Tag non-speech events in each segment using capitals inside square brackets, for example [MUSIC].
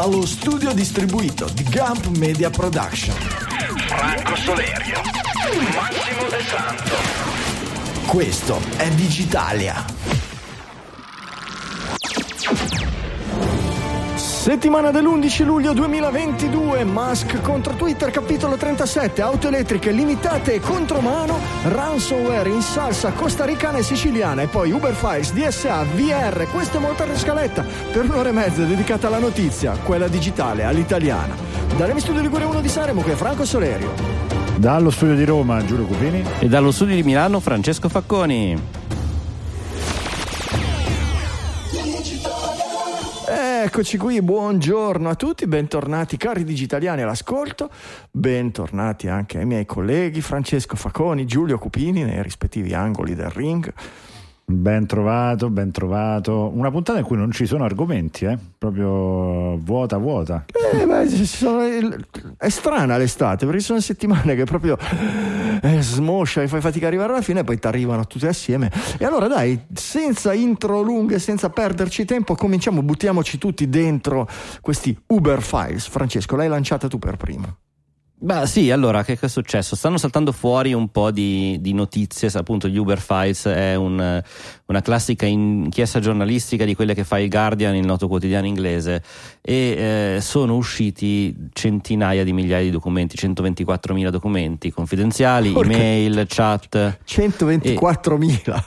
dallo studio distribuito di Gump Media Production. Franco Solerio, Massimo De Santo. Questo è Digitalia. Settimana dell'11 luglio 2022, Musk contro Twitter, capitolo 37, auto elettriche limitate e contromano, ransomware in salsa costaricana e siciliana e poi Uber Files, DSA, VR, questo è molta scaletta per un'ora e mezza dedicata alla notizia, quella digitale, all'italiana. Dalle studio Ligure 1 di Saremo, qui è Franco Solerio. Dallo studio di Roma, Giulio Cupini. E dallo studio di Milano, Francesco Facconi. Eccoci qui, buongiorno a tutti, bentornati cari digitaliani all'ascolto, bentornati anche ai miei colleghi Francesco Faconi, Giulio Cupini nei rispettivi angoli del ring. Ben trovato, ben trovato. Una puntata in cui non ci sono argomenti, eh? proprio vuota, vuota. Eh, beh, sono, è strana l'estate perché sono settimane che proprio eh, smoscia e fai fatica ad arrivare alla fine e poi ti arrivano tutte assieme. E allora dai, senza intro lunghe, senza perderci tempo, cominciamo, buttiamoci tutti dentro questi Uber Files. Francesco, l'hai lanciata tu per primo. Beh sì, allora che, è successo? Stanno saltando fuori un po' di, di notizie, appunto gli Uber Files è un, una classica inchiesta giornalistica di quelle che fa il Guardian, il noto quotidiano inglese, e eh, sono usciti centinaia di migliaia di documenti, 124.000 documenti confidenziali, Porca email, chat. 124.000? E,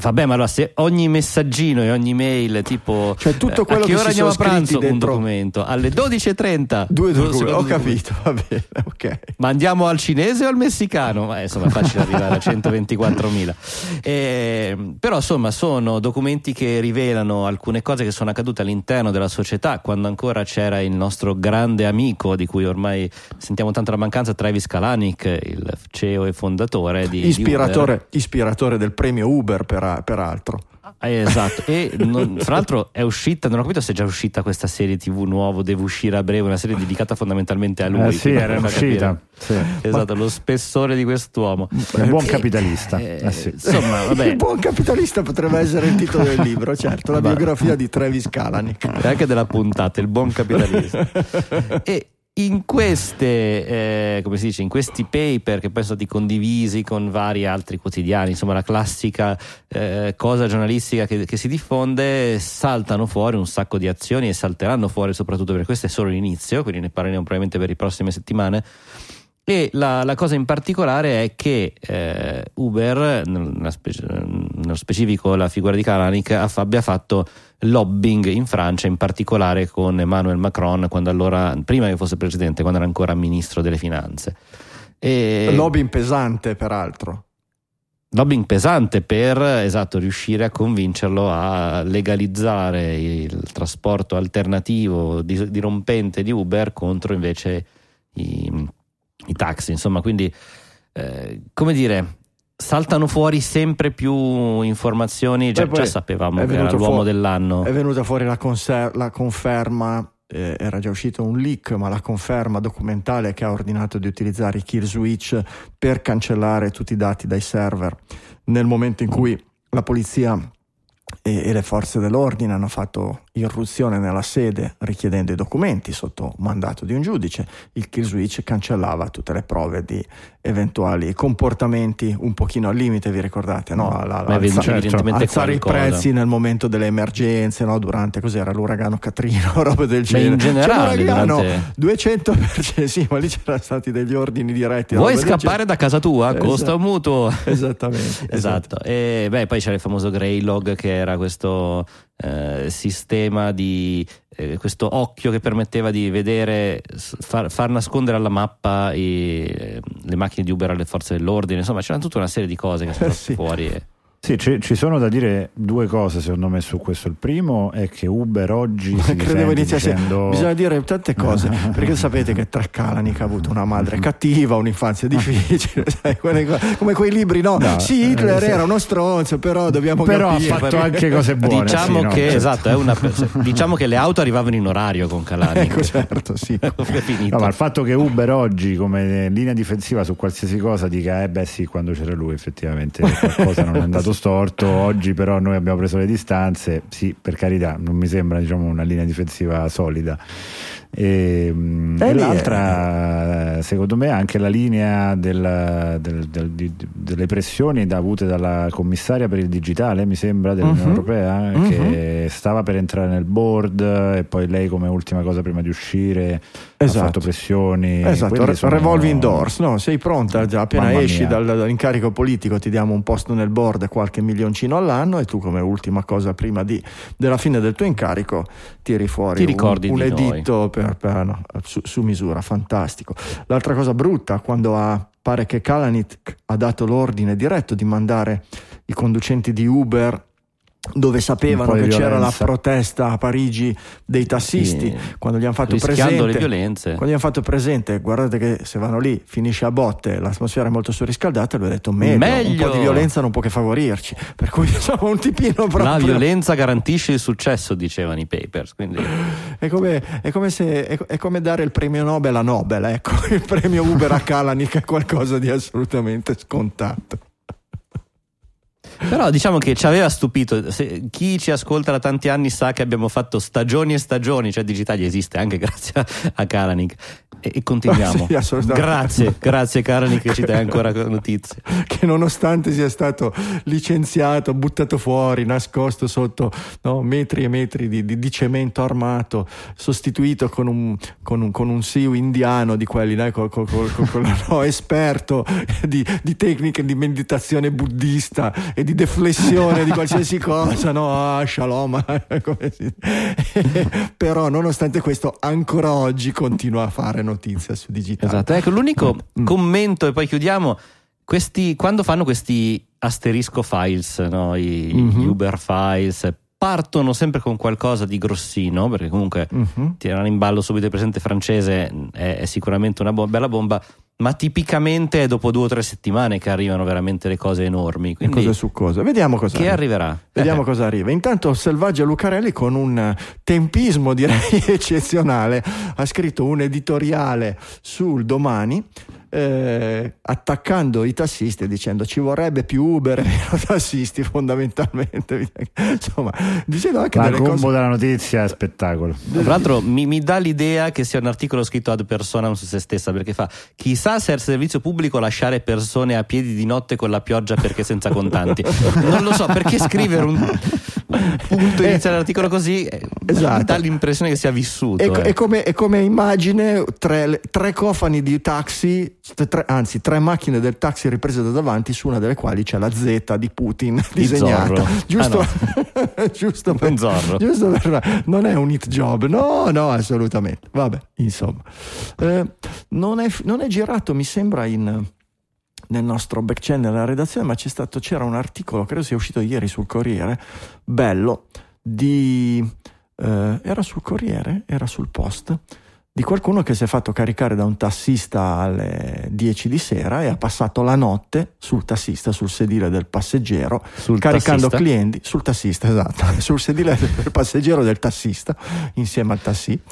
Vabbè, ma allora se ogni messaggino e ogni mail, tipo cioè tutto quello a che che ora andiamo a pranzo dentro... un documento alle 12.30 due documenti, ho capito, va bene, ok. Ma andiamo al cinese o al messicano? Ma insomma, è facile arrivare a 124.000. [LAUGHS] Eh, però insomma, sono documenti che rivelano alcune cose che sono accadute all'interno della società quando ancora c'era il nostro grande amico di cui ormai sentiamo tanto la mancanza, Travis Kalanick, il CEO e fondatore di ispiratore, di ispiratore del premio Uber per peraltro. Eh, esatto, e non, fra l'altro è uscita, non ho capito se è già uscita questa serie TV nuovo, deve uscire a breve, una serie dedicata fondamentalmente a lui. Eh sì, era uscita. Sì. Esatto, lo spessore di quest'uomo. È un buon capitalista. Eh, eh, sì. Insomma, vabbè. Il buon capitalista potrebbe essere il titolo del libro, certo, la biografia di Travis Kalanick. E anche della puntata, il buon capitalista. [LAUGHS] e in queste, eh, dice, in questi paper che poi sono stati condivisi con vari altri quotidiani, insomma la classica eh, cosa giornalistica che, che, si diffonde, saltano fuori un sacco di azioni e salteranno fuori soprattutto perché questo è solo l'inizio, quindi ne parleremo probabilmente per le prossime settimane. E la, la cosa in particolare è che eh, Uber, nello specifico la figura di Kalanick, abbia fatto lobbying in Francia, in particolare con Emmanuel Macron, quando allora, prima che fosse presidente, quando era ancora ministro delle finanze. E... Lobbying pesante, peraltro. Lobbying pesante per esatto, riuscire a convincerlo a legalizzare il trasporto alternativo dirompente di Uber contro invece i, i taxi. Insomma, quindi eh, come dire, saltano fuori sempre più informazioni, già, già sapevamo che era l'uomo fuori, dell'anno. È venuta fuori la, conser- la conferma, eh, era già uscito un leak, ma la conferma documentale che ha ordinato di utilizzare i kill switch per cancellare tutti i dati dai server nel momento in cui la polizia e, e le forze dell'ordine hanno fatto irruzione nella sede richiedendo i documenti sotto mandato di un giudice, il kill switch cancellava tutte le prove di eventuali comportamenti un pochino al limite, vi ricordate? No? La, la, alza, certo. alzare i prezzi nel momento delle emergenze, no? durante cos'era l'uragano Catrino, [LAUGHS] roba del genere. Ma in generale, durante... 200%, sì, ma lì c'erano stati degli ordini diretti. Vuoi scappare da casa tua? Esatto. Costa un mutuo. Esattamente. [LAUGHS] esatto. esatto. E beh, poi c'era il famoso Greylog che era questo eh, sistema di eh, questo occhio che permetteva di vedere, far, far nascondere alla mappa i, le macchine di Uber alle forze dell'ordine, insomma c'era tutta una serie di cose che sono [LAUGHS] sì. fuori. E... Sì, ci, ci, sono da dire due cose secondo me su questo. Il primo è che Uber oggi si [LAUGHS] credevo iniziasse dicendo... bisogna dire tante cose [LAUGHS] perché sapete che tra Kalanick ha avuto una madre cattiva, un'infanzia [LAUGHS] difficile, sai, come quei libri, no? no sì, Hitler eh, era uno stronzo, però dobbiamo però capire. ha fatto anche cose buone. Diciamo, sì, che, no? esatto, una, diciamo che le auto arrivavano in orario con Kalanick. Ecco, certo, sì. no, ma il fatto che Uber oggi come linea difensiva su qualsiasi cosa dica, eh beh sì, quando c'era lui effettivamente qualcosa non è andato dato storto, oggi però noi abbiamo preso le distanze, sì per carità non mi sembra diciamo, una linea difensiva solida. E, Eh, e l'altra, secondo me, anche la linea del- del- del- di- delle pressioni da- avute dalla commissaria per il digitale, mi sembra, dell'Unione Mhm. Europea, Mhm. che stava per entrare nel board e poi lei come ultima cosa prima di uscire ha Esatto. fatto pressioni. Esatto, re- sono- revolving doors, no? Sei pronta già, appena Mamma esci dal- dall'incarico politico ti diamo un posto nel board qualche milioncino all'anno e tu come ultima cosa prima di- della fine del tuo incarico tiri fuori Ti un, un di noi. editto per- per- no, su, su misura, fantastico. L'altra cosa brutta, quando ha, pare che Kalanick ha dato l'ordine diretto di mandare i conducenti di Uber dove sapevano che c'era la protesta a Parigi dei tassisti, Sì. quando gli hanno fatto Rischiando presente quando gli hanno fatto presente, guardate che se vanno lì finisce a botte, l'atmosfera è molto surriscaldata, lui ha detto meglio, Meglio. un po' di violenza non può che favorirci. [LAUGHS] Per cui insomma un tipino proprio. La violenza garantisce il successo, dicevano i papers. Quindi È come, è come se, è, è come dare il premio Nobel a Nobel, ecco, [LAUGHS] il premio Uber a Kalanick è qualcosa di assolutamente scontato. Però diciamo che ci aveva stupito. Se- chi ci ascolta da tanti anni sa che abbiamo fatto stagioni e stagioni, cioè Digitalia esiste anche [LAUGHS] grazie a, a Karanik. E, e continuiamo. [LAUGHS] Sì, assolutamente. grazie, grazie Karanik che ci dai ancora notizie. [LAUGHS] che nonostante sia stato licenziato, buttato fuori, nascosto sotto no, metri e metri di, di- di cemento armato, sostituito con un, con un, con un CEO indiano di quelli, no, col- col- col- no, esperto di, di tecniche di meditazione buddista e di deflessione di qualsiasi [LAUGHS] cosa, no? Ah, shalom, [LAUGHS] però nonostante questo ancora oggi continua a fare notizia su digitale. Esatto, ecco l'unico Mm. commento e poi chiudiamo. Questi, quando fanno questi asterisco files, no? I, Mhm. gli Uber files, partono sempre con qualcosa di grossino, perché comunque Mhm. tirare in ballo subito il presente francese è, è sicuramente una bo- bella bomba, ma tipicamente è dopo due o tre settimane che arrivano veramente le cose enormi. Quindi Cosa su cosa? Vediamo cosa che arriverà? Vediamo Eh, cosa arriva. Intanto Selvaggia Lucarelli con un tempismo direi [LAUGHS] eccezionale ha scritto un editoriale sul domani eh, attaccando i tassisti e dicendo ci vorrebbe più Uber e meno [LAUGHS] tassisti fondamentalmente. [LAUGHS] Insomma, dicendo anche La delle combo cose... della notizia è spettacolo. Tra l'altro mi, mi dà l'idea che sia un articolo scritto ad personam su se stessa perché fa chissà se al servizio pubblico lasciare persone a piedi di notte con la pioggia perché senza contanti. [LAUGHS] Non lo so perché scrivere un, un punto iniziare l'articolo così eh, Esatto. mi dà l'impressione che sia vissuto. È, eh. è come, è come immagine tre, tre cofani di taxi, tre- anzi tre macchine del taxi riprese da davanti su una delle quali c'è la Z di Putin disegnata. Zorro. [LAUGHS] Giusto, Ah, [LAUGHS] giusto, per, giusto per- non è un hit job, no, no, assolutamente. Vabbè, insomma, Eh, non, è, non è girato, mi sembra, in, nel nostro back channel alla redazione, ma c'è stato, c'era un articolo, credo sia uscito ieri sul Corriere, bello, di... eh, era sul Corriere, era sul Post, di qualcuno che si è fatto caricare da un tassista alle 10 di sera e ha passato la notte sul tassista, sul sedile del passeggero, Sul caricando tassista? clienti sul tassista, esatto, [LAUGHS] sul sedile del passeggero del tassista insieme al tassi. [LAUGHS]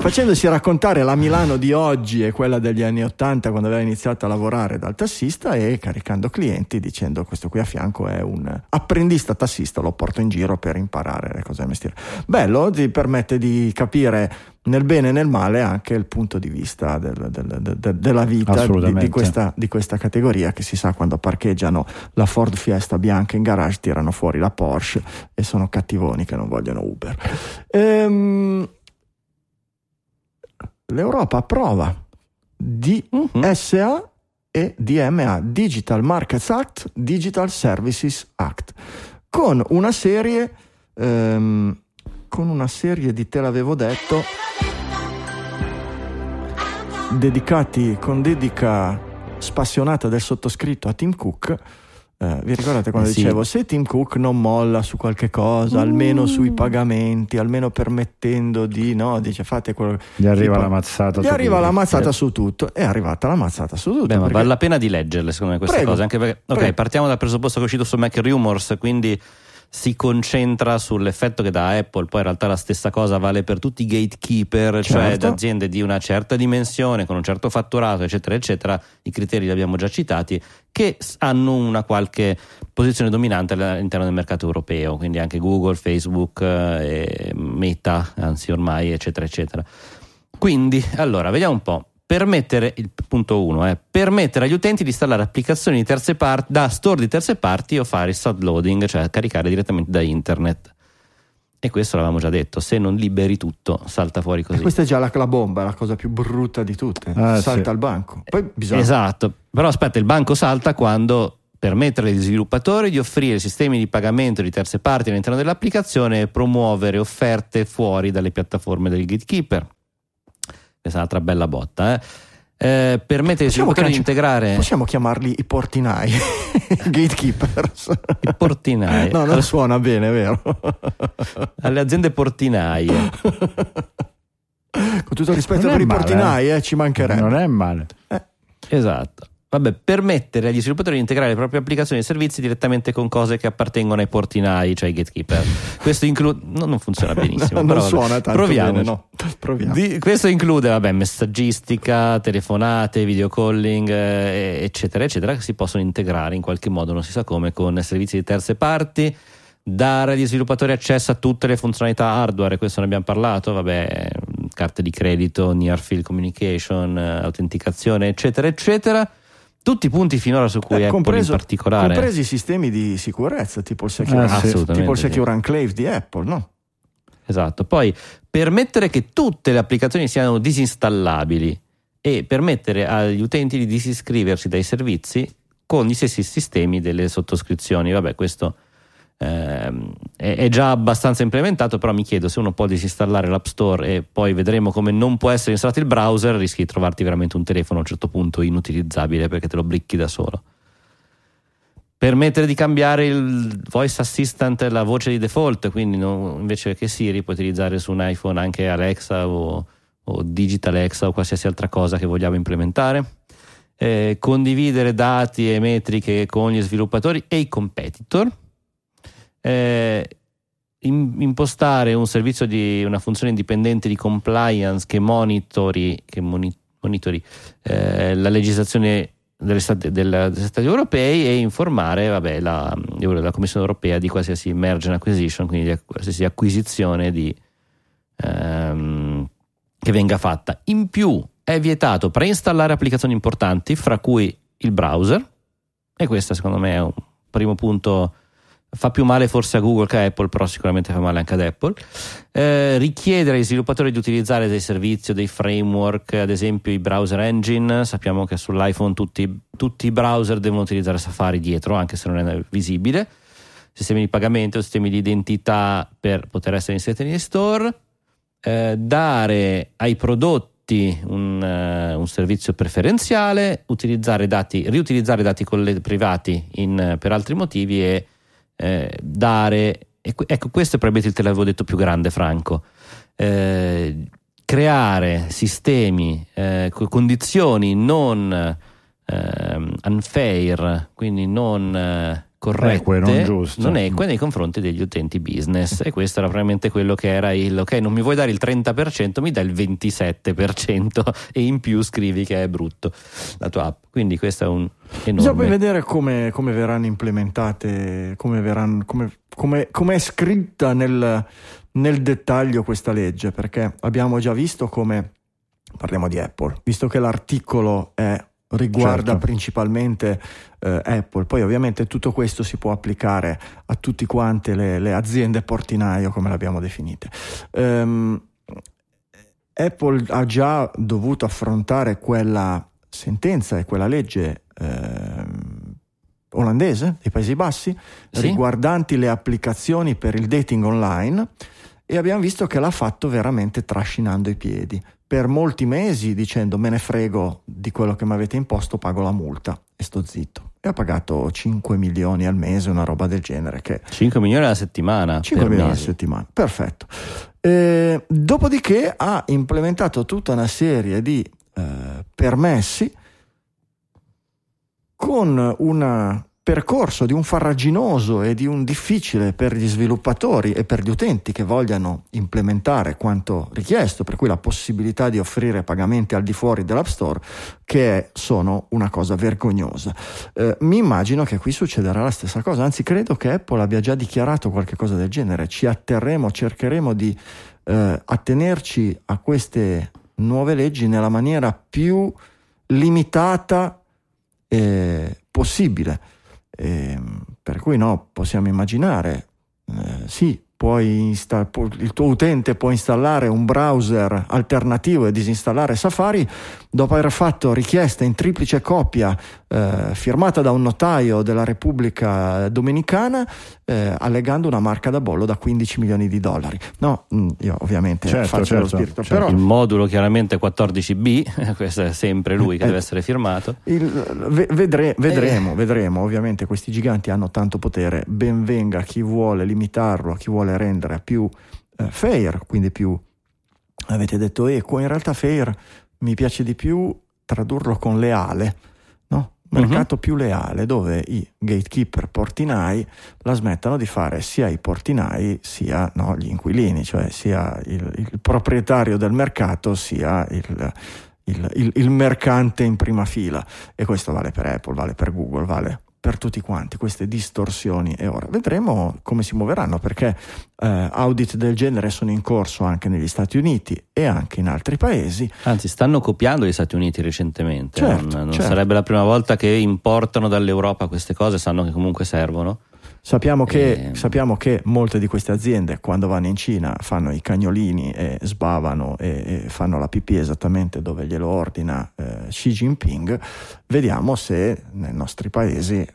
Facendosi raccontare la Milano di oggi e quella degli anni 80 quando aveva iniziato a lavorare dal tassista e caricando clienti dicendo questo qui a fianco è un apprendista tassista, lo porto in giro per imparare le cose del mestiere. Bello, ti permette di capire nel bene e nel male anche il punto di vista del- del- del- del- della vita di, di questa, di questa categoria che si sa quando parcheggiano la Ford Fiesta bianca in garage tirano fuori la Porsche e sono cattivoni che non vogliono Uber. Ehm, L'Europa approva Mhm. DSA e DMA, Digital Markets Act, Digital Services Act, con una serie, ehm, con una serie di, te l'avevo detto, dedicati con dedica spassionata del sottoscritto a Tim Cook. Eh, vi ricordate quando Eh sì. dicevo se Tim Cook non molla su qualche cosa, almeno sui pagamenti, almeno permettendo di no, dice fate quello Gli arriva tipo- la mazzata. gli su arriva tutto. la mazzata su tutto. È arrivata la mazzata su tutto. Beh, ma perché- vale la pena di leggerle secondo me queste Prego. cose, anche perché ok, Prego. partiamo dal presupposto che è uscito su Mac Rumors, quindi si concentra sull'effetto che dà Apple, poi in realtà la stessa cosa vale per tutti i gatekeeper, cioè Certo. aziende di una certa dimensione, con un certo fatturato, eccetera, eccetera, i criteri li abbiamo già citati, che hanno una qualche posizione dominante all'interno del mercato europeo, quindi anche Google, Facebook, eh, Meta, anzi ormai, eccetera, eccetera. Quindi, allora, vediamo un po'. Permettere, il punto 1, permettere agli utenti di installare applicazioni di terze parti, da store di terze parti o fare il loading, cioè caricare direttamente da internet. E questo l'avevamo già detto, se non liberi tutto, salta fuori E così. questa è già la, la bomba, la cosa più brutta di tutte. Ah, Salta sì. al banco. Poi bisogna Esatto, però aspetta, il banco salta quando permettere agli sviluppatori di offrire sistemi di pagamento di terze parti all'interno dell'applicazione e promuovere offerte fuori dalle piattaforme del gatekeeper. Questa è un'altra bella botta. Eh. Eh, permette Possiamo sviluppatori di integrare Possiamo chiamarli i portinai, [LAUGHS] gatekeepers. i portinai No, non suona bene, è vero. alle aziende portinaie. Con tutto il rispetto Non per i male, portinai, eh, ci mancherebbe. Non è male. Esatto. Vabbè, permettere agli sviluppatori di integrare le proprie applicazioni e servizi direttamente con cose che appartengono ai portinai, cioè ai gatekeeper. Questo include. No, non funziona benissimo. [LAUGHS] non però vabbè. suona tanto Proviamoci. bene, no. Proviamo. Di- questo include vabbè, messaggistica, telefonate, video calling, eh, eccetera, eccetera, che si possono integrare in qualche modo, non si sa come, con servizi di terze parti, dare agli sviluppatori accesso a tutte le funzionalità hardware, questo ne abbiamo parlato, vabbè, carte di credito, near field communication, eh, autenticazione, eccetera, eccetera. Tutti i punti finora su cui Eh, Apple compreso- in particolare. Compresi i sistemi di sicurezza, tipo il Secure, sì. Assolutamente tipo il sì. secure Enclave di Apple, no? Esatto, poi permettere che tutte le applicazioni siano disinstallabili e permettere agli utenti di disiscriversi dai servizi con gli stessi sistemi delle sottoscrizioni. Vabbè, questo ehm, è, già abbastanza implementato, però mi chiedo se uno può disinstallare l'App Store e poi vedremo come non può essere installato il browser, rischi di trovarti veramente un telefono a un certo punto inutilizzabile perché te lo bricchi da solo. Permettere di cambiare il voice assistant, la voce di default, quindi non- invece che Siri puoi utilizzare su un iPhone anche Alexa o, o Digital Alexa o qualsiasi altra cosa che vogliamo implementare. Eh, condividere dati e metriche con gli sviluppatori e i competitor. Eh, im- impostare un servizio di una funzione indipendente di compliance che monitori, che moni- monitori eh, la legislazione delle stati, degli stati europei e informare vabbè, la, la Commissione europea di qualsiasi merge acquisition, quindi di qualsiasi acquisizione di, ehm, che venga fatta. In più è vietato preinstallare applicazioni importanti, fra cui il browser, e questo secondo me è un primo punto. Fa più male forse a Google che a Apple, però sicuramente fa male anche ad Apple. Eh, richiedere agli sviluppatori di utilizzare dei servizi o dei framework, ad esempio i browser engine. Sappiamo che sull'iPhone tutti, tutti i browser devono utilizzare Safari dietro, anche se non è visibile. Sistemi di pagamento, sistemi di identità per poter essere inseriti negli store. Eh, dare ai prodotti un, eh, un servizio preferenziale, utilizzare dati, riutilizzare dati privati in- per altri motivi e eh, dare ecco questo è probabilmente il te l'avevo detto più grande Franco. Eh, creare sistemi eh, co- condizioni non ehm, unfair quindi non eh, corrette. Eque, non giuste. non eque nei confronti degli utenti business. E questo era probabilmente quello che era il ok non mi vuoi dare il 30% mi dai il 27% [LAUGHS] e in più scrivi che è brutto la tua app. Quindi questo è un Bisogna poi enorme vedere come, come verranno implementate, come, verranno, come, come- come è scritta nel, nel dettaglio questa legge, perché abbiamo già visto come, parliamo di Apple, visto che l'articolo è- riguarda Certo. principalmente eh, Apple, poi ovviamente tutto questo si può applicare a tutte quante le, le aziende portinaio, come l'abbiamo definite. Ehm, Apple ha già dovuto affrontare quella sentenza e quella legge ehm, olandese dei Paesi Bassi Sì. riguardanti le applicazioni per il dating online e abbiamo visto che l'ha fatto veramente trascinando i piedi. Per molti mesi dicendo me ne frego di quello che mi avete imposto, pago la multa e sto zitto. E ho pagato 5 milioni al mese, una roba del genere, che 5 milioni alla settimana 5 per milioni a mese. settimana, perfetto. Eh, dopodiché ha implementato tutta una serie di eh, permessi con una percorso, di un farraginoso e di un difficile per gli sviluppatori e per gli utenti che vogliano implementare quanto richiesto, per cui la possibilità di offrire pagamenti al di fuori dell'App Store, che sono una cosa vergognosa. Eh, mi immagino che qui succederà la stessa cosa, anzi credo che Apple abbia già dichiarato qualcosa del genere, ci atterremo, cercheremo di eh, attenerci a queste nuove leggi nella maniera più limitata eh, possibile. Eh, per cui no, possiamo immaginare, eh, sì, insta- il tuo utente può installare un browser alternativo e disinstallare Safari. Dopo aver fatto richiesta in triplice copia eh, firmata da un notaio della Repubblica Dominicana eh, allegando una marca da bollo da 15 milioni di dollari. No, mm, io ovviamente certo, faccio certo, lo spirito. Certo. Però, il modulo chiaramente 14B, [LAUGHS] questo è sempre lui che eh, deve essere firmato. Il, vedre, vedremo, vedremo, ovviamente questi giganti hanno tanto potere, ben venga chi vuole limitarlo, chi vuole rendere più eh, fair, quindi più, avete detto equo, in realtà fair mi piace di più tradurlo con leale? Mercato uh-huh. più leale dove i gatekeeper portinai la smettano di fare sia i portinai sia no, gli inquilini, cioè sia il, il, proprietario del mercato sia il, il, il mercante in prima fila e questo vale per Apple, vale per Google, vale per tutti quanti queste distorsioni. E ora vedremo come si muoveranno perché eh, audit del genere sono in corso anche negli Stati Uniti e anche in altri paesi. Anzi stanno copiando gli Stati Uniti recentemente certo, non, non certo. sarebbe la prima volta che importano dall'Europa queste cose sanno che comunque servono Sappiamo che, e... Ehm. sappiamo che, molte di queste aziende quando vanno in Cina fanno i cagnolini e sbavano e, e fanno la pipì esattamente dove glielo ordina eh, Xi Jinping, vediamo se nei nostri paesi eh,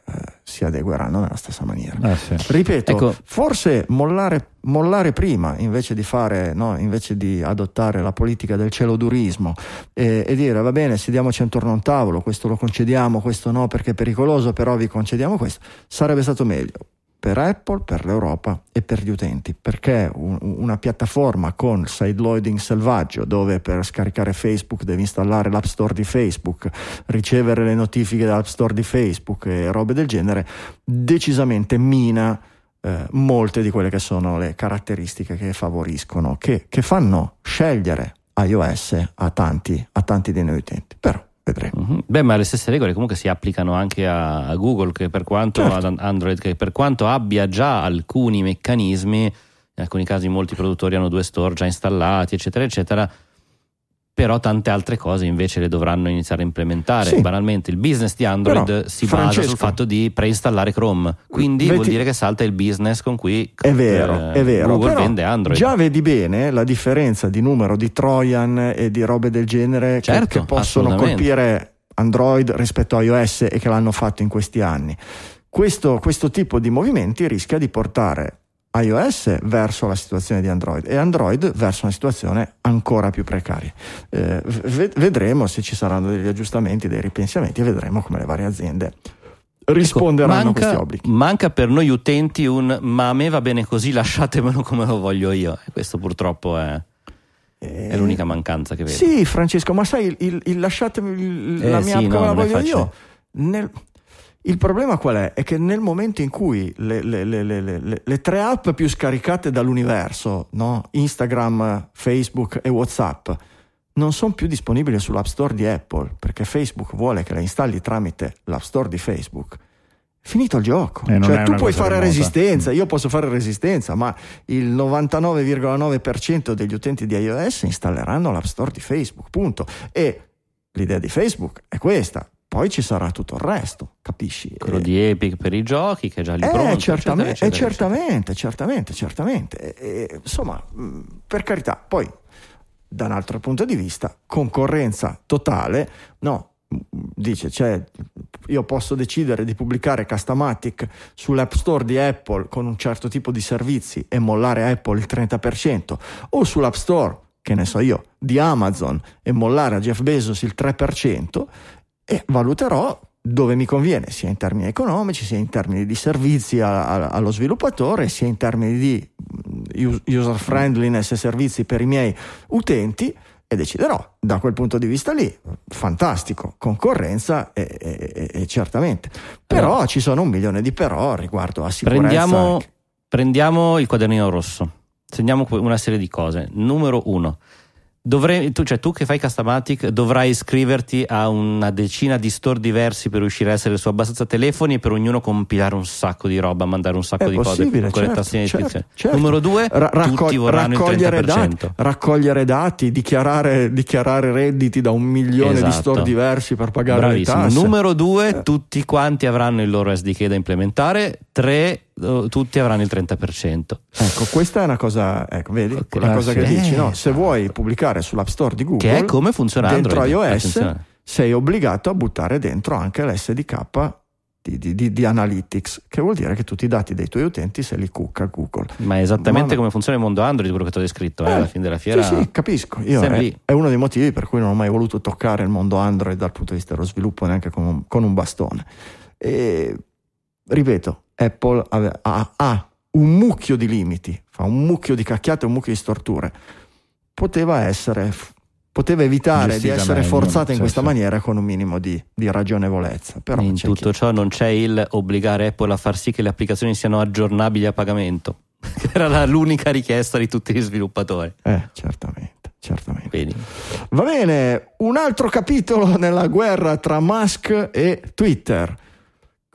si adegueranno nella stessa maniera. Eh sì. Ripeto, ecco. forse mollare, mollare, prima invece di, fare, no, invece di adottare la politica del celodurismo e, e dire va bene, sediamoci intorno a un tavolo, questo lo concediamo, questo no perché è pericoloso, però vi concediamo questo, sarebbe stato meglio per Apple, per l'Europa e per gli utenti, perché un, una piattaforma con sideloading selvaggio dove per scaricare Facebook devi installare l'App Store di Facebook, ricevere le notifiche dall'App Store di Facebook e robe del genere, decisamente mina eh, molte di quelle che sono le caratteristiche che favoriscono, che, che fanno scegliere iOS a tanti, a tanti dei noi utenti. Però vedremo. Uh-huh. Beh, ma le stesse regole comunque si applicano anche a, a Google, che per quanto certo. ad Android, che per quanto abbia già alcuni meccanismi, in alcuni casi molti produttori hanno due store già installati, eccetera, eccetera però tante altre cose invece le dovranno iniziare a implementare. Sì. Banalmente il business di Android però, si Francesco, basa sul fatto di preinstallare Chrome, quindi vedi, vuol dire che salta il business con cui è vero, eh, è vero. Google però vende Android. Già vedi bene la differenza di numero di Trojan e di robe del genere certo, che, che possono colpire Android rispetto a iOS e che l'hanno fatto in questi anni. Questo, questo tipo di movimenti rischia di portare iOS verso la situazione di Android e Android verso una situazione ancora più precaria. Eh, vedremo se ci saranno degli aggiustamenti, dei ripensamenti e vedremo come le varie aziende risponderanno ecco, manca, a questi obblighi. Manca per noi utenti un ma a me va bene così, lasciatemelo come lo voglio io. E questo purtroppo è, eh, è l'unica mancanza che vedo. Sì, Francesco, ma sai, il, il, il lasciatemi il, eh, la mia sì, app come no, la voglio io. Nel, il problema qual è? È che nel momento in cui le, le, le, le tre app più scaricate dall'universo, no? Instagram, Facebook e WhatsApp, non sono più disponibili sull'App Store di Apple perché Facebook vuole che le installi tramite l'App Store di Facebook. Finito il gioco, eh, cioè tu puoi fare remota. resistenza, io posso fare resistenza, ma il 99,9% degli utenti di iOS installeranno l'App Store di Facebook, punto. E l'idea di Facebook è questa, poi ci sarà tutto il resto, capisci? Quello eh, di Epic per i giochi che è già lì eh, pronto. Certamente, eccetera, eccetera, certamente, certamente, certamente. E, insomma, per carità, poi da un altro punto di vista, concorrenza totale, no, dice, cioè, io posso decidere di pubblicare Customatic sull'App Store di Apple con un certo tipo di servizi e mollare Apple il 30%, o sull'App Store, che ne so io, di Amazon e mollare a Jeff Bezos il 3%, e valuterò dove mi conviene, sia in termini economici, sia in termini di servizi a, a, allo sviluppatore, sia in termini di mm, user friendliness e servizi per i miei utenti e deciderò. Da quel punto di vista lì, fantastico, concorrenza e, e- e- certamente. Però Allora. ci sono un milione di però riguardo a sicurezza. Prendiamo, prendiamo il quadernino rosso, segniamo una serie di cose. Numero uno, dovrei- tu, cioè, tu che fai Customatic dovrai iscriverti a una decina di store diversi per riuscire a essere su abbastanza telefoni e per ognuno compilare un sacco di roba, mandare un sacco È di cose con le certo, tastiere di certo, iscrizione. certo. Numero due, Ra- raccog- tutti vorranno il raccogliere, 30%. dati, raccogliere dati, dichiarare, dichiarare redditi da un milione di Esatto. store diversi per pagare Bravissimo. le tasse. Numero due, Eh. tutti quanti avranno il loro SDK da implementare. Tre, tutti avranno il 30%. Ecco, questa è una cosa, ecco, vedi, quella Ah, cosa che dici, no? Eh, Se vuoi pubblicare sull'App Store di Google, Che è come funziona dentro Android. iOS, Attenzione. sei obbligato a buttare dentro anche l'SDK di, di- di- Analytics, che vuol dire che tutti i dati dei tuoi utenti se li cucca Google. Ma è esattamente Ma- come funziona il mondo Android, quello che ti ho descritto eh, Eh, alla fine della fiera. Sì, sì, capisco. Io è, è uno dei motivi per cui non ho mai voluto toccare il mondo Android dal punto di vista dello sviluppo neanche con un, con un bastone. E, ripeto, Apple ave- ha, ha un mucchio di limiti, fa un mucchio di cacchiate, un mucchio di storture. Poteva essere, poteva evitare di essere meglio, forzata in sì, questa sì. maniera con un minimo di, di ragionevolezza. Però in tutto chi- ciò non c'è il obbligare Apple a far sì che le applicazioni siano aggiornabili a pagamento, che era la- l'unica richiesta di tutti gli sviluppatori. Eh, certamente, certamente. Quindi, Va bene, un altro capitolo nella guerra tra Musk e Twitter.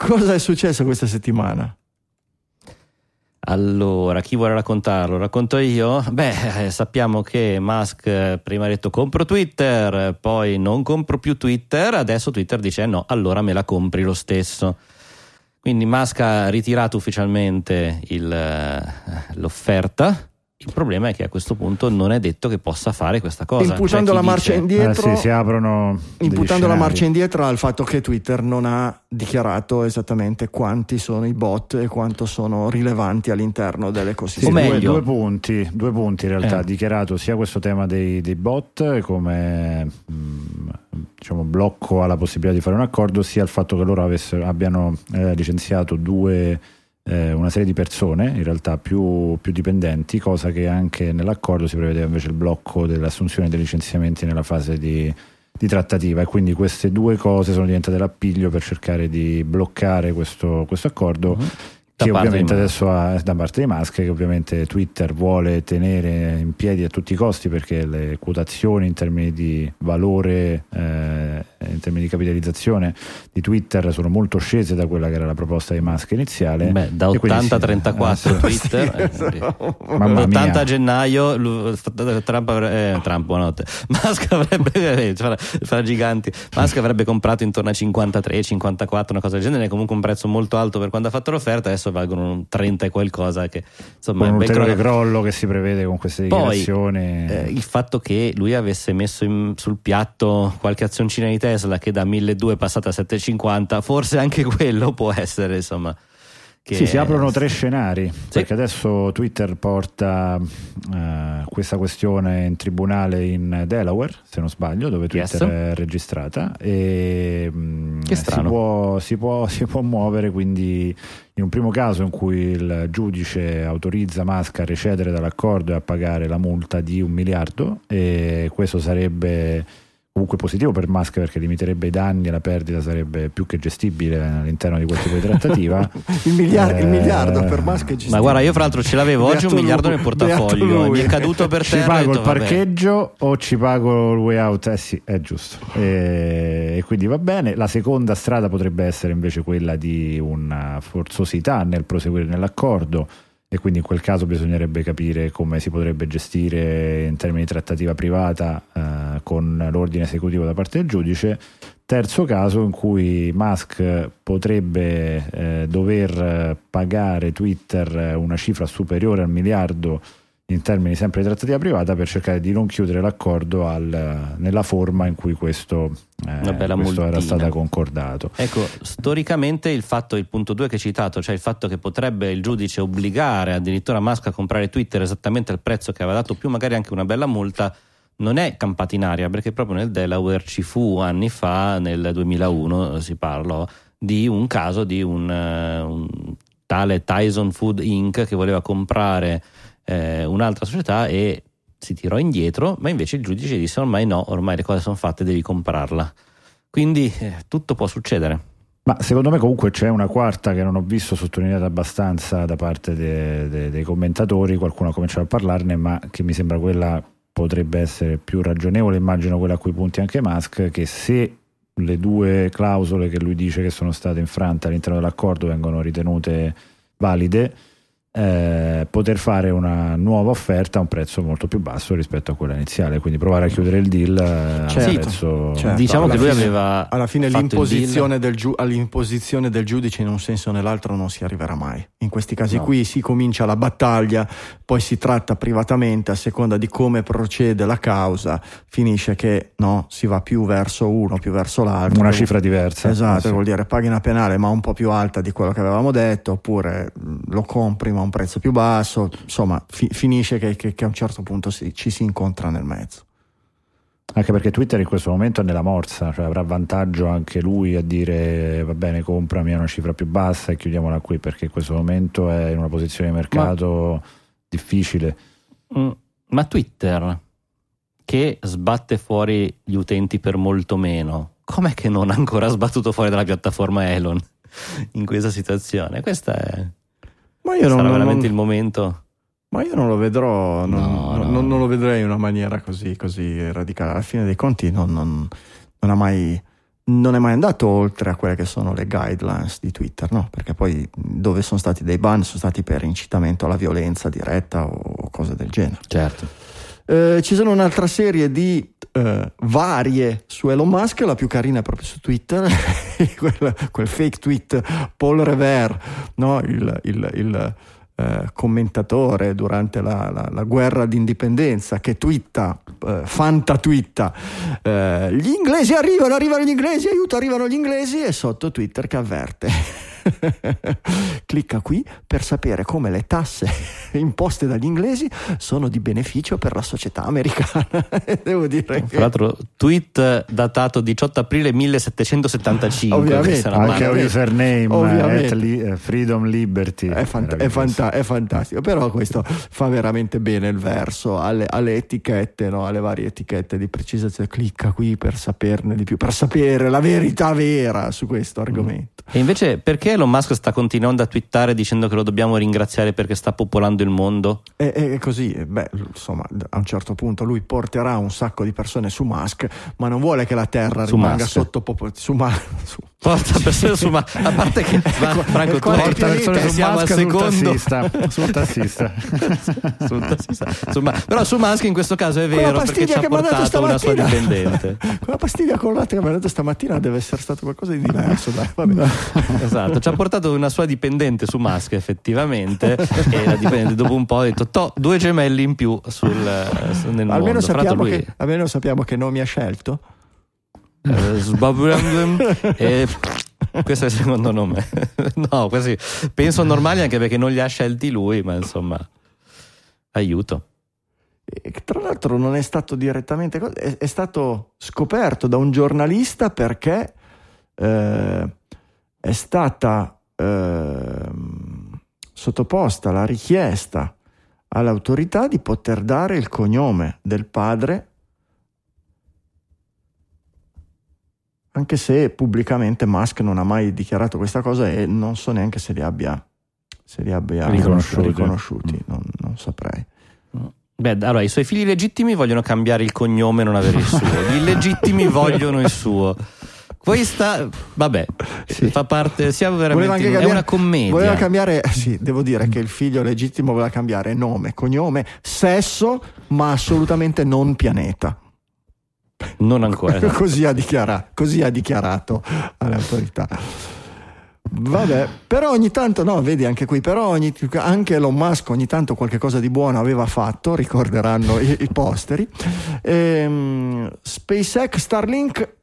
Cosa è successo questa settimana? allora, chi vuole raccontarlo? Racconto io? Beh, eh, sappiamo che Musk eh, prima ha detto compro Twitter, poi non compro più Twitter, adesso Twitter dice no, allora me la compri lo stesso. Quindi Musk ha ritirato ufficialmente il, eh, l'offerta. Il problema è che a questo punto non è detto che possa fare questa cosa. imputando la marcia dice- indietro, Eh sì, si aprono imputando la marcia indietro al fatto che Twitter non ha dichiarato esattamente quanti sono i bot e quanto sono rilevanti all'interno Sì, dell'ecosistema. O due, meglio- due punti, due punti in realtà Eh. ha dichiarato sia questo tema dei, dei bot come mh, diciamo, blocco alla possibilità di fare un accordo, sia il fatto che loro avessero- abbiano eh, licenziato due, eh, una serie di persone, in realtà più, più dipendenti, cosa che anche nell'accordo si prevedeva invece il blocco dell'assunzione dei licenziamenti nella fase di, di trattativa e quindi queste due cose sono diventate l'appiglio per cercare di bloccare questo, questo accordo Mhm. Che ovviamente adesso ha da parte di Musk che ovviamente Twitter vuole tenere in piedi a tutti i costi perché le quotazioni in termini di valore eh, in termini di capitalizzazione di Twitter sono molto scese da quella che era la proposta di Musk iniziale Beh, da E quindi 80 a sì, 34 [LAUGHS] eh, sì. Twitter. eh, Sì, Mamma l'80 mia. a gennaio lu- Trump, avrebbe, eh, Trump buonanotte [LAUGHS] Musk avrebbe eh, farà giganti Musk avrebbe comprato intorno a 53 54 una cosa del genere comunque un prezzo molto alto per quando ha fatto l'offerta adesso valgono un 30 e qualcosa che insomma con è un ulteriore cronaca. crollo che si prevede con queste Poi, dichiarazioni Eh, il fatto che lui avesse messo in- sul piatto qualche azioncina di Tesla che da 1200 è passata a 750 forse anche quello può essere insomma Sì, si aprono tre scenari, Sì. perché adesso Twitter porta eh, questa questione in tribunale in Delaware, se non sbaglio, dove Twitter Yes. è registrata e mh, Che si, strano. può, si, può, si può muovere quindi in un primo caso in cui il giudice autorizza Musk a recedere dall'accordo e a pagare la multa di un miliardo e questo sarebbe comunque positivo per Musk perché limiterebbe i danni e la perdita sarebbe più che gestibile all'interno di quel tipo di trattativa [LAUGHS] il, miliar- il Eh, miliardo per Musk è ma gestibile. guarda io fra l'altro ce l'avevo oggi un miliardo lui, nel portafoglio mi è caduto per ci terra ho pago detto, il vabbè. parcheggio o ci pago il way out? Eh sì, è giusto. E, e quindi va bene. La seconda strada potrebbe essere invece quella di una forzosità nel proseguire nell'accordo e quindi in quel caso bisognerebbe capire come si potrebbe gestire in termini di trattativa privata eh, con l'ordine esecutivo da parte del giudice. Terzo caso in cui Musk potrebbe eh, dover pagare Twitter eh, una cifra superiore al miliardo in termini sempre di trattativa privata per cercare di non chiudere l'accordo al- nella forma in cui questo, eh, questo era stato concordato. Ecco, storicamente il fatto, il punto 2 che hai citato, cioè il fatto che potrebbe il giudice obbligare addirittura Musk a comprare Twitter esattamente al prezzo che aveva dato, più magari anche una bella multa, non è campata in aria, perché proprio nel Delaware ci fu anni fa, nel 2001 si parlò, di un caso di un, eh, un tale Tyson Food Inc. che voleva comprare eh, un'altra società e si tirò indietro, ma invece il giudice disse ormai no, ormai le cose sono fatte, devi comprarla. Quindi eh, tutto può succedere. Ma secondo me comunque c'è una quarta che non ho visto sottolineata abbastanza da parte de, de, dei commentatori, qualcuno ha cominciato a parlarne, ma che mi sembra quella potrebbe essere più ragionevole, immagino quella a cui punti anche Musk, che se le due clausole che lui dice che sono state infrante all'interno dell'accordo vengono ritenute valide, eh, poter fare una nuova offerta a un prezzo molto più basso rispetto a quella iniziale, quindi provare a chiudere il deal a Certo, prezzo certo. Diciamo Alla che lui fine- aveva Alla fine l'imposizione del, giu- all'imposizione del giudice in un senso o nell'altro non si arriverà mai. In questi casi No. qui si comincia la battaglia, poi si tratta privatamente a seconda di come procede la causa, finisce che no, si va più verso uno, più verso l'altro. una cifra diversa. Esatto, Eh sì. vuol dire paghi una penale ma un po' più alta di quello che avevamo detto, oppure mh, lo compri ma a un prezzo più basso, insomma fi- finisce che, che- che a un certo punto si- ci si incontra nel mezzo. Anche perché Twitter in questo momento è nella morsa, cioè avrà vantaggio anche lui a dire va bene, comprami a una cifra più bassa e chiudiamola qui, perché in questo momento è in una posizione di mercato difficile. Mm, Ma Twitter, che sbatte fuori gli utenti per molto meno, com'è che non ha ancora sbattuto fuori dalla piattaforma Elon in questa situazione? Questo è, Ma io sarà non, non- veramente il momento. Ma io non lo vedrò, non, No, non- no. non lo vedrei in una maniera così, così radicale. Alla fine dei conti non, non- non ha mai, non è mai andato oltre a quelle che sono le guidelines di Twitter, no? Perché poi dove sono stati dei ban sono stati per incitamento alla violenza diretta o cose del genere. Certo. Eh, ci sono un'altra serie di eh, varie su Elon Musk, la più carina è proprio su Twitter, [LAUGHS] quel, quel fake tweet Paul Revere, no? il, il- il, eh, commentatore durante la, la- la guerra d'indipendenza che twitta, eh, fanta twitta, eh, gli inglesi arrivano, arrivano gli inglesi, aiuto, arrivano gli inglesi e sotto Twitter che avverte. [LAUGHS] Clicca qui per sapere come le tasse [LAUGHS] imposte dagli inglesi sono di beneficio per la società americana. [LAUGHS] Devo dire che Tra l'altro, tweet datato 18 aprile 1775. Ovviamente. Anche Ovviamente. a username Ovviamente. li- eh, Freedom Liberty. è, fant- è fanta- è fantastico, però questo fa veramente bene il verso alle, alle etichette, no? alle varie etichette di precisazione. Clicca qui per saperne di più, per sapere la verità vera su questo argomento. E invece perché Elon Musk sta continuando a twittare dicendo che lo dobbiamo ringraziare perché sta popolando il mondo? E, e così, beh, insomma, a un certo punto lui porterà un sacco di persone su Musk, ma non vuole che la Terra Su rimanga Musk. sotto popo- su, Ma- su- Porta persone su ma a parte che [LAUGHS] ma, Franco tu quale hai- Porta persone su siamo al secondo sul tassista. sul [LAUGHS] tassista. Su Ma- però su Musk in questo caso è vero perché ci ha portato una sua dipendente [LAUGHS] Quella pastiglia con latte che mi ha dato stamattina deve essere stato qualcosa di diverso. Dai, vabbè. esatto ci ha portato una sua dipendente su Musk effettivamente e la dipendente dopo un po' ha detto "Toh, due gemelli in più sul, sul- nel Almeno, mondo sappiamo che, almeno sappiamo che non mi ha scelto. Eh, [LAUGHS] e questo è il secondo nome. [LAUGHS] No questi penso normali anche perché non li ha scelti lui ma insomma aiuto. E che tra l'altro non è stato direttamente è, è stato scoperto da un giornalista perché eh, è stata ehm, sottoposta la richiesta all'autorità di poter dare il cognome del padre anche se pubblicamente Musk non ha mai dichiarato questa cosa e non so neanche se li abbia, se li abbia Riconosciuti. riconosciuti, non, non saprei. Beh, allora i suoi figli legittimi vogliono cambiare il cognome e non avere il suo. [LAUGHS] Gli illegittimi vogliono il suo. Questa, vabbè, Sì. fa parte, sia Voleva veramente è cambiare- una commedia. Voleva cambiare, eh, sì, devo dire che il figlio legittimo voleva cambiare nome, cognome, sesso, ma assolutamente non pianeta. Non ancora. [LAUGHS] così, ha dichiara- così ha dichiarato alle autorità. Vabbè, però ogni tanto, no, vedi anche qui, però ogni, anche Elon Musk ogni tanto qualche cosa di buono aveva fatto, ricorderanno i, i posteri. Ehm, SpaceX Starlink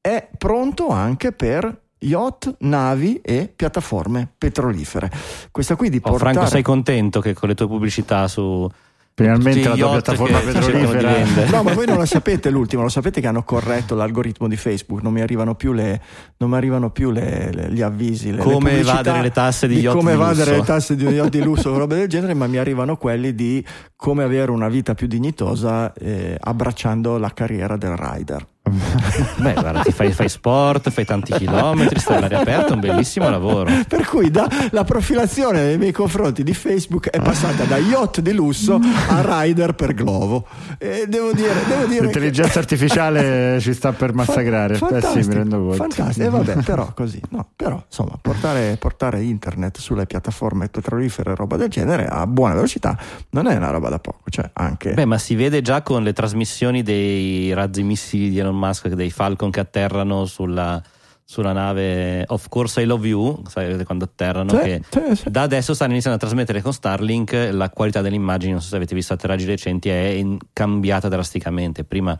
è pronto anche per yacht, navi e piattaforme petrolifere. Questa qui di Oh, portare... Franco, sei contento che con le tue pubblicità su Finalmente la piattaforma di petrolifera. No, ma voi non lo sapete l'ultimo, lo sapete che hanno corretto l'algoritmo di Facebook, non mi arrivano più, le, non mi arrivano più le- le- gli avvisi. Le, Come evadere le tasse di yacht come di evadere lusso. le tasse di un yacht di lusso [LAUGHS] o robe del genere, ma mi arrivano quelli di come avere una vita più dignitosa eh, abbracciando la carriera del rider. [LAUGHS] Beh, guarda, ti fai, fai sport, fai tanti chilometri, stai all'aria aperta, è un bellissimo lavoro. [LAUGHS] Per cui da- la profilazione nei miei confronti di Facebook è passata da yacht di lusso a rider per globo. E devo dire, devo dire che- L'intelligenza artificiale ci sta per massacrare. Eh Fantastico, sì, mi rendo conto. Fantastico, e vabbè, però così, no, però insomma, portare, portare internet sulle piattaforme petrolifere e roba del genere a buona velocità non è una roba da poco, cioè anche Beh, ma si vede già con le trasmissioni dei razzi missili di Elon Musk, dei Falcon che atterrano sulla, sulla nave Of Course I Love You, sai quando atterrano, Sì, che sì. da adesso stanno iniziando a trasmettere con Starlink, la qualità delle immagini, non so se avete visto atterraggi recenti, è cambiata drasticamente. Prima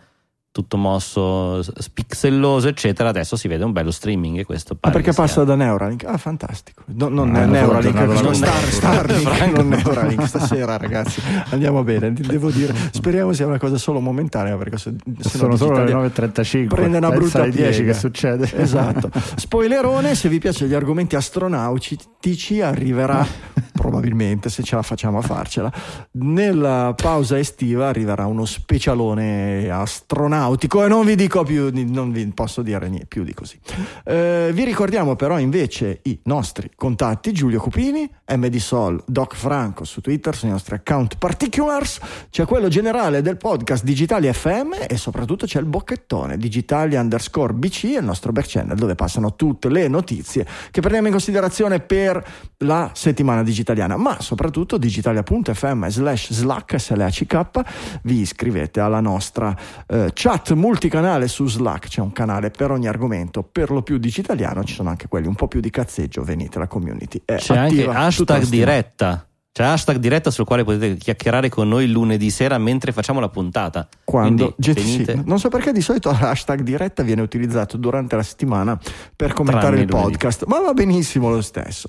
tutto mosso, s- pixelloso, eccetera, adesso si vede un bello streaming e questo Ah, pare perché che sia- passa da Neuralink? Ah, fantastico. No, non Ah, è Neuralink, è tornato non Star. Starlink, Franco. non Neuralink stasera, ragazzi. Andiamo bene, devo dire. [LAUGHS] Speriamo sia una cosa solo momentanea perché se, se Sono no solo le Digitalia 9.35. Prende una brutta alle 10 piega. che succede. Esatto. [LAUGHS] Spoilerone, se vi piacciono gli argomenti astronautici arriverà [LAUGHS] probabilmente se ce la facciamo a farcela. Nella pausa estiva arriverà uno specialone astronautico e non vi dico più non vi posso dire niente più di così. Eh, vi ricordiamo però invece i nostri contatti Giulio Cupini, MD Sol, Doc Franco su Twitter, sui nostri account particulars, c'è quello generale del podcast Digitali FM e soprattutto c'è il bocchettone Digitali underscore BC, il nostro back channel dove passano tutte le notizie che prendiamo in considerazione per la settimana digitaliana, ma soprattutto digitalia.fm slash slack slack vi iscrivete alla nostra eh, chat multicanale su Slack, c'è un canale per ogni argomento, per lo più digitaliano, ci sono anche quelli un po' più di cazzeggio, venite, la community è C'è anche hashtag diretta. C'è hashtag diretta sul quale potete chiacchierare con noi lunedì sera mentre facciamo la puntata. Quando Quindi venite- non so perché di solito [LAUGHS] l'hashtag diretta viene utilizzato durante la settimana per commentare Tranne il lunedì. podcast, ma va benissimo lo stesso.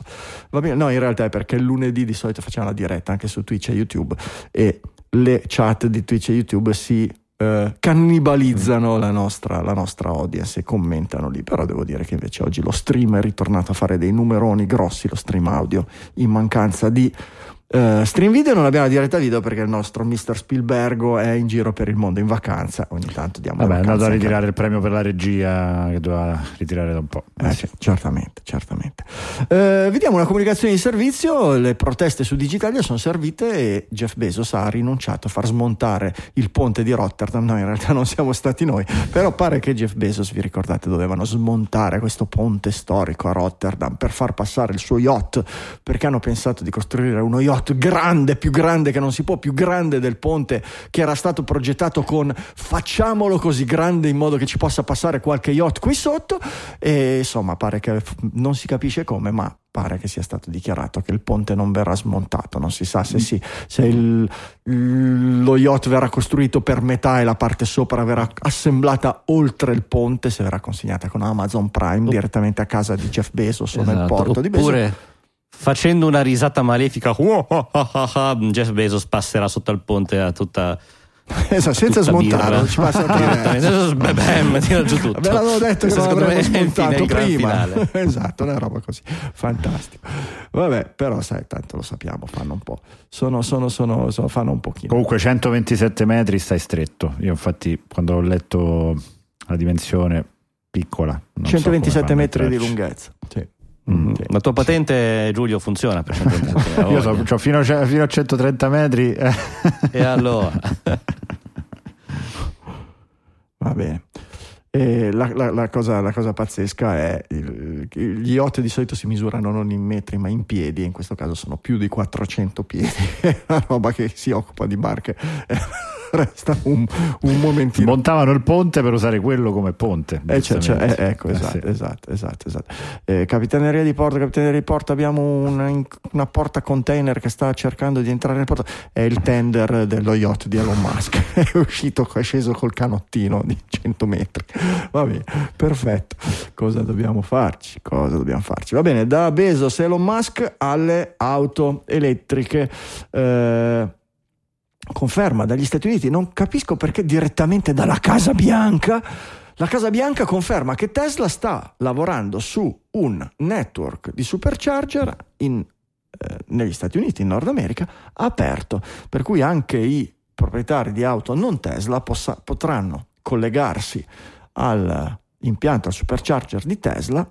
Va bene- No, in realtà è perché il lunedì di solito facciamo la diretta anche su Twitch e YouTube e le chat di Twitch e YouTube si eh, cannibalizzano la nostra, la nostra audience e commentano lì. Però devo dire che invece oggi lo stream è ritornato a fare dei numeroni grossi, lo stream audio, in mancanza di eh, stream video non abbiamo la diretta video perché il nostro Mr. Spielbergo è in giro per il mondo in vacanza. Ogni tanto diamo Vabbè, è andato a vacanze anche- ritirare il premio per la regia che doveva ritirare da un po'. eh, sì, certamente, certamente. Eh, vediamo una comunicazione di servizio. Le proteste su Digitalia sono servite e Jeff Bezos ha rinunciato a far smontare il ponte di Rotterdam. No, in realtà non siamo stati noi, però pare che Jeff Bezos, vi ricordate, dovevano smontare questo ponte storico a Rotterdam per far passare il suo yacht perché hanno pensato di costruire uno yacht grande, più grande che non si può, più grande del ponte che era stato progettato con facciamolo così grande in modo che ci possa passare qualche yacht qui sotto. E insomma pare che non si capisce come ma pare che sia stato dichiarato che il ponte non verrà smontato. Non si sa se, sì, se il- lo yacht verrà costruito per metà e la parte sopra verrà assemblata oltre il ponte se verrà consegnata con Amazon Prime direttamente a casa di Jeff Bezos o nel Esatto. porto di Bezos. Oppure facendo una risata malefica, Jeff Bezos passerà sotto al ponte a tutta. Esatto, senza tutta smontarlo, birra. ci passa Direttamente, bam, tira giù tutto. Ve l'avevo detto che Questo non l'avremmo il fine- smontato prima. [LAUGHS] esatto, una roba così. Fantastico. Vabbè, però sai, tanto lo sappiamo, fanno un po'. Sono, sono, sono, sono- fanno un pochino. Comunque 127 metri stai stretto. Io infatti quando ho letto la dimensione piccola. non so 127 come fanno a metri di lunghezza. Sì. Mm. Sì. La tua patente, Giulio, funziona per 127 [LAUGHS] Io so, c'ho fino, a- fino a 130 metri. eh. E allora? [LAUGHS] Va bene. La, la- la cosa, la cosa pazzesca è il- gli yacht di solito si misurano non in metri ma in piedi, e in questo caso sono più di 400 piedi. [LAUGHS] È una roba che si occupa di barche. [LAUGHS] Resta un, un momentino. Montavano il ponte per usare quello come ponte. Eh, cioè, cioè, eh, ecco, Eh, esatto, sì. esatto, esatto, esatto. Eh, Capitaneria di Porto, Capitaneria di Porto, abbiamo una, una porta container che sta cercando di entrare nel porto. È il tender dello yacht di Elon Musk. [LAUGHS] è uscito, è sceso col canottino di 100 metri. Va bene, perfetto. Cosa dobbiamo farci? Cosa dobbiamo farci? Va bene, da Bezos Elon Musk alle auto elettriche. Eh, conferma dagli Stati Uniti, non capisco perché direttamente dalla Casa Bianca, la Casa Bianca conferma che Tesla sta lavorando su un network di supercharger in, eh, negli Stati Uniti, in Nord America, aperto, per cui anche i proprietari di auto non Tesla possa, potranno collegarsi all'impianto, al supercharger di Tesla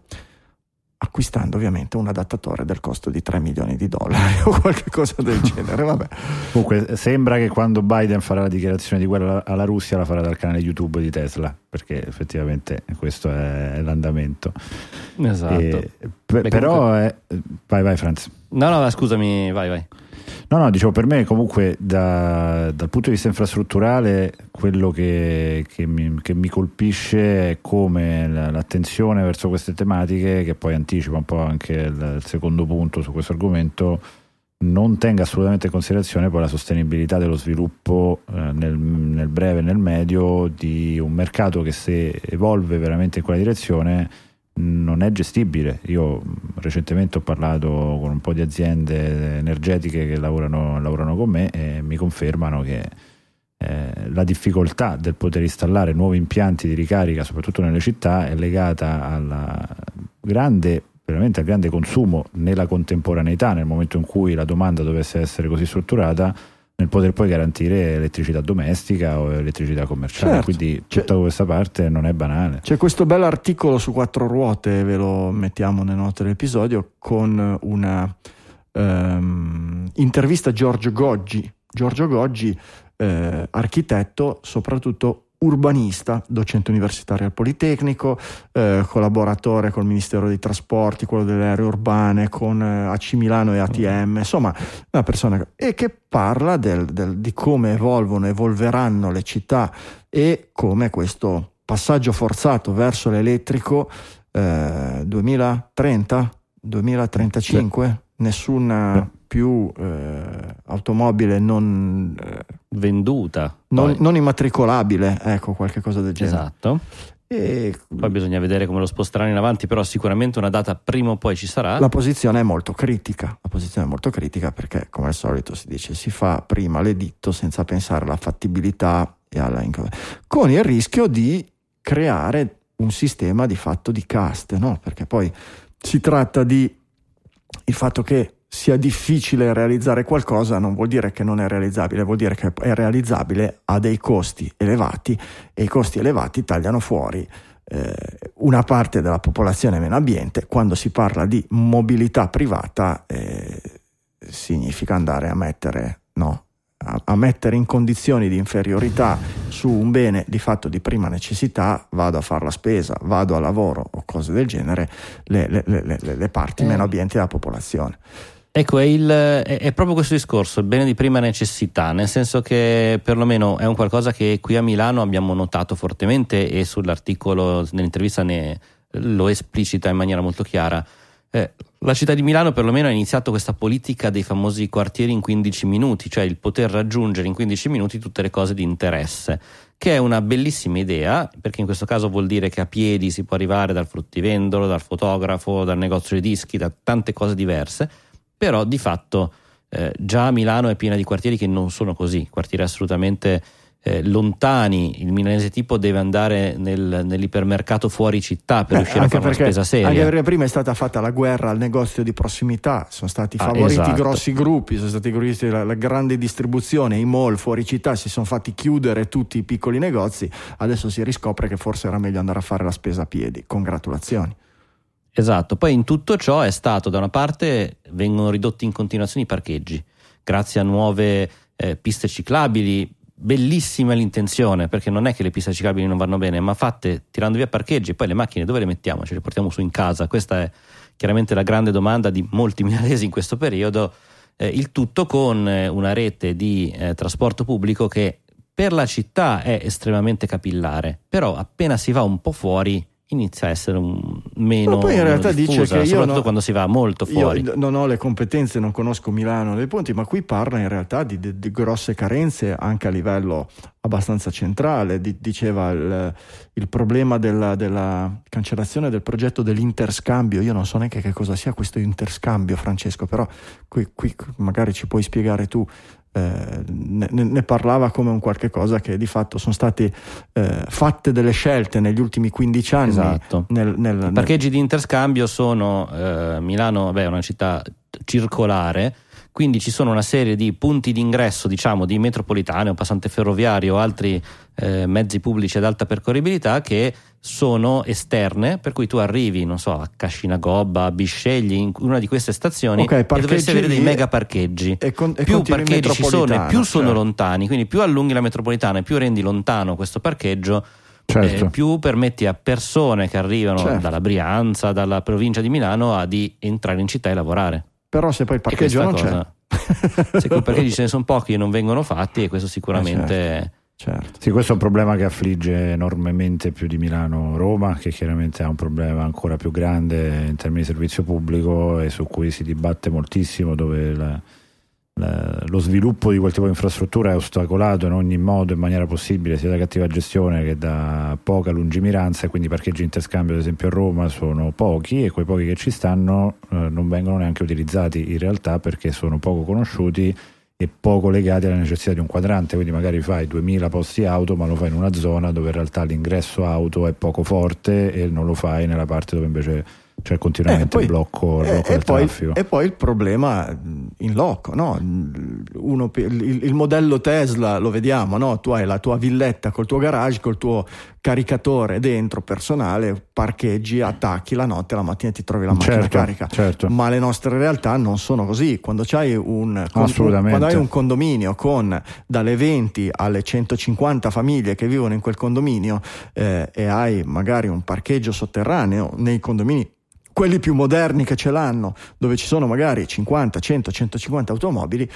acquistando ovviamente un adattatore del costo di 3 milioni di dollari [LAUGHS] o qualche cosa del genere. Vabbè. Comunque sembra che quando Biden farà la dichiarazione di guerra alla Russia la farà dal canale YouTube di Tesla, perché effettivamente questo è l'andamento. Esatto. E, per, però comunque... è... vai vai Franz. No no scusami, vai vai. No, no, dicevo per me comunque da, dal punto di vista infrastrutturale quello che, che, mi, che mi, colpisce è come l'attenzione verso queste tematiche, che poi anticipa un po' anche il, il secondo punto su questo argomento, non tenga assolutamente in considerazione poi la sostenibilità dello sviluppo eh, nel, nel breve e nel medio di un mercato che se evolve veramente in quella direzione non è gestibile. Io recentemente ho parlato con un po' di aziende energetiche che lavorano, lavorano con me e mi confermano che eh, la difficoltà del poter installare nuovi impianti di ricarica, soprattutto nelle città, è legata al grande, veramente al grande consumo nella contemporaneità, nel momento in cui la domanda dovesse essere così strutturata nel poter poi garantire elettricità domestica o elettricità commerciale. Certo. Quindi tutta questa parte non è banale. C'è questo bel articolo su quattro ruote, ve lo mettiamo nelle note dell'episodio, con una um, intervista a Giorgio Goggi. Giorgio Goggi, eh, architetto, soprattutto urbanista, docente universitario al Politecnico, eh, collaboratore col Ministero dei Trasporti, quello delle aree urbane, con eh, AC Milano e ATM, insomma una persona e che parla del, del, di come evolvono, evolveranno le città e come questo passaggio forzato verso l'elettrico eh, 2030, 2035, sì. nessuna più eh, automobile non eh, venduta, non, non, immatricolabile, ecco, qualche cosa del genere. Esatto. E... Poi bisogna vedere come lo sposteranno in avanti, però sicuramente una data prima o poi ci sarà. La posizione è molto critica, la posizione è molto critica perché come al solito si dice si fa prima l'editto senza pensare alla fattibilità e alla con il rischio di creare un sistema di fatto di caste, no? Perché poi si tratta di il fatto che sia difficile realizzare qualcosa non vuol dire che non è realizzabile, vuol dire che è realizzabile a dei costi elevati e i costi elevati tagliano fuori eh, una parte della popolazione meno ambiente. Quando si parla di mobilità privata eh, significa andare a mettere, no, a, a mettere in condizioni di inferiorità su un bene di fatto di prima necessità, vado a fare la spesa, vado al lavoro o cose del genere, le, le, le, le parti eh. meno ambienti della popolazione. Ecco, è, il, è, è, proprio questo discorso, il bene di prima necessità, nel senso che perlomeno è un qualcosa che qui a Milano abbiamo notato fortemente e sull'articolo, nell'intervista ne, lo esplicita in maniera molto chiara. Eh, la città di Milano perlomeno ha iniziato questa politica dei famosi quartieri in 15 minuti, cioè il poter raggiungere in 15 minuti tutte le cose di interesse, che è una bellissima idea, perché in questo caso vuol dire che a piedi si può arrivare dal fruttivendolo, dal fotografo, dal negozio di dischi, da tante cose diverse però di fatto eh, già Milano è piena di quartieri che non sono così, quartieri assolutamente eh, lontani, il milanese tipo deve andare nel, nell'ipermercato fuori città per Beh, riuscire a fare perché, una spesa seria. Anche perché prima è stata fatta la guerra al negozio di prossimità, sono stati ah, favoriti ah, esatto. grossi gruppi, sono stati favoriti la, la, grande distribuzione, i mall fuori città si sono fatti chiudere tutti i piccoli negozi, adesso si riscopre che forse era meglio andare a fare la spesa a piedi. Congratulazioni. Esatto, poi in tutto ciò è stato da una parte vengono ridotti in continuazione i parcheggi, grazie a nuove eh, piste ciclabili, bellissima l'intenzione, perché non è che le piste ciclabili non vanno bene, ma fatte tirando via parcheggi poi le macchine dove le mettiamo? Ce le portiamo su in casa? Questa è chiaramente la grande domanda di molti [LAUGHS] milanesi in questo periodo, eh, il tutto con eh, una rete di eh, trasporto pubblico che per la città è estremamente capillare, però appena si va un po' fuori inizia a essere un meno Ma poi in realtà diffusa, dice che io soprattutto no, quando si va molto fuori. io non ho le competenze non conosco Milano dei ponti ma qui parla in realtà di, di, di grosse carenze anche a livello abbastanza centrale. Di, diceva il, il problema della, della, cancellazione del progetto dell'interscambio. Io non so neanche che cosa sia questo interscambio Francesco però qui, qui magari ci puoi spiegare tu eh, ne, ne, parlava come un qualche cosa che di fatto sono state eh, fatte delle scelte negli ultimi 15 anni. Esatto. Nel, nel, I parcheggi di interscambio sono eh, Milano, beh, è una città circolare quindi ci sono una serie di punti d'ingresso, diciamo, di metropolitane o passante ferroviario o altri eh, mezzi pubblici ad alta percorribilità che sono esterne, per cui tu arrivi, non so, a Cascina Gobba, a Biscegli, in una di queste stazioni okay, e dovresti avere dei mega parcheggi. E con, e più parcheggi ci sono e più sono certo. lontani, quindi più allunghi la metropolitana e più rendi lontano questo parcheggio, Certo. eh, più permetti a persone che arrivano Certo. dalla Brianza, dalla provincia di Milano, a di entrare in città e lavorare. Però se poi il parcheggio non questa c'è. cosa- [LAUGHS] Se quei parcheggi ce ne sono pochi e non vengono fatti, e questo sicuramente. Certo. Sì, questo è un problema che affligge enormemente più di Milano-Roma, che chiaramente ha un problema ancora più grande in termini di servizio pubblico e su cui si dibatte moltissimo, dove la- la- lo sviluppo di quel tipo di infrastruttura è ostacolato in ogni modo, in maniera possibile, sia da cattiva gestione che da poca lungimiranza, e quindi parcheggi interscambio, ad esempio a Roma, sono pochi e quei pochi che ci stanno eh, non vengono neanche utilizzati in realtà perché sono poco conosciuti e poco legati alla necessità di un quadrante, quindi magari fai 2000 posti auto, ma lo fai in una zona dove in realtà l'ingresso auto è poco forte e non lo fai nella parte dove invece c'è continuamente Eh, poi- il blocco, il E, blocco e del poi, traffico. e poi il problema in loco, no? Uno il, il modello Tesla lo vediamo, no? tu hai la tua villetta col tuo garage, col tuo caricatore dentro personale, parcheggi, attacchi la notte, la mattina ti trovi la macchina Certo, carica. certo. Ma le nostre realtà non sono così. Quando, c'hai un, con- quando hai un condominio con dalle 20 alle 150 famiglie che vivono in quel condominio eh, e hai magari un parcheggio sotterraneo nei condomini quelli più moderni che ce l'hanno, dove ci sono magari 50, 100, 150 automobili,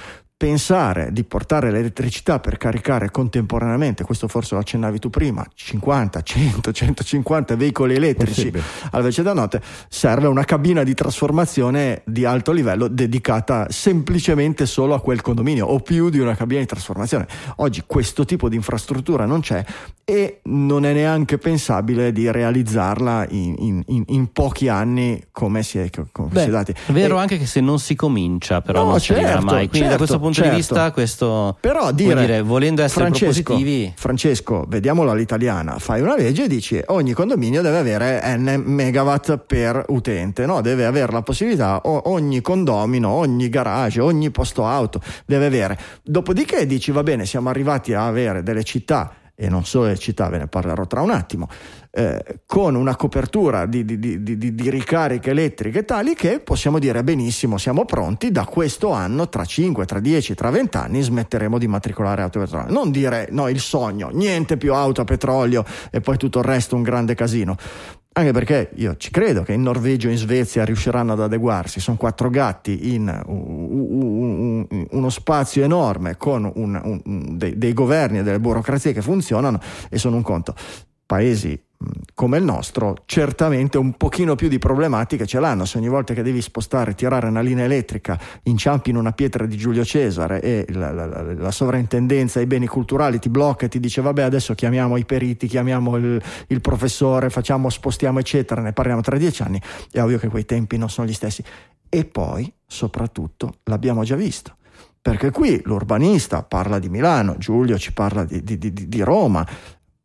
pensare di portare l'elettricità per caricare contemporaneamente, questo forse lo accennavi tu prima, 50, 100, 150 veicoli elettrici Possibile. alla velocità della notte, serve una cabina di trasformazione di alto livello dedicata semplicemente solo a quel condominio o più di una cabina di trasformazione. Oggi questo tipo di infrastruttura non c'è e non è neanche pensabile di realizzarla in, in- in- pochi anni come si è, come si Beh, è dati. è vero E- anche che se non si comincia, però No, non si arriverà certo, mai. Quindi, da certo, questo punto certo. di vista, questo Però vuol dire, volendo essere Francesco, propositivi, Francesco, vediamolo all'italiana, fai una legge e dici ogni condominio deve avere n megawatt per utente, no? deve avere la possibilità, o- ogni condomino, ogni garage, ogni posto auto deve avere. Dopodiché dici va bene, siamo arrivati a avere delle città e non solo le città, ve ne parlerò tra un attimo, eh, con una copertura di, di- di- di- ricariche elettriche tali che possiamo dire benissimo, siamo pronti, da questo anno, tra 5, tra 10, tra 20 anni, smetteremo di matricolare auto a petrolio. Non dire no, il sogno, niente più auto a petrolio e poi tutto il resto un grande casino. Anche perché io ci credo che in Norvegia o in Svezia riusciranno ad adeguarsi. Sono quattro gatti in uno spazio enorme con un- dei, dei governi e delle burocrazie che funzionano e sono un conto. Paesi come il nostro certamente un pochino più di problematiche ce l'hanno. Se ogni volta che devi spostare tirare una linea elettrica inciampi in una pietra di Giulio Cesare e la, la- la- sovrintendenza ai beni culturali ti blocca e ti dice vabbè adesso chiamiamo i periti chiamiamo il, il professore facciamo spostiamo eccetera ne parliamo tra dieci anni. È ovvio che quei tempi non sono gli stessi. E poi soprattutto l'abbiamo già visto. Perché qui l'urbanista parla di Milano, Giulio ci parla di, di- di- di Roma,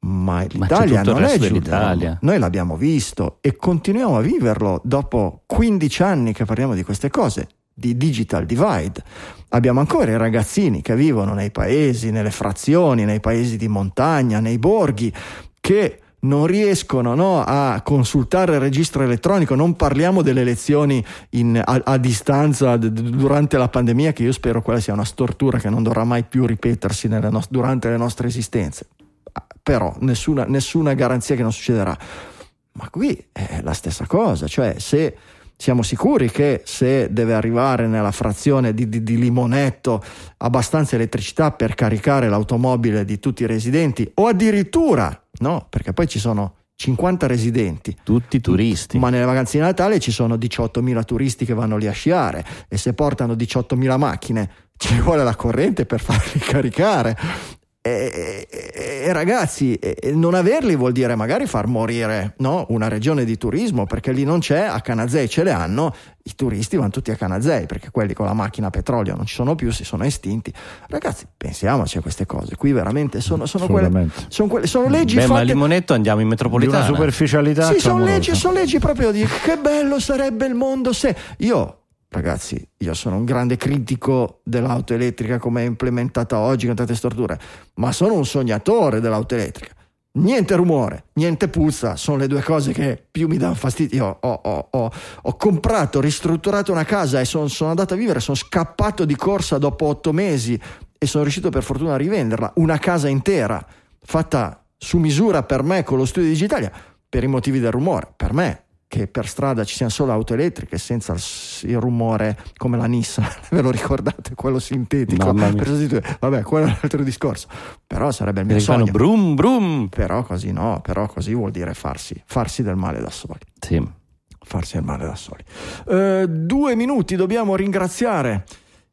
ma l'Italia non è dell'Italia. Noi l'abbiamo visto e continuiamo a viverlo dopo 15 anni che parliamo di queste cose, di digital divide. Abbiamo ancora i ragazzini che vivono nei paesi, nelle frazioni, nei paesi di montagna, nei borghi, che non riescono no, a consultare il registro elettronico, non parliamo delle elezioni in- a, a distanza d- durante la pandemia, che io spero quella sia una stortura che non dovrà mai più ripetersi nos- durante le nostre esistenze. Però nessuna, nessuna garanzia che non succederà. Ma qui è la stessa cosa, cioè se siamo sicuri che se deve arrivare nella frazione di, di- di Limonetto abbastanza elettricità per caricare l'automobile di tutti i residenti o addirittura, no, perché poi ci sono 50 residenti, tutti turisti. ma nelle vacanze di Natale ci sono 18.000 turisti che vanno lì a sciare e se portano 18.000 macchine ci vuole la corrente per farli [LAUGHS] caricare. E, e- E, ragazzi, e, non averli vuol dire magari far morire no? una regione di turismo, perché lì non c'è, a Canazei ce le hanno, i turisti vanno tutti a Canazei, perché quelli con la macchina a petrolio non ci sono più, si sono estinti. Ragazzi, pensiamoci a queste cose, qui veramente sono, sono, quelle, sono, quelle, sono leggi Beh, fatte... ma a Limonetto andiamo in metropolitana. Di una superficialità Sì, sono leggi, sono leggi proprio di che bello sarebbe il mondo se... Io Ragazzi, io sono un grande critico dell'auto elettrica come è implementata oggi con tante storture, ma sono un sognatore dell'auto elettrica. Niente rumore, niente puzza, sono le due cose che più mi danno fastidio. Io ho, ho- ho- ho comprato, ristrutturato una casa e son- sono andato a vivere, sono scappato di corsa dopo otto mesi e sono riuscito per fortuna a rivenderla. Una casa intera, fatta su misura per me con lo studio digitale, per i motivi del rumore. Per me, che per strada ci siano solo auto elettriche senza il, rumore come la Nissan, [LAUGHS] ve lo ricordate? Quello sintetico. Per sostituire- Vabbè, quello è un altro discorso. Però sarebbe il mio sogno. brum brum. Però così no, però così vuol dire farsi, farsi del male da soli. Sì. Farsi del male da soli. Eh, due minuti, dobbiamo ringraziare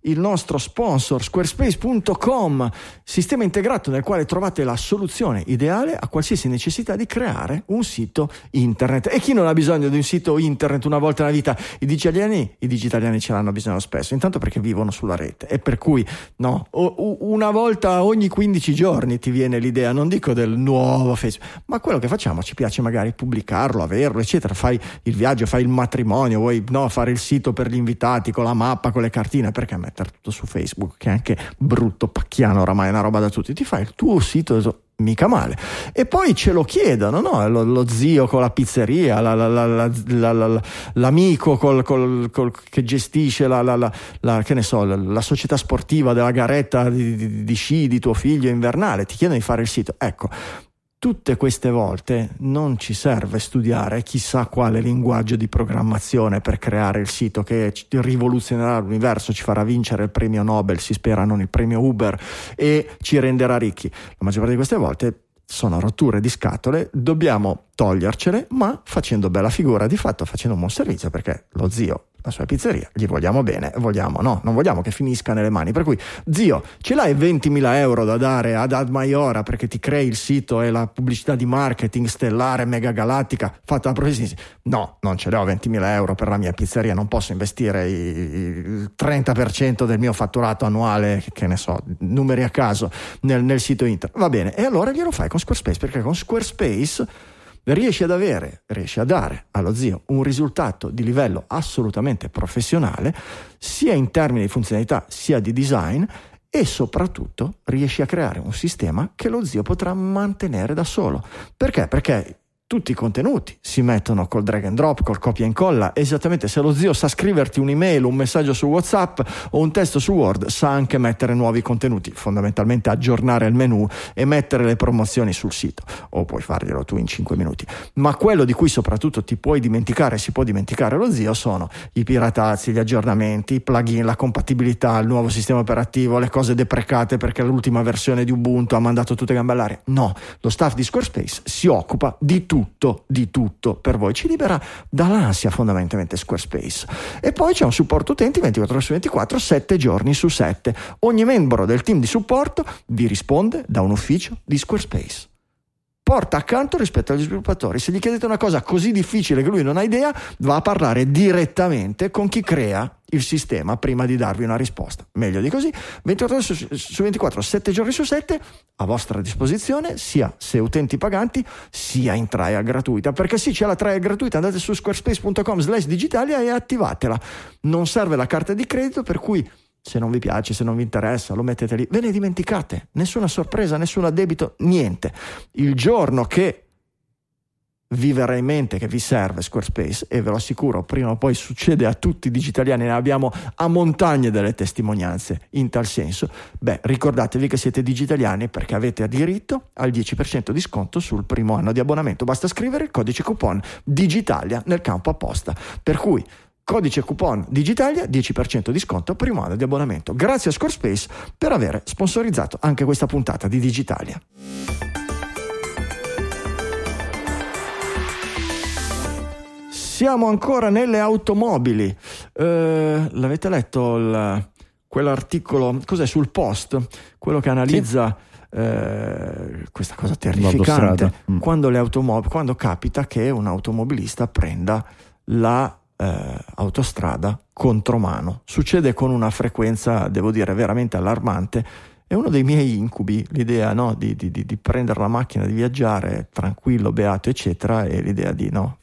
il nostro sponsor squarespace.com, sistema integrato nel quale trovate la soluzione ideale a qualsiasi necessità di creare un sito internet. E chi non ha bisogno di un sito internet una volta nella vita? I digitaliani, i digitaliani ce l'hanno bisogno spesso, intanto perché vivono sulla rete e per cui no, una volta ogni 15 giorni ti viene l'idea, non dico del nuovo Facebook, ma quello che facciamo ci piace magari pubblicarlo, averlo, eccetera. Fai il viaggio, fai il matrimonio, vuoi no, fare il sito per gli invitati con la mappa, con le cartine, perché mettere tutto su Facebook, che è anche brutto, pacchiano, oramai è una roba da tutti. Ti fai il tuo sito mica male. E poi ce lo chiedono, no? Lo, lo zio con la pizzeria, la- la- la- la- la- la- l'amico col- col- col- che gestisce la, che ne so, la società sportiva della garetta di, di- di sci di tuo figlio invernale, ti chiedono di fare il sito. Ecco, tutte queste volte non ci serve studiare chissà quale linguaggio di programmazione per creare il sito che rivoluzionerà l'universo, ci farà vincere il premio Nobel, si spera non il premio Uber e ci renderà ricchi. La maggior parte di queste volte sono rotture di scatole, dobbiamo togliercele, ma facendo bella figura, di fatto facendo un buon servizio perché lo zio, la sua pizzeria, gli vogliamo bene, vogliamo no, non vogliamo che finisca nelle mani. Per cui, zio, ce l'hai 20.000 euro da dare ad Ad Maiora perché ti crei il sito e la pubblicità di marketing stellare, mega galattica fatta da professionisti? No, non ce l'ho 20.000 euro per la mia pizzeria, non posso investire il 30% del mio fatturato annuale, che ne so, numeri a caso, nel, nel sito internet. Va bene, e allora glielo fai con Squarespace perché con Squarespace riesci ad avere, riesci a dare allo zio un risultato di livello assolutamente professionale, sia in termini di funzionalità sia di design e soprattutto riesci a creare un sistema che lo zio potrà mantenere da solo. Perché? Perché tutti i contenuti si mettono col drag and drop, col copia e incolla. Esattamente, se lo zio sa scriverti un'email, un messaggio su WhatsApp o un testo su Word, sa anche mettere nuovi contenuti, fondamentalmente aggiornare il menu e mettere le promozioni sul sito. O puoi farglielo tu in 5 minuti. Ma quello di cui soprattutto ti puoi dimenticare, si può dimenticare lo zio, sono i piratazzi, gli aggiornamenti, i plugin, la compatibilità, il nuovo sistema operativo, le cose deprecate perché l'ultima versione di Ubuntu ha mandato tutte gambe all'aria. No, lo staff di Squarespace si occupa di tutto, di tutto per voi, ci libera dall'ansia fondamentalmente Squarespace. E poi c'è un supporto utenti 24 ore su 24, 7 giorni su 7. Ogni membro del team di supporto vi risponde da un ufficio di Squarespace porta accanto rispetto agli sviluppatori. Se gli chiedete una cosa così difficile che lui non ha idea, va a parlare direttamente con chi crea il sistema prima di darvi una risposta. Meglio di così, 24 ore su, su 24, 7 giorni su 7 a vostra disposizione, sia se utenti paganti, sia in trial gratuita. Perché sì, c'è la trial gratuita, andate su squarespace.com slash digitalia e attivatela. Non serve la carta di credito, per cui se non vi piace, se non vi interessa, lo mettete lì, ve ne dimenticate, nessuna sorpresa, nessun addebito, niente. Il giorno che vi verrà in mente che vi serve Squarespace e ve lo assicuro, prima o poi succede a tutti i digitaliani, ne abbiamo a montagne delle testimonianze in tal senso, beh, ricordatevi che siete digitaliani perché avete diritto al 10% di sconto sul primo anno di abbonamento, basta scrivere il codice coupon Digitalia nel campo apposta, per cui Codice coupon Digitalia, 10% di sconto, primo anno di abbonamento. Grazie a Squarespace per aver sponsorizzato anche questa puntata di Digitalia. Siamo ancora nelle automobili. Eh, l'avete letto il- quell'articolo, cos'è sul post? Quello che analizza eh, questa cosa terrificante Mm. quando, le automob- quando capita che un automobilista prenda la eh, autostrada contromano. Succede con una frequenza, devo dire, veramente allarmante. È uno dei miei incubi, l'idea no, di, di- di- prendere la macchina, di viaggiare tranquillo, beato, eccetera, e l'idea di no,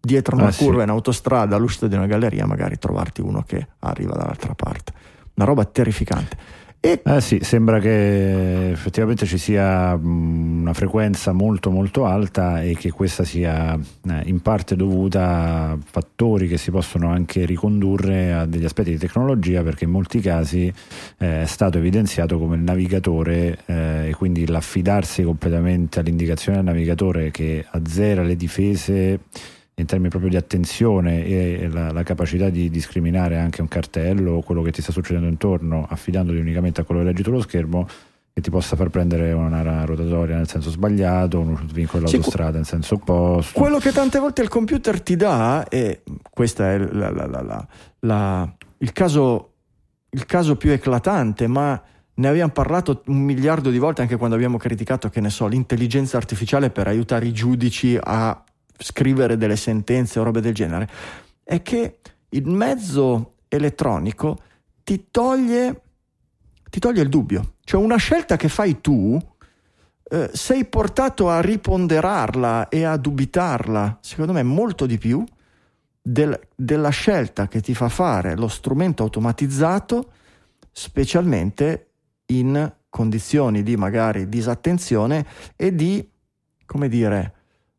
dietro una Ah, sì. curva in autostrada, all'uscita di una galleria, magari trovarti uno che arriva dall'altra parte. Una roba terrificante. E Eh sì, sembra che effettivamente ci sia una frequenza molto molto alta e che questa sia eh, in parte dovuta a fattori che si possono anche ricondurre a degli aspetti di tecnologia perché in molti casi eh, è stato evidenziato come il navigatore eh, e quindi l'affidarsi completamente all'indicazione del navigatore che azzera le difese in termini proprio di attenzione e la, la capacità di discriminare anche un cartello o quello che ti sta succedendo intorno, affidandoti unicamente a quello che leggi sullo schermo, che ti possa far prendere una rotatoria nel senso sbagliato, un vincolo Sì, dell'autostrada in senso opposto. Quello che tante volte il computer ti dà, e questo è la- la- la- la- la- il, caso, il caso più eclatante, ma ne abbiamo parlato un miliardo di volte anche quando abbiamo criticato, che ne so, l'intelligenza artificiale per aiutare i giudici a scrivere delle sentenze o robe del genere, è che il mezzo elettronico ti toglie, ti toglie il dubbio. Cioè una scelta che fai tu, eh, sei portato a riponderarla e a dubitarla, secondo me, molto di più del- della scelta che ti fa fare lo strumento automatizzato, specialmente in condizioni di magari disattenzione e di, come dire,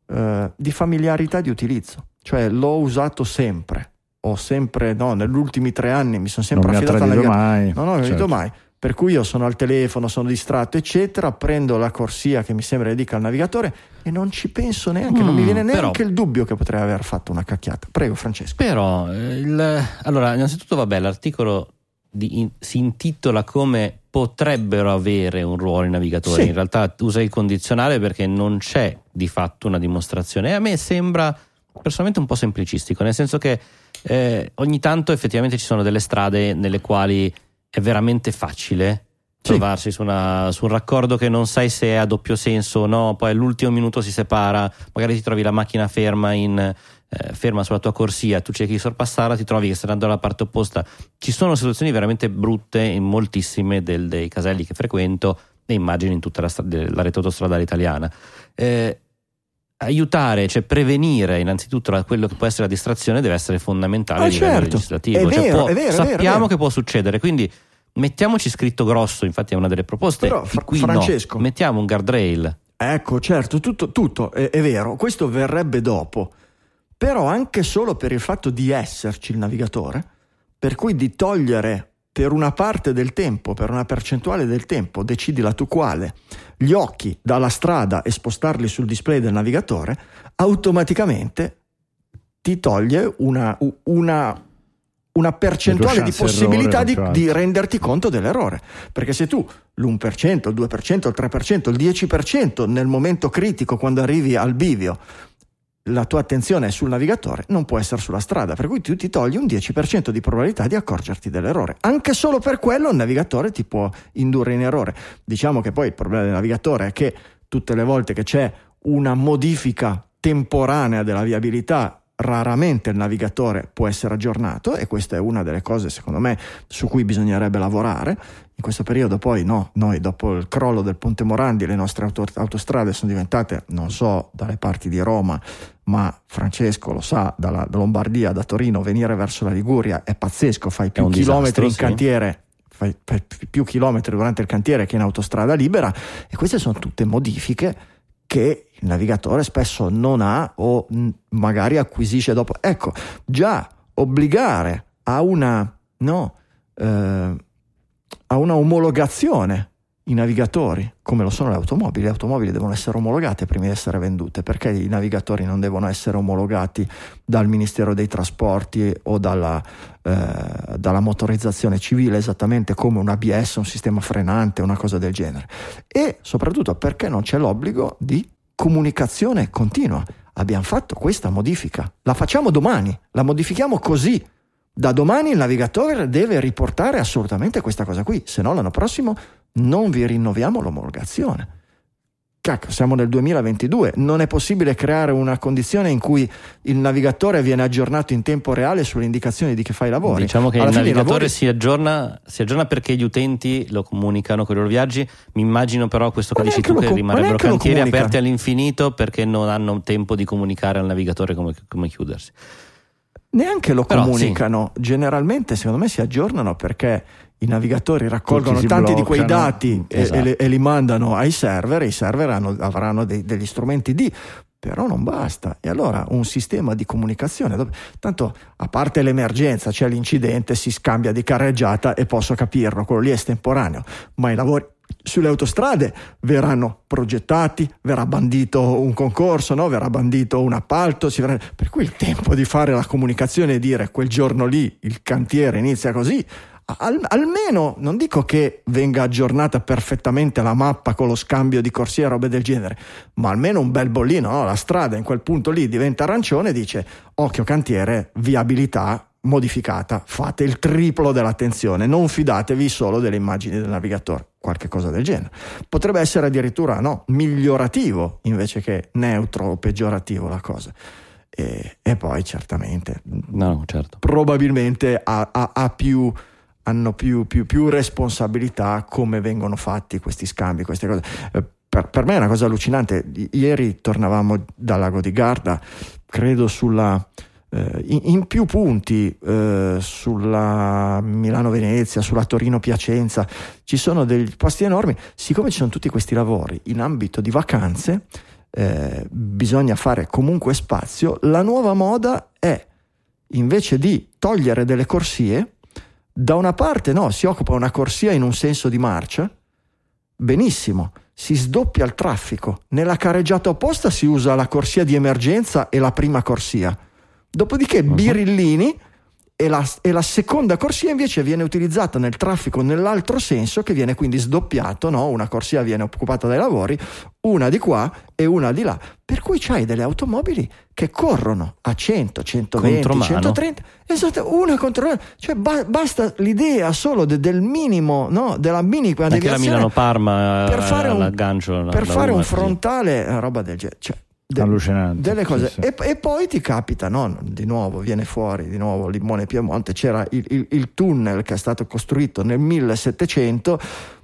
eh, di familiarità di utilizzo. Cioè l'ho usato sempre, ho sempre, no, negli ultimi tre anni mi sono sempre non affidato alla mai. No, no, non ho Certo. mai. Per cui io sono al telefono, sono distratto, eccetera, prendo la corsia che mi sembra che dica al navigatore e non ci penso neanche, non mi Mm, viene però- neanche il dubbio che potrei aver fatto una cacchiata. Prego, Francesco. Però, eh, il- allora, innanzitutto, vabbè, l'articolo di- si intitola come potrebbero avere un ruolo i navigatori. Sì. In realtà usa il condizionale perché non c'è di fatto una dimostrazione. E a me sembra personalmente un po' semplicistico, nel senso che eh, ogni tanto effettivamente ci sono delle strade nelle quali è veramente facile Sì. trovarsi su, una- su un raccordo che non sai se è a doppio senso o no, poi all'ultimo minuto si separa, magari ti trovi la macchina ferma, in, eh, ferma sulla tua corsia, tu cerchi di sorpassarla, ti trovi che stai andando dalla parte opposta. Ci sono situazioni veramente brutte in moltissime del- dei caselli che frequento e immagino in tutta la, la rete autostradale italiana. Eh, aiutare, cioè prevenire innanzitutto la- quello che può essere la distrazione deve essere fondamentale Ah, a livello certo. legislativo. È Cioè, vero, può- è vero, vero, è sappiamo vero. che può succedere, quindi mettiamoci scritto grosso, infatti è una delle proposte. Però, Fra- qui no. Francesco- mettiamo un guardrail. Ecco, certo, tutto, tutto è, è vero, questo verrebbe dopo, però anche solo per il fatto di esserci il navigatore, per cui di togliere per una parte del tempo, per una percentuale del tempo, decidila tu quale, gli occhi dalla strada e spostarli sul display del navigatore, automaticamente ti toglie una, una- una percentuale di possibilità errore di, di renderti conto dell'errore. Perché se tu l'1%, il 2%, il 3%, il 10% nel momento critico, quando arrivi al bivio, la tua attenzione è sul navigatore, non può essere sulla strada, per cui tu ti togli un 10% di probabilità di accorgerti dell'errore. Anche solo per quello il navigatore ti può indurre in errore. Diciamo che poi il problema del navigatore è che tutte le volte che c'è una modifica temporanea della viabilità, raramente il navigatore può essere aggiornato e questa è una delle cose secondo me su cui bisognerebbe lavorare. In questo periodo poi no, noi dopo il crollo del Ponte Morandi le nostre auto- autostrade sono diventate, non so, dalle parti di Roma, ma Francesco lo sa, dalla da Lombardia, da Torino, venire verso la Liguria è pazzesco, fai più chilometri disastro, in sì. cantiere. Fai, più chilometri durante il cantiere che in autostrada libera e queste sono tutte modifiche che il navigatore spesso non ha o magari acquisisce dopo. Ecco, già obbligare a una, no, eh, a una omologazione i navigatori, come lo sono le automobili, le automobili devono essere omologate prima di essere vendute, perché i navigatori non devono essere omologati dal Ministero dei Trasporti o dalla, eh, dalla motorizzazione civile, esattamente come un ABS, un sistema frenante, una cosa del genere. E soprattutto perché non c'è l'obbligo di comunicazione continua. Abbiamo fatto questa modifica, la facciamo domani, la modifichiamo così. Da domani il navigatore deve riportare assolutamente questa cosa qui, se no l'anno prossimo non vi rinnoviamo l'omologazione. Cacchio, siamo nel 2022, non è possibile creare una condizione in cui il navigatore viene aggiornato in tempo reale sulle indicazioni di chi fa i lavori. Diciamo che Alla il navigatore lavori- si, aggiorna, si aggiorna perché gli utenti lo comunicano con i loro viaggi. Mi immagino però questo che dici tu che com- ma rimarrebbero cantieri aperti all'infinito perché non hanno tempo di comunicare al navigatore come, come chiudersi. Neanche lo Però, comunicano, generalmente secondo me si aggiornano perché i navigatori raccolgono tanti di quei bloccano. dati e, Esatto. e li- e li mandano ai server e i server hanno- avranno dei- degli strumenti di... Però non basta. E allora un sistema di comunicazione, dove- tanto a parte l'emergenza, c'è l'incidente, si scambia di carreggiata e posso capirlo, quello lì è estemporaneo, ma i lavori sulle autostrade verranno progettati, verrà bandito un concorso, no? verrà bandito un appalto, verrà- per cui il tempo di fare la comunicazione e dire quel giorno lì il cantiere inizia così, al- almeno non dico che venga aggiornata perfettamente la mappa con lo scambio di corsie e robe del genere, ma almeno un bel bollino, no? la strada in quel punto lì diventa arancione e dice occhio cantiere, viabilità modificata, fate il triplo dell'attenzione, non fidatevi solo delle immagini del navigatore, qualche cosa del genere. Potrebbe essere addirittura no, migliorativo invece che neutro o peggiorativo la cosa. E, e poi certamente No, certo. probabilmente ha, ha- ha più, hanno più, più- più responsabilità come vengono fatti questi scambi, queste cose. Eh, Per, per me è una cosa allucinante. Ieri tornavamo dal lago di Garda, credo sulla. Eh, in, più punti eh, sulla Milano-Venezia, sulla Torino-Piacenza, ci sono dei posti enormi. Siccome ci sono tutti questi lavori in ambito di vacanze, eh, bisogna fare comunque spazio. La nuova moda è invece di togliere delle corsie, da una parte no, si occupa una corsia in un senso di marcia, benissimo, si sdoppia il traffico. Nella careggiata opposta si usa la corsia di emergenza e la prima corsia. Dopodiché birillini e la, e la seconda corsia invece viene utilizzata nel traffico nell'altro senso che viene quindi sdoppiato, no? una corsia viene occupata dai lavori, una di qua e una di là, per cui c'hai delle automobili che corrono a 100, 120, Contromano. 130, esatto, una contro l'altra, cioè ba- basta l'idea solo de- del minimo, no? della minima deviazione Milano-Parma per fare un, l'aggancio. per fare un frontale, eh, roba del genere. Cioè, de- Allucinante, Delle sì, cose. sì. E, e poi ti capita, no? di nuovo, viene fuori di nuovo Limone Piemonte, c'era il, il- il tunnel che è stato costruito nel 1700,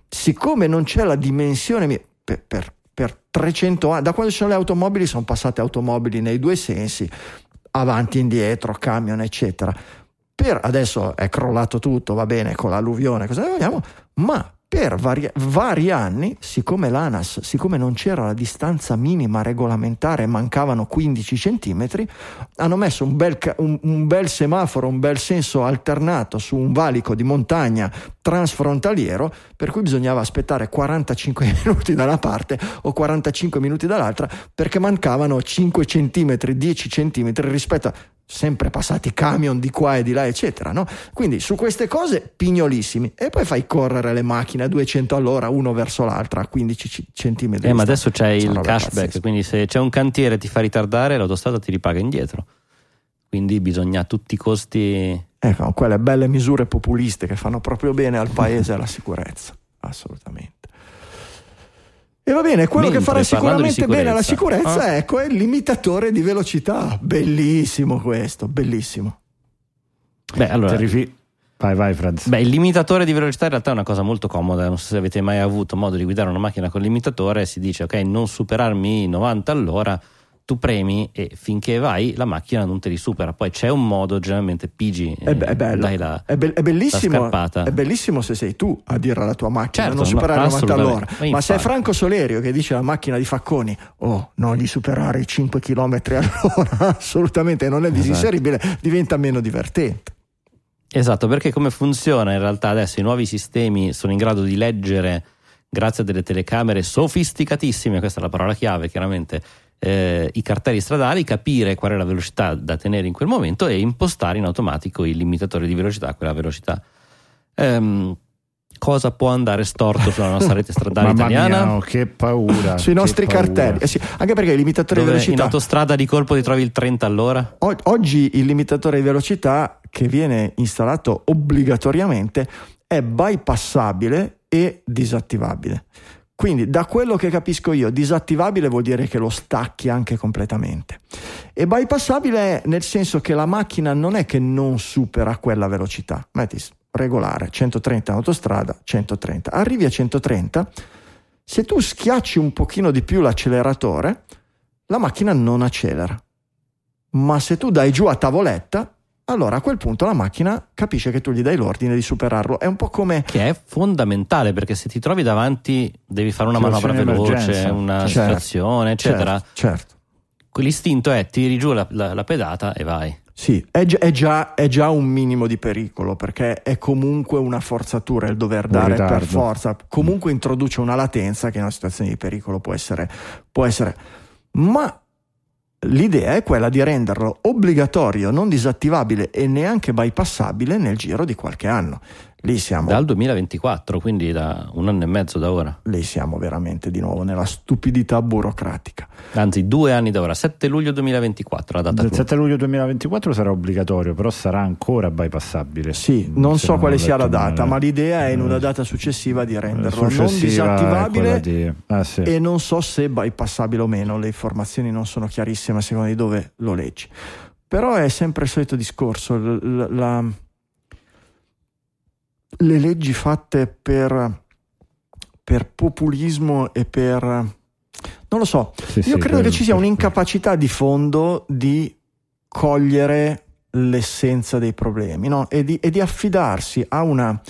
siccome non c'è la dimensione per, per- per 300 anni, da quando ci sono le automobili sono passate automobili nei due sensi, avanti e indietro, camion, eccetera. Per adesso è crollato tutto, va bene, con l'alluvione, cosa vogliamo, ma per vari, vari anni, siccome l'ANAS, siccome non c'era la distanza minima regolamentare, mancavano 15 centimetri, hanno messo un bel, un- un bel semaforo, un bel senso alternato su un valico di montagna transfrontaliero, per cui bisognava aspettare 45 [LAUGHS] minuti da una parte o 45 minuti dall'altra, perché mancavano 5 centimetri, 10 centimetri rispetto a sempre passati camion di qua e di là, eccetera. No? Quindi su queste cose pignolissimi e poi fai correre le macchine a 200 all'ora, uno verso l'altra a 15 c- centimetri. Eh, ma adesso c'è il cashback, pazzesche. quindi se c'è un cantiere e ti fa ritardare, l'autostrada ti ripaga indietro. Quindi bisogna a tutti i costi. Ecco, quelle belle misure populiste che fanno proprio bene al paese e alla sicurezza, assolutamente. E va bene, quello Mentre, che farà sicuramente bene alla sicurezza, ah. ecco, è il limitatore di velocità. Bellissimo questo, bellissimo. Beh, allora, Terrifi- Vai, vai, Franz. Beh, il limitatore di velocità in realtà è una cosa molto comoda. Non so se avete mai avuto modo di guidare una macchina con limitatore. Si dice, ok, non superarmi i 90 all'ora. Tu premi e finché vai la macchina non te li supera. Poi c'è un modo, generalmente pigi. È, be- è bello, Dai la, è, be- è bellissimo, è bellissimo se sei tu a dire alla tua macchina Certo, non superare ma- i 90 all'ora. Ma Ma se è. Franco Solerio che dice alla macchina di Facconi, oh, non gli superare i 5 km all'ora, [LAUGHS] assolutamente non è disinseribile, diventa meno divertente. Esatto, perché come funziona in realtà adesso i nuovi sistemi sono in grado di leggere, grazie a delle telecamere sofisticatissime, questa è la parola chiave chiaramente, eh, i cartelli stradali, capire qual è la velocità da tenere in quel momento e impostare in automatico il limitatore di velocità a quella velocità. Ehm, cosa può andare storto sulla nostra rete stradale [LAUGHS] Mamma italiana? mia, oh, che paura. [LAUGHS] Sui che nostri paura. cartelli, Eh sì, anche perché il limitatore di Dove in velocità autostrada di colpo ti trovi il 30 all'ora? O- Oggi il limitatore di velocità che viene installato obbligatoriamente è bypassabile e disattivabile. Quindi da quello che capisco io, disattivabile vuol dire che lo stacchi anche completamente. E bypassabile nel senso che la macchina non è che non supera quella velocità. Metti regolare, 130 in autostrada, 130. Arrivi a 130, se tu schiacci un pochino di più l'acceleratore, la macchina non accelera. Ma se tu dai giù a tavoletta, allora a quel punto la macchina capisce che tu gli dai l'ordine di superarlo. È un po' come. Che è fondamentale perché se ti trovi davanti devi fare una manovra veloce, una certo, situazione, eccetera. Certo, certo. Quell'istinto è tiri giù la, la, la pedata e vai. Sì, è, è, già, è, già, un minimo di pericolo perché è comunque una forzatura il dover dare per forza. Comunque introduce una latenza che in una situazione di pericolo può essere. Può essere. Ma L'idea è quella di renderlo obbligatorio, non disattivabile e neanche bypassabile nel giro di qualche anno. Lì siamo. Dal 2024, quindi da un anno e mezzo da ora. Lì siamo veramente di nuovo nella stupidità burocratica. Anzi, due anni da ora, 7 luglio 2024. La data Il 7 luglio 2024 sarà obbligatorio, però sarà ancora bypassabile. Sì, non so quale sia la data, male. ma l'idea è in una data successiva di renderlo successiva non disattivabile di... ah, sì. e non so se bypassabile o meno. Le informazioni non sono chiarissime a seconda di dove lo leggi. Però è sempre il solito discorso. la le leggi fatte per, per populismo e per... non lo so, sì, io sì, credo che ci sia un'incapacità di fondo di cogliere l'essenza dei problemi no? e, di, e, di, affidarsi a una,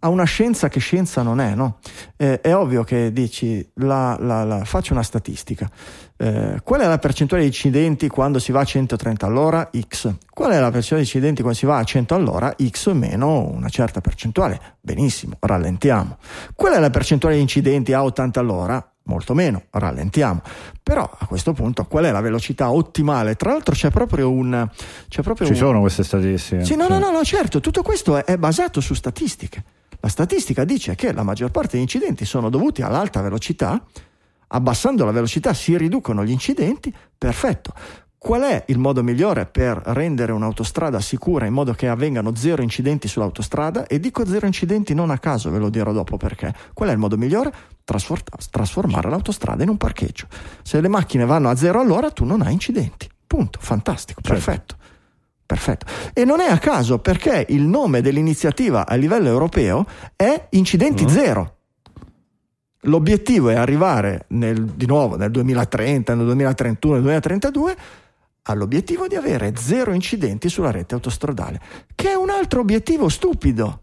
a una, scienza che scienza non è. No? Eh, è ovvio che dici, la, la, la, faccio una statistica, eh, qual è la percentuale di incidenti quando si va a 130 all'ora? X. Qual è la percentuale di incidenti quando si va a 100 all'ora? X meno una certa percentuale. Benissimo, rallentiamo. Qual è la percentuale di incidenti a 80 all'ora? Molto meno, rallentiamo. Però a questo punto qual è la velocità ottimale? Tra l'altro c'è proprio un... C'è proprio Ci un... sono queste statistiche. Sì, no, no, no, no, certo, tutto questo è, è basato su statistiche. La statistica dice che la maggior parte degli incidenti sono dovuti all'alta velocità abbassando la velocità si riducono gli incidenti, perfetto. Qual è il modo migliore per rendere un'autostrada sicura in modo che avvengano zero incidenti sull'autostrada? E dico zero incidenti non a caso, ve lo dirò dopo perché. Qual è il modo migliore? trasformare l'autostrada in un parcheggio. Se le macchine vanno a zero all'ora tu non hai incidenti. Punto, fantastico, certo. perfetto. Perfetto. E non è a caso perché il nome dell'iniziativa a livello europeo è incidenti uh zero. L'obiettivo è arrivare nel, di nuovo nel 2030, nel 2031, nel 2032 all'obiettivo di avere zero incidenti sulla rete autostradale, che è un altro obiettivo stupido.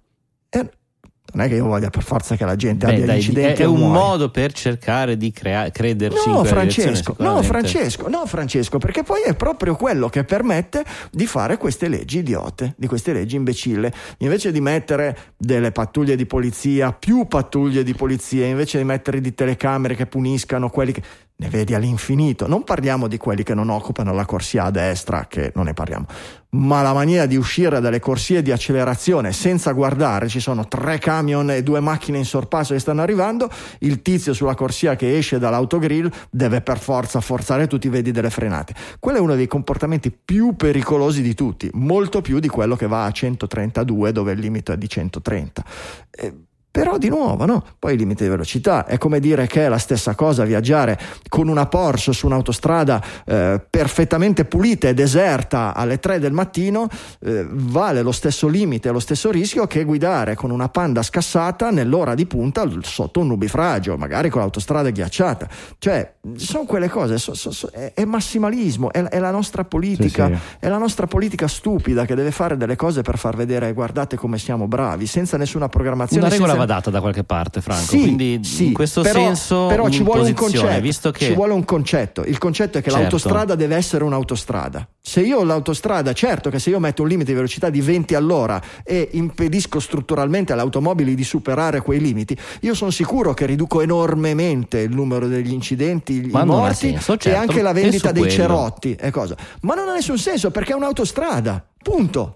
Non è che io voglia per forza che la gente Beh, abbia dai, incidenti. È, è un muore. modo per cercare di crea- crederci no, Francesco, no, Francesco, no, Francesco, perché poi è proprio quello che permette di fare queste leggi idiote, di queste leggi imbecille. Invece di mettere delle pattuglie di polizia, più pattuglie di polizia, invece di mettere di telecamere che puniscano quelli che ne vedi all'infinito. Non parliamo di quelli che non occupano la corsia a destra, che non ne parliamo, ma la maniera di uscire dalle corsie di accelerazione senza guardare, ci sono tre camion e due macchine in sorpasso che stanno arrivando, il tizio sulla corsia che esce dall'autogrill deve per forza forzare, tu ti vedi delle frenate. Quello è uno dei comportamenti più pericolosi di tutti, molto più di quello che va a 132 dove il limite è di 130. Eh, però di nuovo, no? Poi il limite di velocità è come dire che è la stessa cosa viaggiare con una Porsche su un'autostrada eh, perfettamente pulita e deserta alle 3 del mattino, eh, vale lo stesso limite, lo stesso rischio che guidare con una Panda scassata nell'ora di punta sotto un nubifragio, magari con l'autostrada ghiacciata. Cioè, sono quelle cose, so, so, so, è, è, massimalismo, è, è, la nostra politica, sì, sì. è la nostra politica stupida che deve fare delle cose per far vedere guardate come siamo bravi, senza nessuna programmazione. Una regola senza data da qualche parte, Franco. Sì, Quindi sì, in questo però, senso però ci vuole un concetto. Visto che... Ci vuole un concetto. Il concetto è che certo. l'autostrada deve essere un'autostrada. Se io ho l'autostrada, certo che se io metto un limite di velocità di 20 all'ora e impedisco strutturalmente alle automobili di superare quei limiti, io sono sicuro che riduco enormemente il numero degli incidenti, Ma i morti senso, certo. e anche la vendita dei quello. cerotti cosa. Ma non ha nessun senso perché è un'autostrada. Punto.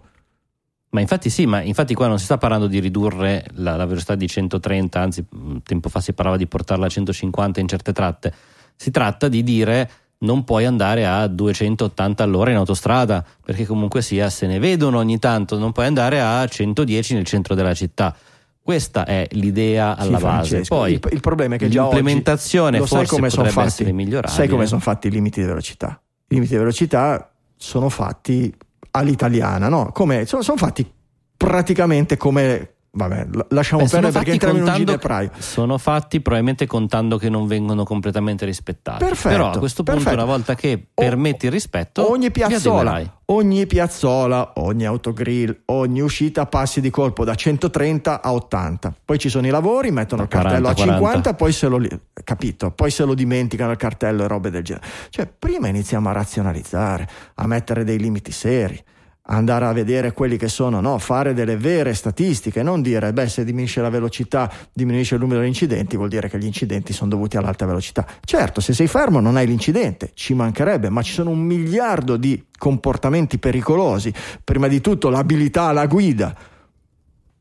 Ma infatti sì, ma infatti qua non si sta parlando di ridurre la, la, velocità di 130, anzi tempo fa si parlava di portarla a 150 in certe tratte. Si tratta di dire non puoi andare a 280 all'ora in autostrada, perché comunque sia se ne vedono ogni tanto, non puoi andare a 110 nel centro della città. Questa è l'idea alla Sì, base. Poi il, il problema è che già oggi l'implementazione forse come potrebbe fatti, essere migliorabile. sai come sono fatti i limiti di velocità i limiti di velocità sono fatti all'italiana no? come, sono, sono fatti praticamente come vabbè lasciamo Beh, perdere perché entriamo in un ginepraio Sono fatti probabilmente contando che non vengono completamente rispettati. Perfetto, Però a questo punto, perfetto. una volta che permetti il rispetto, ogni piazzola, ogni piazzola, ogni autogrill, ogni uscita passi di colpo da 130 a 80. Poi ci sono i lavori, mettono il 40, cartello a 50, 40. poi se lo capito, poi se lo dimenticano il cartello e robe del genere. Cioè, prima iniziamo a razionalizzare, a mettere dei limiti seri. Andare a vedere quelli che sono, no, fare delle vere statistiche, non dire, beh, se diminuisce la velocità, diminuisce il numero di incidenti, vuol dire che gli incidenti sono dovuti all'alta velocità. Certo, se sei fermo non hai l'incidente, ci mancherebbe, ma ci sono un miliardo di comportamenti pericolosi. Prima di tutto l'abilità alla guida,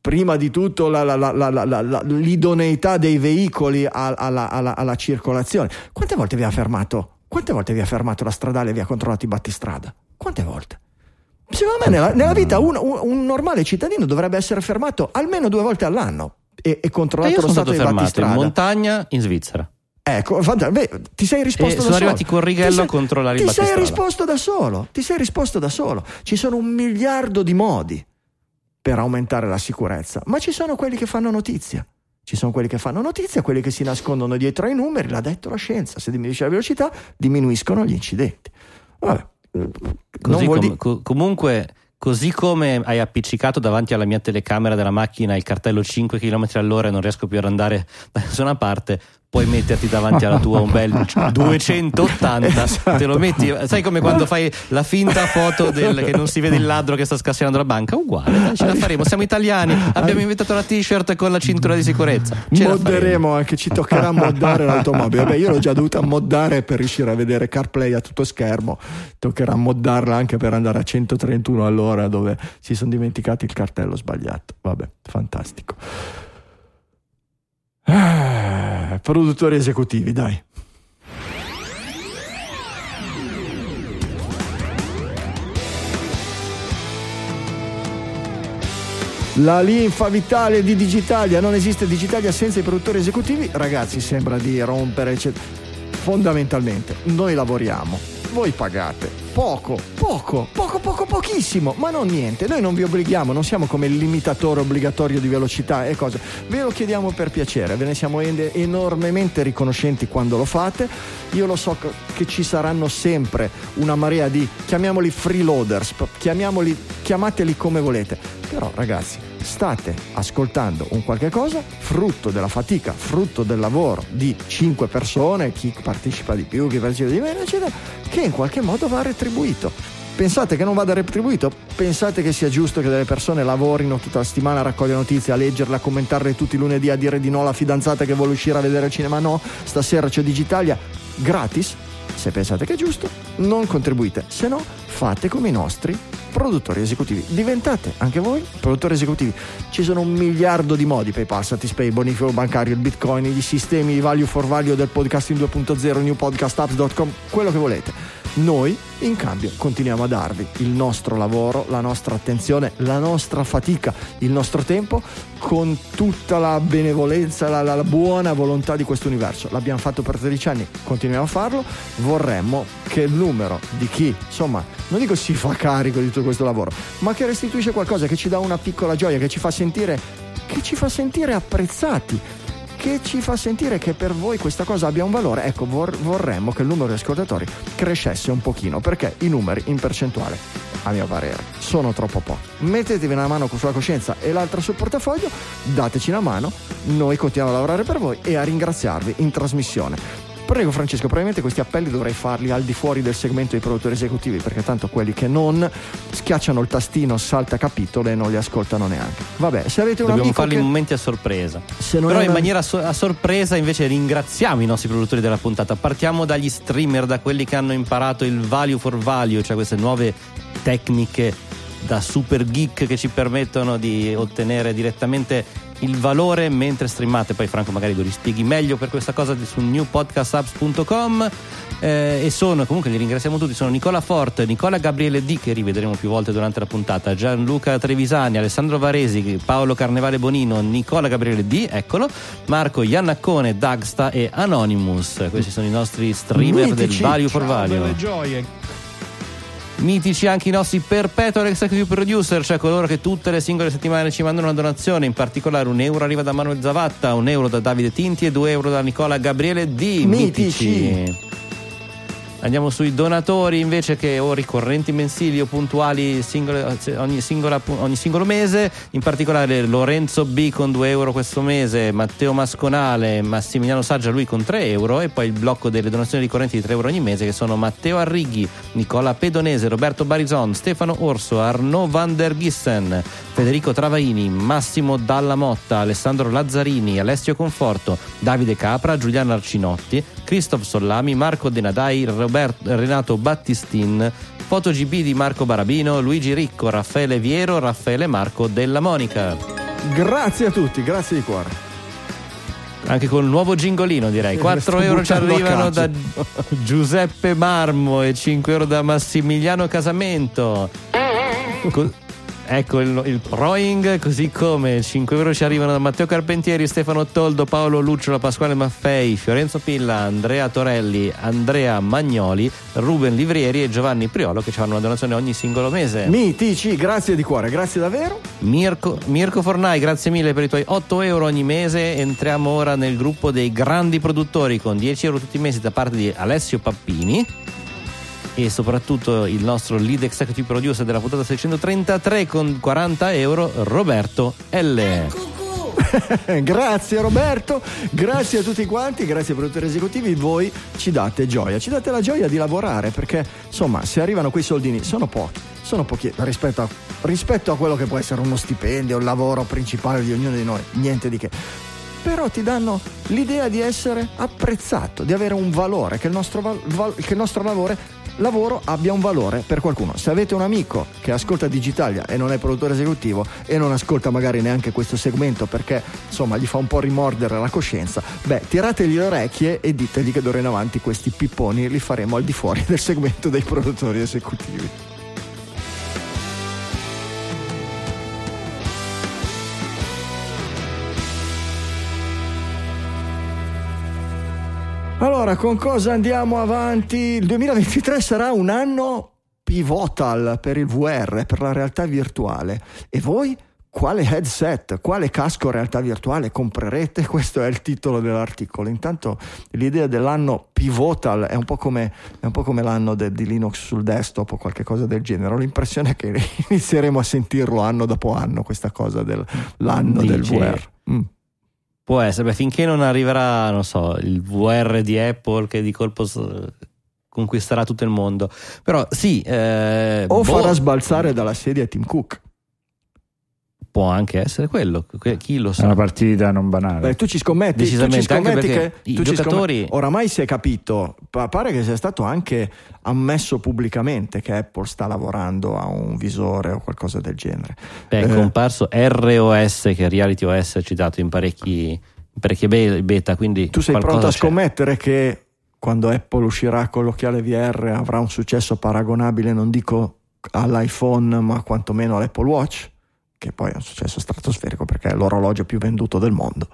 prima di tutto la- la- la- l'idoneità dei veicoli a- alla, alla- alla circolazione. Quante volte vi ha fermato? Quante volte vi ha fermato la stradale e vi ha controllato i battistrada? Quante volte? Secondo me nella, nella vita un, un- un normale cittadino dovrebbe essere fermato almeno due volte all'anno e, e controllato io lo sono stato fermato in battistrada. montagna in Svizzera. Ecco, beh, ti sei risposto E da sono solo. arrivati con righello sei- a controllare il Ti sei battistrada. risposto da solo. Ti sei risposto da solo. Ci sono un miliardo di modi per aumentare la sicurezza, ma ci sono quelli che fanno notizia. Ci sono quelli che fanno notizia, quelli che si nascondono dietro ai numeri, l'ha detto la scienza. Se diminuisce la velocità, diminuiscono gli incidenti. Vabbè. Così com- dire- co- comunque, così come hai appiccicato davanti alla mia telecamera della macchina il cartello 5 km all'ora e non riesco più ad andare [LAUGHS] da nessuna parte, puoi metterti davanti alla tua un bel [LAUGHS] 280, Esatto. te lo metti, sai come quando fai la finta foto del, che non si vede il ladro che sta scassinando la banca? Uguale, ce la faremo, siamo italiani, abbiamo inventato la t-shirt con la cintura di sicurezza. Ce. Modderemo anche, ci toccherà [LAUGHS] moddare l'automobile. Beh, io l'ho già dovuta moddare per riuscire a vedere CarPlay a tutto schermo. Toccherà moddarla anche per andare a 131 all'ora dove si sono dimenticati il cartello sbagliato. Vabbè, fantastico. Ah, produttori esecutivi, dai. La linfa vitale di Digitalia, non esiste Digitalia senza i produttori esecutivi. Ragazzi, sembra di rompere. eccetera. Fondamentalmente, noi lavoriamo, voi pagate. Poco, poco, poco, poco, pochissimo, ma non niente. Noi non vi obblighiamo, non siamo come il limitatore obbligatorio di velocità e cose. Ve lo chiediamo per piacere, ve ne siamo enormemente riconoscenti quando lo fate. Io lo so che- ci saranno sempre una marea di, chiamiamoli freeloaders, chiamiamoli, chiamateli come volete. Però ragazzi, state ascoltando un qualche cosa frutto della fatica, frutto del lavoro di cinque persone, chi partecipa di più, chi partecipa di meno, eccetera, che in qualche modo va retribuito. Pensate che non vada retribuito? Pensate che sia giusto che delle persone lavorino tutta la settimana a raccogliere notizie, a leggerle, a commentarle tutti i lunedì, a dire di no alla fidanzata che vuole uscire a vedere il cinema? No, stasera c'è Digitalia gratis. Se pensate che è giusto, non contribuite, se no fate come i nostri produttori esecutivi. Diventate anche voi produttori esecutivi. Ci sono un miliardo di modi, PayPal, Satispay, bonifico bancario, il Bitcoin, i sistemi value for value del podcasting 2.0, newpodcastapps.com, quello che volete. Noi in cambio continuiamo a darvi il nostro lavoro, la nostra attenzione, la nostra fatica, il nostro tempo con tutta la benevolenza, la, la- buona volontà di questo universo. L'abbiamo fatto per 13 anni, continuiamo a farlo. Vorremmo che il numero di chi, insomma, non dico si fa carico di tutto questo lavoro, ma che restituisce qualcosa che ci dà una piccola gioia, che ci fa sentire, che ci fa sentire apprezzati che ci fa sentire che per voi questa cosa abbia un valore. Ecco, vor- vorremmo che il numero di ascoltatori crescesse un pochino, perché i numeri in percentuale, a mio parere, sono troppo pochi. Mettetevi una mano sulla coscienza e l'altra sul portafoglio, dateci una mano, noi continuiamo a lavorare per voi e a ringraziarvi in trasmissione. Prego Francesco, probabilmente questi appelli dovrei farli al di fuori del segmento dei produttori esecutivi, perché tanto quelli che non schiacciano il tastino salta capitolo e non li ascoltano neanche. Vabbè, se avete un Dobbiamo farli che... in momenti a sorpresa. Però è in una- maniera so- a sorpresa invece ringraziamo i nostri produttori della puntata. Partiamo dagli streamer, da quelli che hanno imparato il value for value, cioè queste nuove tecniche da super geek che ci permettono di ottenere direttamente il valore mentre streamate. Poi Franco magari lo rispieghi meglio per questa cosa su newpodcastapps.com. eh, e sono comunque li ringraziamo tutti sono Nicola Forte Nicola Gabriele D che rivedremo più volte durante la puntata Gianluca Trevisani Alessandro Varesi Paolo Carnevale Bonino Nicola Gabriele D eccolo Marco Iannaccone Dagsta e Anonymous questi sono i nostri streamer Mitici. del Value for Ciao, Value gioie. Mitici anche i nostri perpetual executive producer, cioè coloro che tutte le singole settimane ci mandano una donazione, in particolare un euro arriva da Manuel Zavatta, un euro da Davide Tinti e due euro da Nicola Gabriele D. Mitici. Andiamo sui donatori invece che o ricorrenti mensili o puntuali singole- ogni, singola- ogni singolo mese, in particolare Lorenzo B con 2 euro questo mese, Matteo Masconale, Massimiliano Saggia lui con 3 euro e poi il blocco delle donazioni ricorrenti di 3 euro ogni mese che sono Matteo Arrighi, Nicola Pedonese, Roberto Barizon, Stefano Orso, Arnaud van der Gissen, Federico Travaini, Massimo Dalla Motta, Alessandro Lazzarini, Alessio Conforto, Davide Capra, Giuliano Arcinotti, Christoph Sollami, Marco Denadai, Roberto, Renato Battistin, FotoGB di Marco Barabino, Luigi Ricco, Raffaele Viero, Raffaele Marco della Monica. Grazie a tutti, grazie di cuore. Anche con il nuovo gingolino direi. Sì, 4 sto euro ci arrivano da. [LAUGHS] Giuseppe Marmo e 5 euro da Massimiliano Casamento. Co- ecco il, il Proing, così come 5 euro ci arrivano da Matteo Carpentieri, Stefano Toldo, Paolo Lucciola, Pasquale Maffei, Fiorenzo Pilla, Andrea Torelli, Andrea Magnoli, Ruben Livrieri e Giovanni Priolo che ci fanno una donazione ogni singolo mese. Mitici, grazie di cuore, grazie davvero. Mirko, Mirko Fornai, grazie mille per i tuoi 8 euro ogni mese. Entriamo ora nel gruppo dei grandi produttori con 10 euro tutti i mesi da parte di Alessio Pappini e soprattutto il nostro lead executive producer della puntata 633 con 40 euro Roberto L. [LAUGHS] grazie Roberto, grazie a tutti quanti, grazie ai produttori esecutivi, voi ci date gioia, ci date la gioia di lavorare perché insomma se arrivano quei soldini sono pochi, sono pochi rispetto a, rispetto a quello che può essere uno stipendio, il lavoro principale di ognuno di noi, niente di che. Però ti danno l'idea di essere apprezzato, di avere un valore, che il nostro, val- val- che il nostro lavoro, lavoro abbia un valore per qualcuno. Se avete un amico che ascolta Digitalia e non è produttore esecutivo e non ascolta magari neanche questo segmento perché insomma gli fa un po' rimordere la coscienza, beh, tirategli le orecchie e ditegli che d'ora in avanti questi pipponi li faremo al di fuori [LAUGHS] del segmento dei produttori esecutivi. Allora, con cosa andiamo avanti? Il 2023 sarà un anno pivotal per il VR, per la realtà virtuale. E voi? Quale headset, quale casco realtà virtuale comprerete? Questo è il titolo dell'articolo. Intanto l'idea dell'anno pivotal è un po' come, è un po' come l'anno de- di Linux sul desktop o qualche cosa del genere. Ho l'impressione che [LAUGHS] inizieremo a sentirlo anno dopo anno, questa cosa dell'anno del Dici? VR. Mm. Può essere, beh, finché non arriverà, non so, il VR di Apple che di colpo conquisterà tutto il mondo. Però sì, eh, O boh, farà sbalzare dalla sedia Tim Cook. Può anche essere quello, que- chi lo È sa. una partita non banale. Beh, tu ci scommetti, tu ci Decisamente, anche scommetti perché che i tu ci giocatori- scommetti- oramai si è capito, pa- pare che sia stato anche ammesso pubblicamente che Apple sta lavorando a un visore o qualcosa del genere. Beh, è Eh, comparso ROS che è Reality OS citato in parecchi in parecchie be- beta, quindi tu sei pronto a c'è. scommettere che quando Apple uscirà con l'occhiale VR avrà un successo paragonabile, non dico all'iPhone, ma quantomeno all'Apple Watch, che poi è un successo stratosferico perché è l'orologio più venduto del mondo.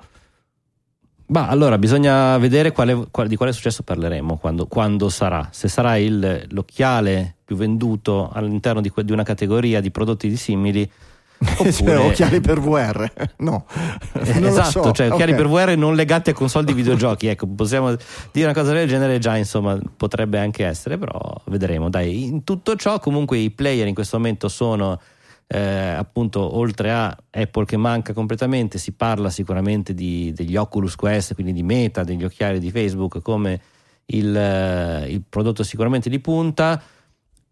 Ma allora bisogna vedere quale- quale- di quale successo parleremo quando, quando sarà. Se sarà il- l'occhiale più venduto all'interno di, que- di una categoria di prodotti di simili. [LAUGHS] Oppure- occhiali per VR, no, Eh, esatto, so. cioè occhiali Ok. per VR non legati a console di videogiochi. Ecco, possiamo dire una cosa del genere, già insomma potrebbe anche essere, però vedremo. Dai, in tutto ciò, comunque, i player in questo momento sono eh, appunto oltre a Apple che manca completamente, si parla sicuramente di- degli Oculus Quest, quindi di Meta, degli occhiali di Facebook come il, eh, il prodotto sicuramente di punta.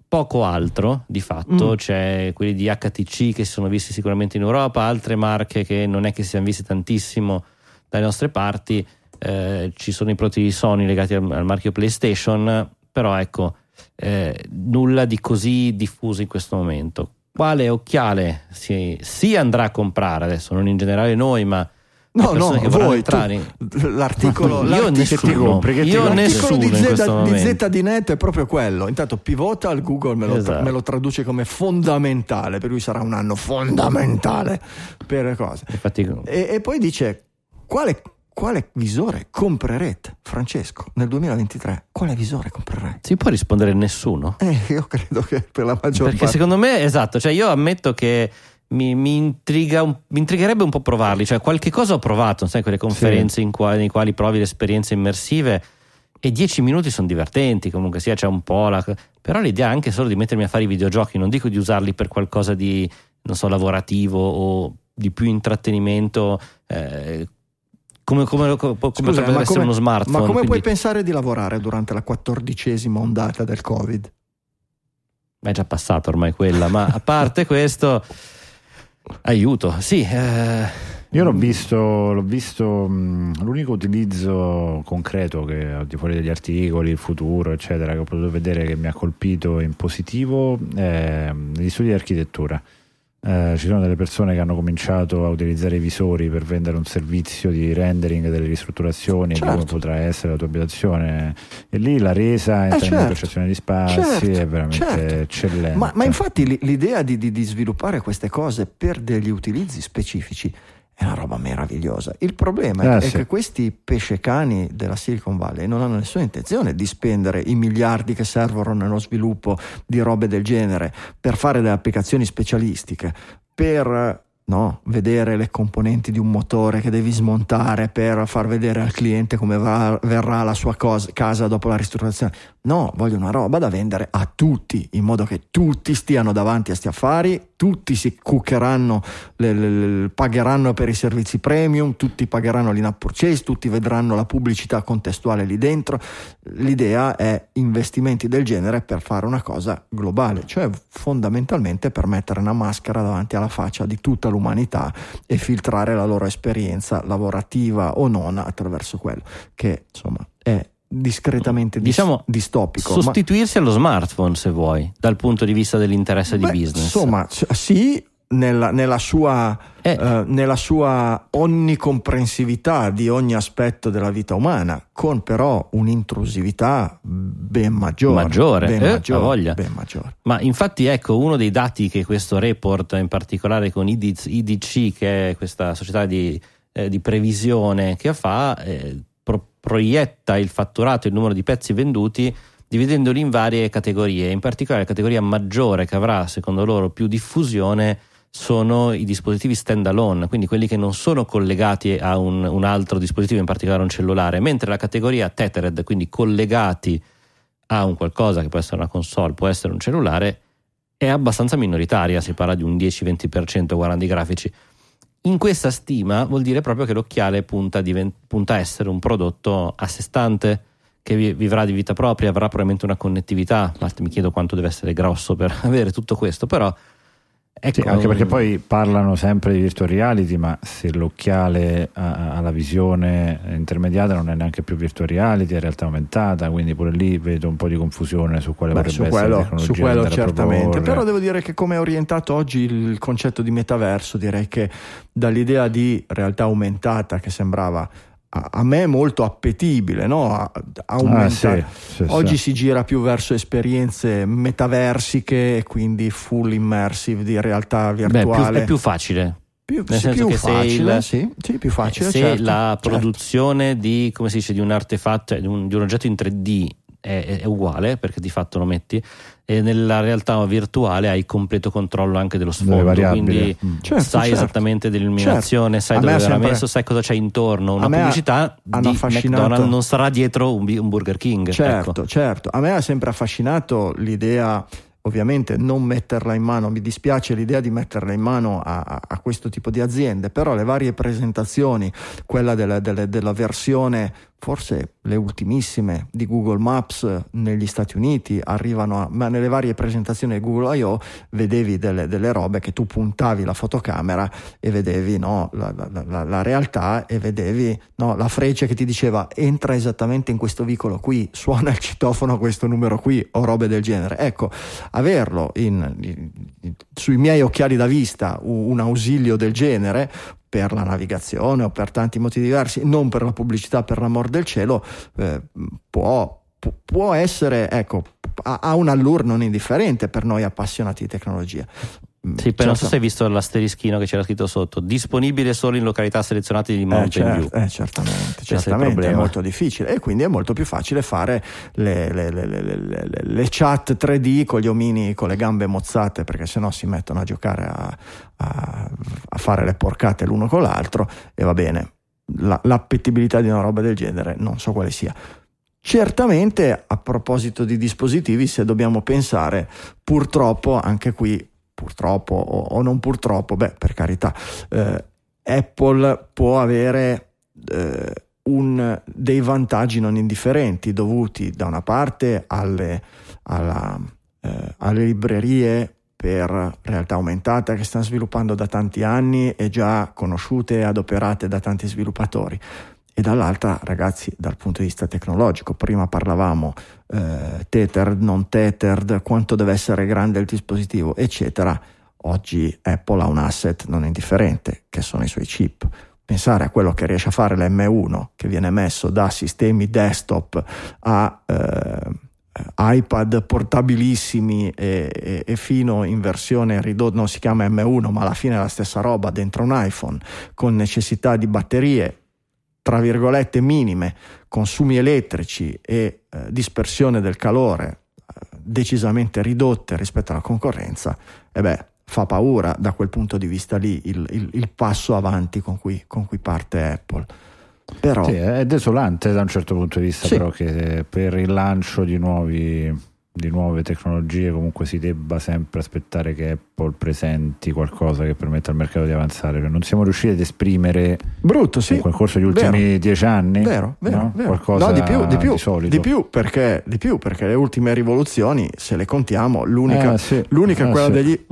Poco altro di fatto, Mm. c'è quelli di HTC che si sono visti sicuramente in Europa, altre marche che non è che si siano viste tantissimo dalle nostre parti, eh, ci sono i prodotti di Sony legati al, al marchio PlayStation, però ecco, eh, nulla di così diffuso in questo momento. Quale occhiale si, si andrà a comprare adesso, non in generale noi, ma No, no, che voi, entrare. tu- l'articolo, Io l'articolo- Che ti compri, che ti Io compri? L'articolo di, Z, di momento. Z di Net è proprio quello. Intanto pivota al Google me lo, Esatto. me lo traduce come fondamentale, per cui sarà un anno fondamentale per le cose. Infatti, E, e poi dice quale, quale visore comprerete, Francesco, nel 2023? Quale visore comprerete? si può rispondere nessuno? Eh, io credo che per la maggior Perché parte secondo me, esatto, cioè io ammetto che mi, mi intriga mi intrigherebbe un po' provarli, cioè qualche cosa ho provato, sai, quelle conferenze in qua- nei quali provi le esperienze immersive e dieci minuti sono divertenti, comunque sia c'è un po' la... però l'idea anche solo di mettermi a fare i videogiochi, non dico di usarli per qualcosa di, non so, lavorativo o di più intrattenimento, eh, come, come, come Scusa, potrebbe essere come- uno smartphone. Ma come puoi quindi- pensare di lavorare durante la quattordicesima ondata del Covid? È già passata ormai quella, ma a parte [LAUGHS] questo, aiuto. Sì, eh, Io l'ho visto, l'ho visto mh, l'unico utilizzo concreto che al di fuori degli articoli, il futuro, eccetera, che ho potuto vedere che mi ha colpito in positivo è mh, negli studi di architettura. Eh, ci sono delle persone che hanno cominciato a utilizzare i visori per vendere un servizio di rendering delle ristrutturazioni di come Certo. potrà essere la tua abitazione e lì la resa in termini certo. di percezione di spazi Certo, è veramente certo. eccellente. Ma, ma infatti l'i- l'idea di, di- di sviluppare queste cose per degli utilizzi specifici è una roba meravigliosa. Il problema è, Eh, è sì. che questi pescecani della Silicon Valley non hanno nessuna intenzione di spendere i miliardi che servono nello sviluppo di robe del genere per fare delle applicazioni specialistiche, per no, vedere le componenti di un motore che devi smontare per far vedere al cliente come va- verrà la sua cos- casa dopo la ristrutturazione. No, voglio una roba da vendere a tutti, in modo che tutti stiano davanti a sti affari, tutti si cuccheranno, le- le- le- pagheranno per i servizi premium, tutti pagheranno l'in-app purchase, tutti vedranno la pubblicità contestuale lì dentro. L'idea è investimenti del genere per fare una cosa globale, cioè fondamentalmente per mettere una maschera davanti alla faccia di tutta l'umanità e filtrare la loro esperienza lavorativa o non attraverso quello, che insomma è discretamente dis- Diciamo, distopico. ma- sostituirsi allo smartphone se vuoi, dal punto di vista dell'interesse di Beh, business. Insomma, s- sì, nella, nella sua, Eh. eh, nella sua onnicomprensività di ogni aspetto della vita umana, con però un'intrusività ben maggiore. Maggiore, ben eh, maggiore, voglia. ben maggiore. Ma infatti ecco uno dei dati che questo report, in particolare con IDC, IDC, che è questa società di, eh, di previsione che fa, eh, pro- proietta il fatturato il numero di pezzi venduti dividendoli in varie categorie. In particolare la categoria maggiore che avrà secondo loro più diffusione sono i dispositivi standalone, quindi quelli che non sono collegati a un, un altro dispositivo, in particolare un cellulare, mentre la categoria tethered, quindi collegati a un qualcosa che può essere una console, può essere un cellulare, è abbastanza minoritaria, si parla di un 10-20% guardando i grafici. In questa stima vuol dire proprio che l'occhiale punta a, diven- punta a essere un prodotto a sé stante, che vi- vivrà di vita propria, avrà probabilmente una connettività, mi chiedo quanto deve essere grosso per [LAUGHS] avere tutto questo, però ecco, Sì, anche perché poi parlano sempre di virtual reality, ma se l'occhiale ha, ha la visione intermediata non è neanche più virtual reality, è realtà aumentata, quindi pure lì vedo un po' di confusione su quale Beh, potrebbe su essere la quello, tecnologia su quello certamente, però devo dire che come è orientato oggi il concetto di metaverso, direi che dall'idea di realtà aumentata che sembrava a, me molto appetibile, no? A- aumenta- Ah, sì, sì, Oggi sì. si gira più verso esperienze metaversiche e quindi full immersive di realtà beh, più- virtuale. è più facile. Più, nel senso più che se facile, il- sì, più facile, se certo, la certo. produzione di, come si dice, di un artefatto, di un, di un oggetto in 3D è, è uguale, perché di fatto lo metti, e nella realtà virtuale hai completo controllo anche dello sfondo, quindi Mm. Certo, sai certo. esattamente dell'illuminazione, sai A me dove verrà sempre- messo, sai cosa c'è intorno. Una pubblicità di affascinato- McDonald's non sarà dietro un, un Burger King. Certo, ecco. certo. A me ha sempre affascinato l'idea, ovviamente non metterla in mano, mi dispiace l'idea di metterla in mano a, a- a questo tipo di aziende, però le varie presentazioni, quella della, della- della versione, forse le ultimissime di Google Maps negli Stati Uniti, arrivano a, ma nelle varie presentazioni di Google I.O. vedevi delle, delle robe che tu puntavi la fotocamera e vedevi no, la, la- la- la realtà e vedevi no, la freccia che ti diceva entra esattamente in questo vicolo qui, suona il citofono questo numero qui o robe del genere. Ecco, averlo in- in- sui miei occhiali da vista, un ausilio del genere, per la navigazione o per tanti motivi diversi, non per la pubblicità, per l'amor del cielo, eh, può, può essere, ecco, ha un allure non indifferente per noi appassionati di tecnologia. Mm, sì, poi non so se hai visto l'asterischino che c'era scritto sotto, disponibile solo in località selezionate di Mountain eh, View. Eh, certamente, certamente è, è, molto difficile. E quindi è molto più facile fare le, le, le, le, chat 3D con gli omini con le gambe mozzate perché sennò si mettono a giocare a, a, a fare le porcate l'uno con l'altro e va bene, La, l'appetibilità di una roba del genere non so quale sia. Certamente a proposito di dispositivi, se dobbiamo pensare, purtroppo anche qui purtroppo o, o non purtroppo, beh, per carità, eh, Apple può avere eh, un, dei vantaggi non indifferenti dovuti da una parte alle, alla, eh, alle librerie per realtà aumentata che stanno sviluppando da tanti anni e già conosciute e adoperate da tanti sviluppatori. E dall'altra ragazzi dal punto di vista tecnologico prima parlavamo eh, tethered non tethered quanto deve essere grande il dispositivo eccetera oggi Apple ha un asset non indifferente che sono i suoi chip. Pensare a quello che riesce a fare l'M1 che viene messo da sistemi desktop a eh, iPad portabilissimi e, e, e, fino in versione ridotta, non si chiama M1 ma alla fine è la stessa roba dentro un iPhone con necessità di batterie tra virgolette minime, consumi elettrici e eh, dispersione del calore eh, decisamente ridotte rispetto alla concorrenza, e beh, fa paura da quel punto di vista lì il, il, il passo avanti con cui, con cui parte Apple. Però, sì, è desolante da un certo punto di vista, sì. però che per il lancio di nuovi di nuove tecnologie comunque si debba sempre aspettare che Apple presenti qualcosa che permetta al mercato di avanzare non siamo riusciti ad esprimere brutto sì nel corso degli ultimi vero. dieci anni vero, vero, no? vero. qualcosa no, di più, di, più, di, solito. di, più perché, di più perché le ultime rivoluzioni se le contiamo l'unica, eh, sì. l'unica, eh, quella sì. degli,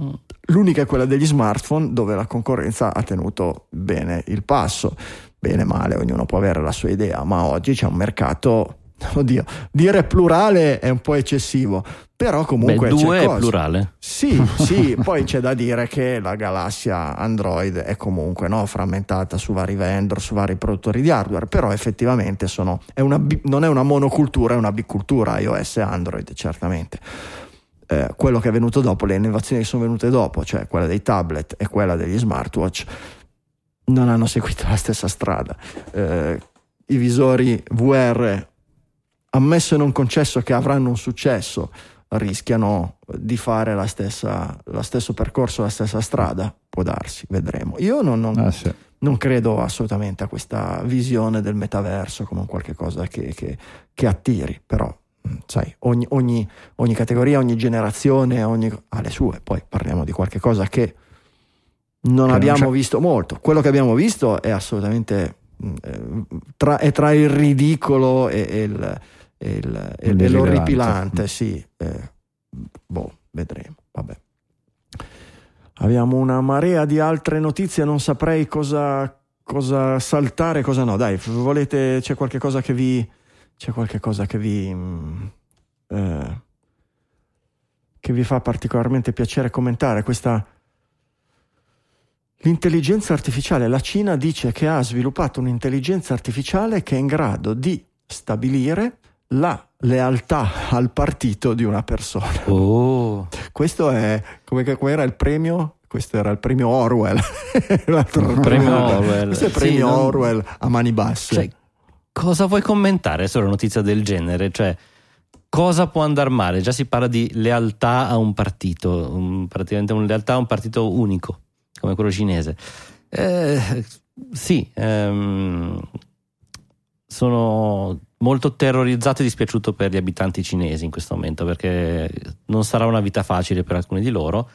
l'unica è quella degli smartphone dove la concorrenza ha tenuto bene il passo bene male ognuno può avere la sua idea ma oggi c'è un mercato [LAUGHS] Oddio, dire plurale è un po' eccessivo, però comunque Beh, due c'è è plurale. Sì, [LAUGHS] sì, poi c'è da dire che la galassia Android è comunque no, frammentata su vari vendor, su vari produttori di hardware, però effettivamente sono, è una, non è una monocultura, è una bicultura iOS e Android, certamente. Eh, quello che è venuto dopo, le innovazioni che sono venute dopo, cioè quella dei tablet e quella degli smartwatch, non hanno seguito la stessa strada. Eh, I visori VR ammesso e non concesso che avranno un successo, rischiano di fare la stessa, lo stesso percorso, la stessa strada? Può darsi, vedremo. Io non, non, ah, sì. non credo assolutamente a questa visione del metaverso come un qualche cosa che, che, che attiri, però sai, ogni, ogni, ogni, categoria, ogni generazione ogni, ha le sue, poi parliamo di qualche cosa che non che abbiamo non visto molto. Quello che abbiamo visto è assolutamente tra, è tra il ridicolo e, e il e, il, e, l'orripilante, sì. Eh, boh, vedremo. Vabbè. Abbiamo una marea di altre notizie, non saprei cosa, cosa saltare, cosa no. Dai, volete, c'è qualche cosa che vi... C'è qualche cosa che vi... Mm, eh, che vi fa particolarmente piacere commentare questa... L'intelligenza artificiale, la Cina dice che ha sviluppato un'intelligenza artificiale che è in grado di stabilire la lealtà al partito di una persona. Oh. Questo è come, come era il premio? Questo era il premio Orwell. [LAUGHS] il premio [LAUGHS] Orwell. Questo è il premio sì, Orwell non... a mani basse. Cioè, cosa vuoi commentare su una notizia del genere? Cioè, cosa può andare male? Già si parla di lealtà a un partito, un, praticamente una lealtà a un partito unico, come quello cinese. Eh, sì, ehm, sono molto terrorizzato e dispiaciuto per gli abitanti cinesi in questo momento perché non sarà una vita facile per alcuni di loro.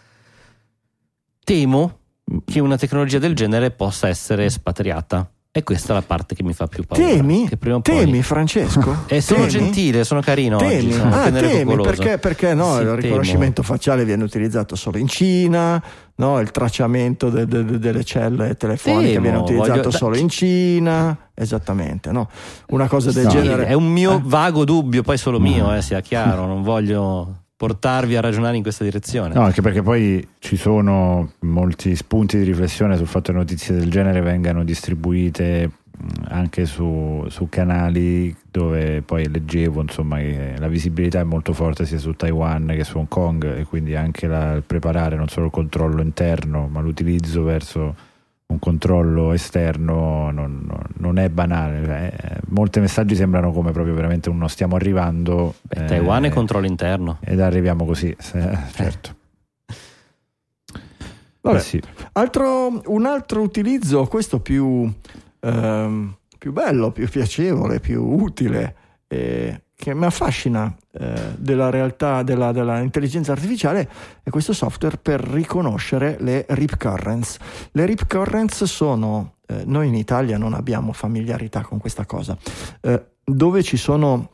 Temo che una tecnologia del genere possa essere espatriata. E questa è la parte che mi fa più paura. Temi? Temi, poi... Francesco? [LAUGHS] Eh, sono temi? gentile, sono carino temi? oggi, sono ah, temi, perché, perché no, sì, il riconoscimento temo. facciale viene utilizzato solo in Cina, no, il tracciamento de, de, de, delle celle telefoniche temo, viene utilizzato voglio... solo in Cina, esattamente, no? Una cosa del sì, genere. È un mio eh? vago dubbio, poi solo mio, eh, sia chiaro, non voglio portarvi a ragionare in questa direzione. No, anche perché poi ci sono molti spunti di riflessione sul fatto che notizie del genere vengano distribuite anche su, su, canali dove poi leggevo insomma, che la visibilità è molto forte sia su Taiwan che su Hong Kong e quindi anche la, il preparare non solo il controllo interno ma l'utilizzo verso un controllo esterno non, non, è banale. Cioè, molti messaggi sembrano come proprio veramente un non stiamo arrivando. Beh, Taiwan è eh, controllo interno. Ed arriviamo così, eh, certo. [LAUGHS] Vabbè, eh sì. altro, un altro utilizzo, questo più ehm, più bello, più piacevole, più utile, eh, che mi affascina eh, della realtà della, dell'intelligenza artificiale è questo software per riconoscere le rip currents. Le rip currents sono, eh, noi in Italia non abbiamo familiarità con questa cosa, eh, dove ci sono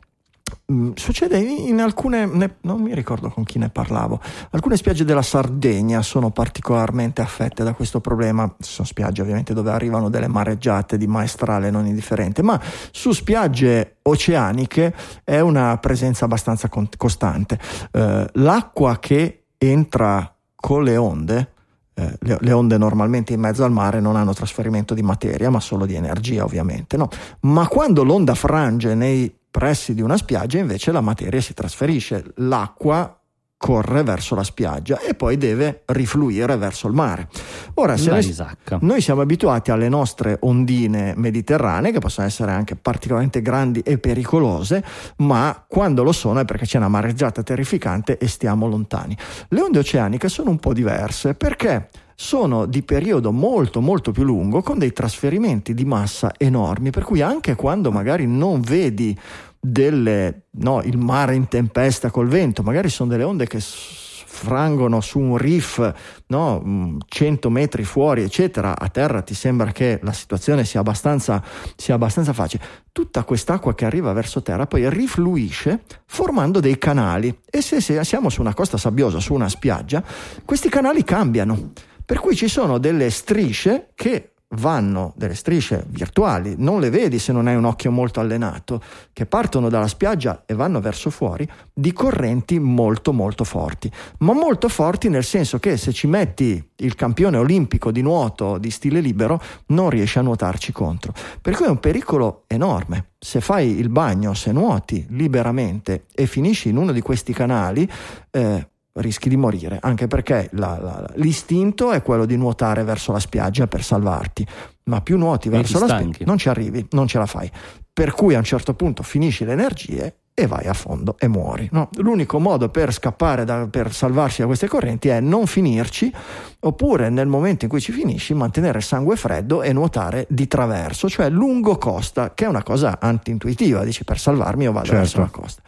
succede in alcune, ne, non mi ricordo con chi ne parlavo, alcune spiagge della Sardegna sono particolarmente affette da questo problema, sono spiagge ovviamente dove arrivano delle mareggiate di maestrale non indifferente, ma su spiagge oceaniche è una presenza abbastanza con, costante. Eh, l'acqua che entra con le onde, eh, le, le, onde normalmente in mezzo al mare non hanno trasferimento di materia, ma solo di energia ovviamente, no? Ma quando l'onda frange nei pressi di una spiaggia invece la materia si trasferisce, l'acqua corre verso la spiaggia e poi deve rifluire verso il mare. Ora, se noi, noi, siamo abituati alle nostre ondine mediterranee, che possono essere anche particolarmente grandi e pericolose, ma quando lo sono è perché c'è una mareggiata terrificante e stiamo lontani. Le onde oceaniche sono un po' diverse perché sono di periodo molto molto più lungo con dei trasferimenti di massa enormi per cui anche quando magari non vedi delle, no, il mare in tempesta col vento. Magari sono delle onde che frangono su un riff no, 100 metri fuori eccetera. A terra ti sembra che la situazione sia abbastanza, sia abbastanza facile. Tutta quest'acqua che arriva verso terra poi rifluisce formando dei canali. E se, se siamo su una costa sabbiosa su una spiaggia questi canali cambiano. Per cui ci sono delle strisce che vanno, delle strisce virtuali, non le vedi se non hai un occhio molto allenato, che partono dalla spiaggia e vanno verso fuori, di correnti molto molto forti. Ma molto forti nel senso che se ci metti il campione olimpico di nuoto di stile libero, non riesci a nuotarci contro. Per cui è un pericolo enorme. Se fai il bagno, se nuoti liberamente e finisci in uno di questi canali, eh, rischi di morire, anche perché la, la, l'istinto è quello di nuotare verso la spiaggia per salvarti, ma più nuoti verso la spiaggia non ci arrivi, non ce la fai. Per cui a un certo punto finisci le energie e vai a fondo e muori. No? L'unico modo per scappare, da, per salvarsi da queste correnti è non finirci, oppure nel momento in cui ci finisci mantenere il sangue freddo e nuotare di traverso, cioè lungo costa, che è una cosa anti-intuitiva, dici per salvarmi io vado certo. verso la costa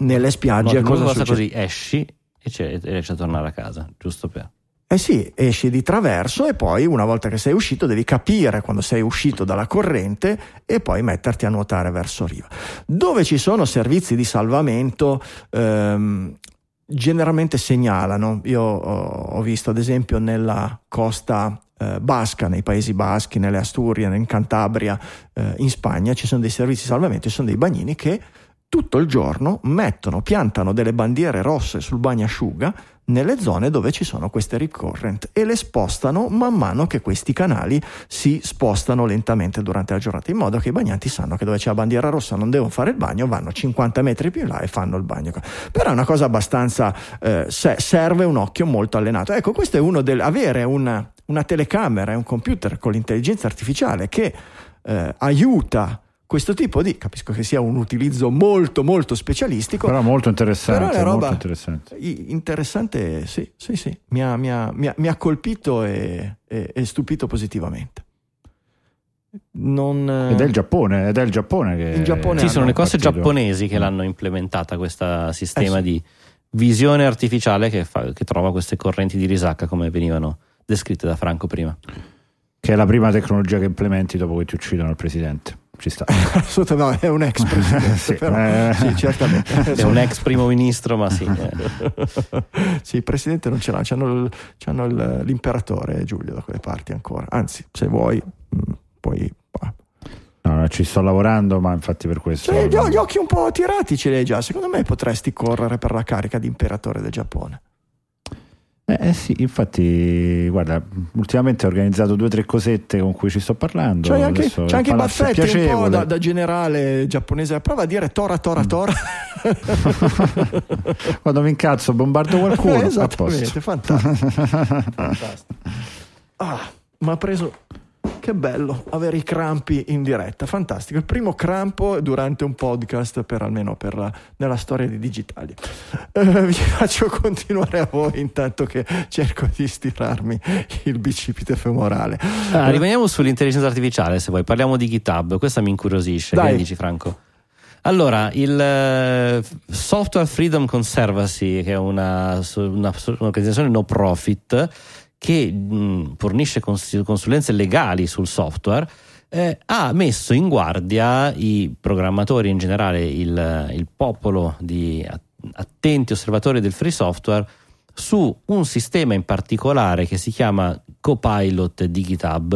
nelle spiagge. No, cosa succede? così esci e riesci a tornare a casa, giusto per. Eh sì, esci di traverso e poi una volta che sei uscito devi capire quando sei uscito dalla corrente e poi metterti a nuotare verso riva. Dove ci sono servizi di salvamento ehm, generalmente segnalano, io ho visto ad esempio nella costa eh, basca, nei Paesi Baschi, nelle Asturie, in Cantabria, eh, in Spagna ci sono dei servizi di salvamento, ci sono dei bagnini che tutto il giorno mettono, piantano delle bandiere rosse sul bagnasciuga nelle zone dove ci sono queste recurrent e le spostano man mano che questi canali si spostano lentamente durante la giornata, in modo che i bagnanti sanno che dove c'è la bandiera rossa non devono fare il bagno, vanno 50 metri più in là e fanno il bagno. Però è una cosa abbastanza, eh, serve un occhio molto allenato. Ecco, questo è uno del, avere una, una telecamera e un computer con l'intelligenza artificiale che eh, aiuta questo tipo di, capisco che sia un utilizzo molto molto specialistico, però molto interessante. Però roba molto interessante. interessante, sì, sì, sì, mi ha, mi ha, mi ha, mi ha colpito e, e, e, stupito positivamente. Non, ed è il Giappone, ed è il Giappone che il Giappone sì, sono le cose partito. giapponesi che mm. l'hanno implementata questo sistema eh sì. di visione artificiale che, fa, che trova queste correnti di risacca come venivano descritte da Franco prima. Che è la prima tecnologia che implementi dopo che ti uccidono il presidente ci sta. [LAUGHS] Assolutamente, è un ex presidente, [LAUGHS] sì, però, eh. sì, certamente. È un ex primo ministro, ma sì. [LAUGHS] sì, il presidente non ce l'ha, c'hanno, c'hanno l'imperatore Giulio da quelle parti ancora. Anzi, se vuoi, mm, poi... No, no, ci sto lavorando, ma infatti per questo. Cioè, gli, gli occhi un po' tirati ce li hai già. Secondo me potresti correre per la carica di imperatore del Giappone. Eh, eh, sì, infatti, guarda, ultimamente ho organizzato due o tre cosette con cui ci sto parlando. C'hai anche, Adesso c'è anche i baffetti un po' da, da generale giapponese. Prova a dire tora, tora, Mm. tora. [LAUGHS] Quando mi incazzo, bombardo qualcuno. Eh. Esattamente, fantastico. [LAUGHS] Fantastico. Ah, mi ha preso. Che bello avere i crampi in diretta, fantastico. Il primo crampo durante un podcast, per almeno per la- nella storia di digitali. Eh, vi [LAUGHS] faccio continuare a voi intanto che cerco di stirarmi il bicipite femorale. Ah, rimaniamo sull'intelligenza artificiale se vuoi, parliamo di GitHub, questa mi incuriosisce. Dai. Che dici Franco? Allora, il eh, Software Freedom Conservancy, che è una, una- un'organizzazione no profit che mh, fornisce cons- consulenze legali sul software, eh, ha messo in guardia i programmatori in generale, il, il popolo di attenti osservatori del free software su un sistema in particolare che si chiama Copilot di GitHub,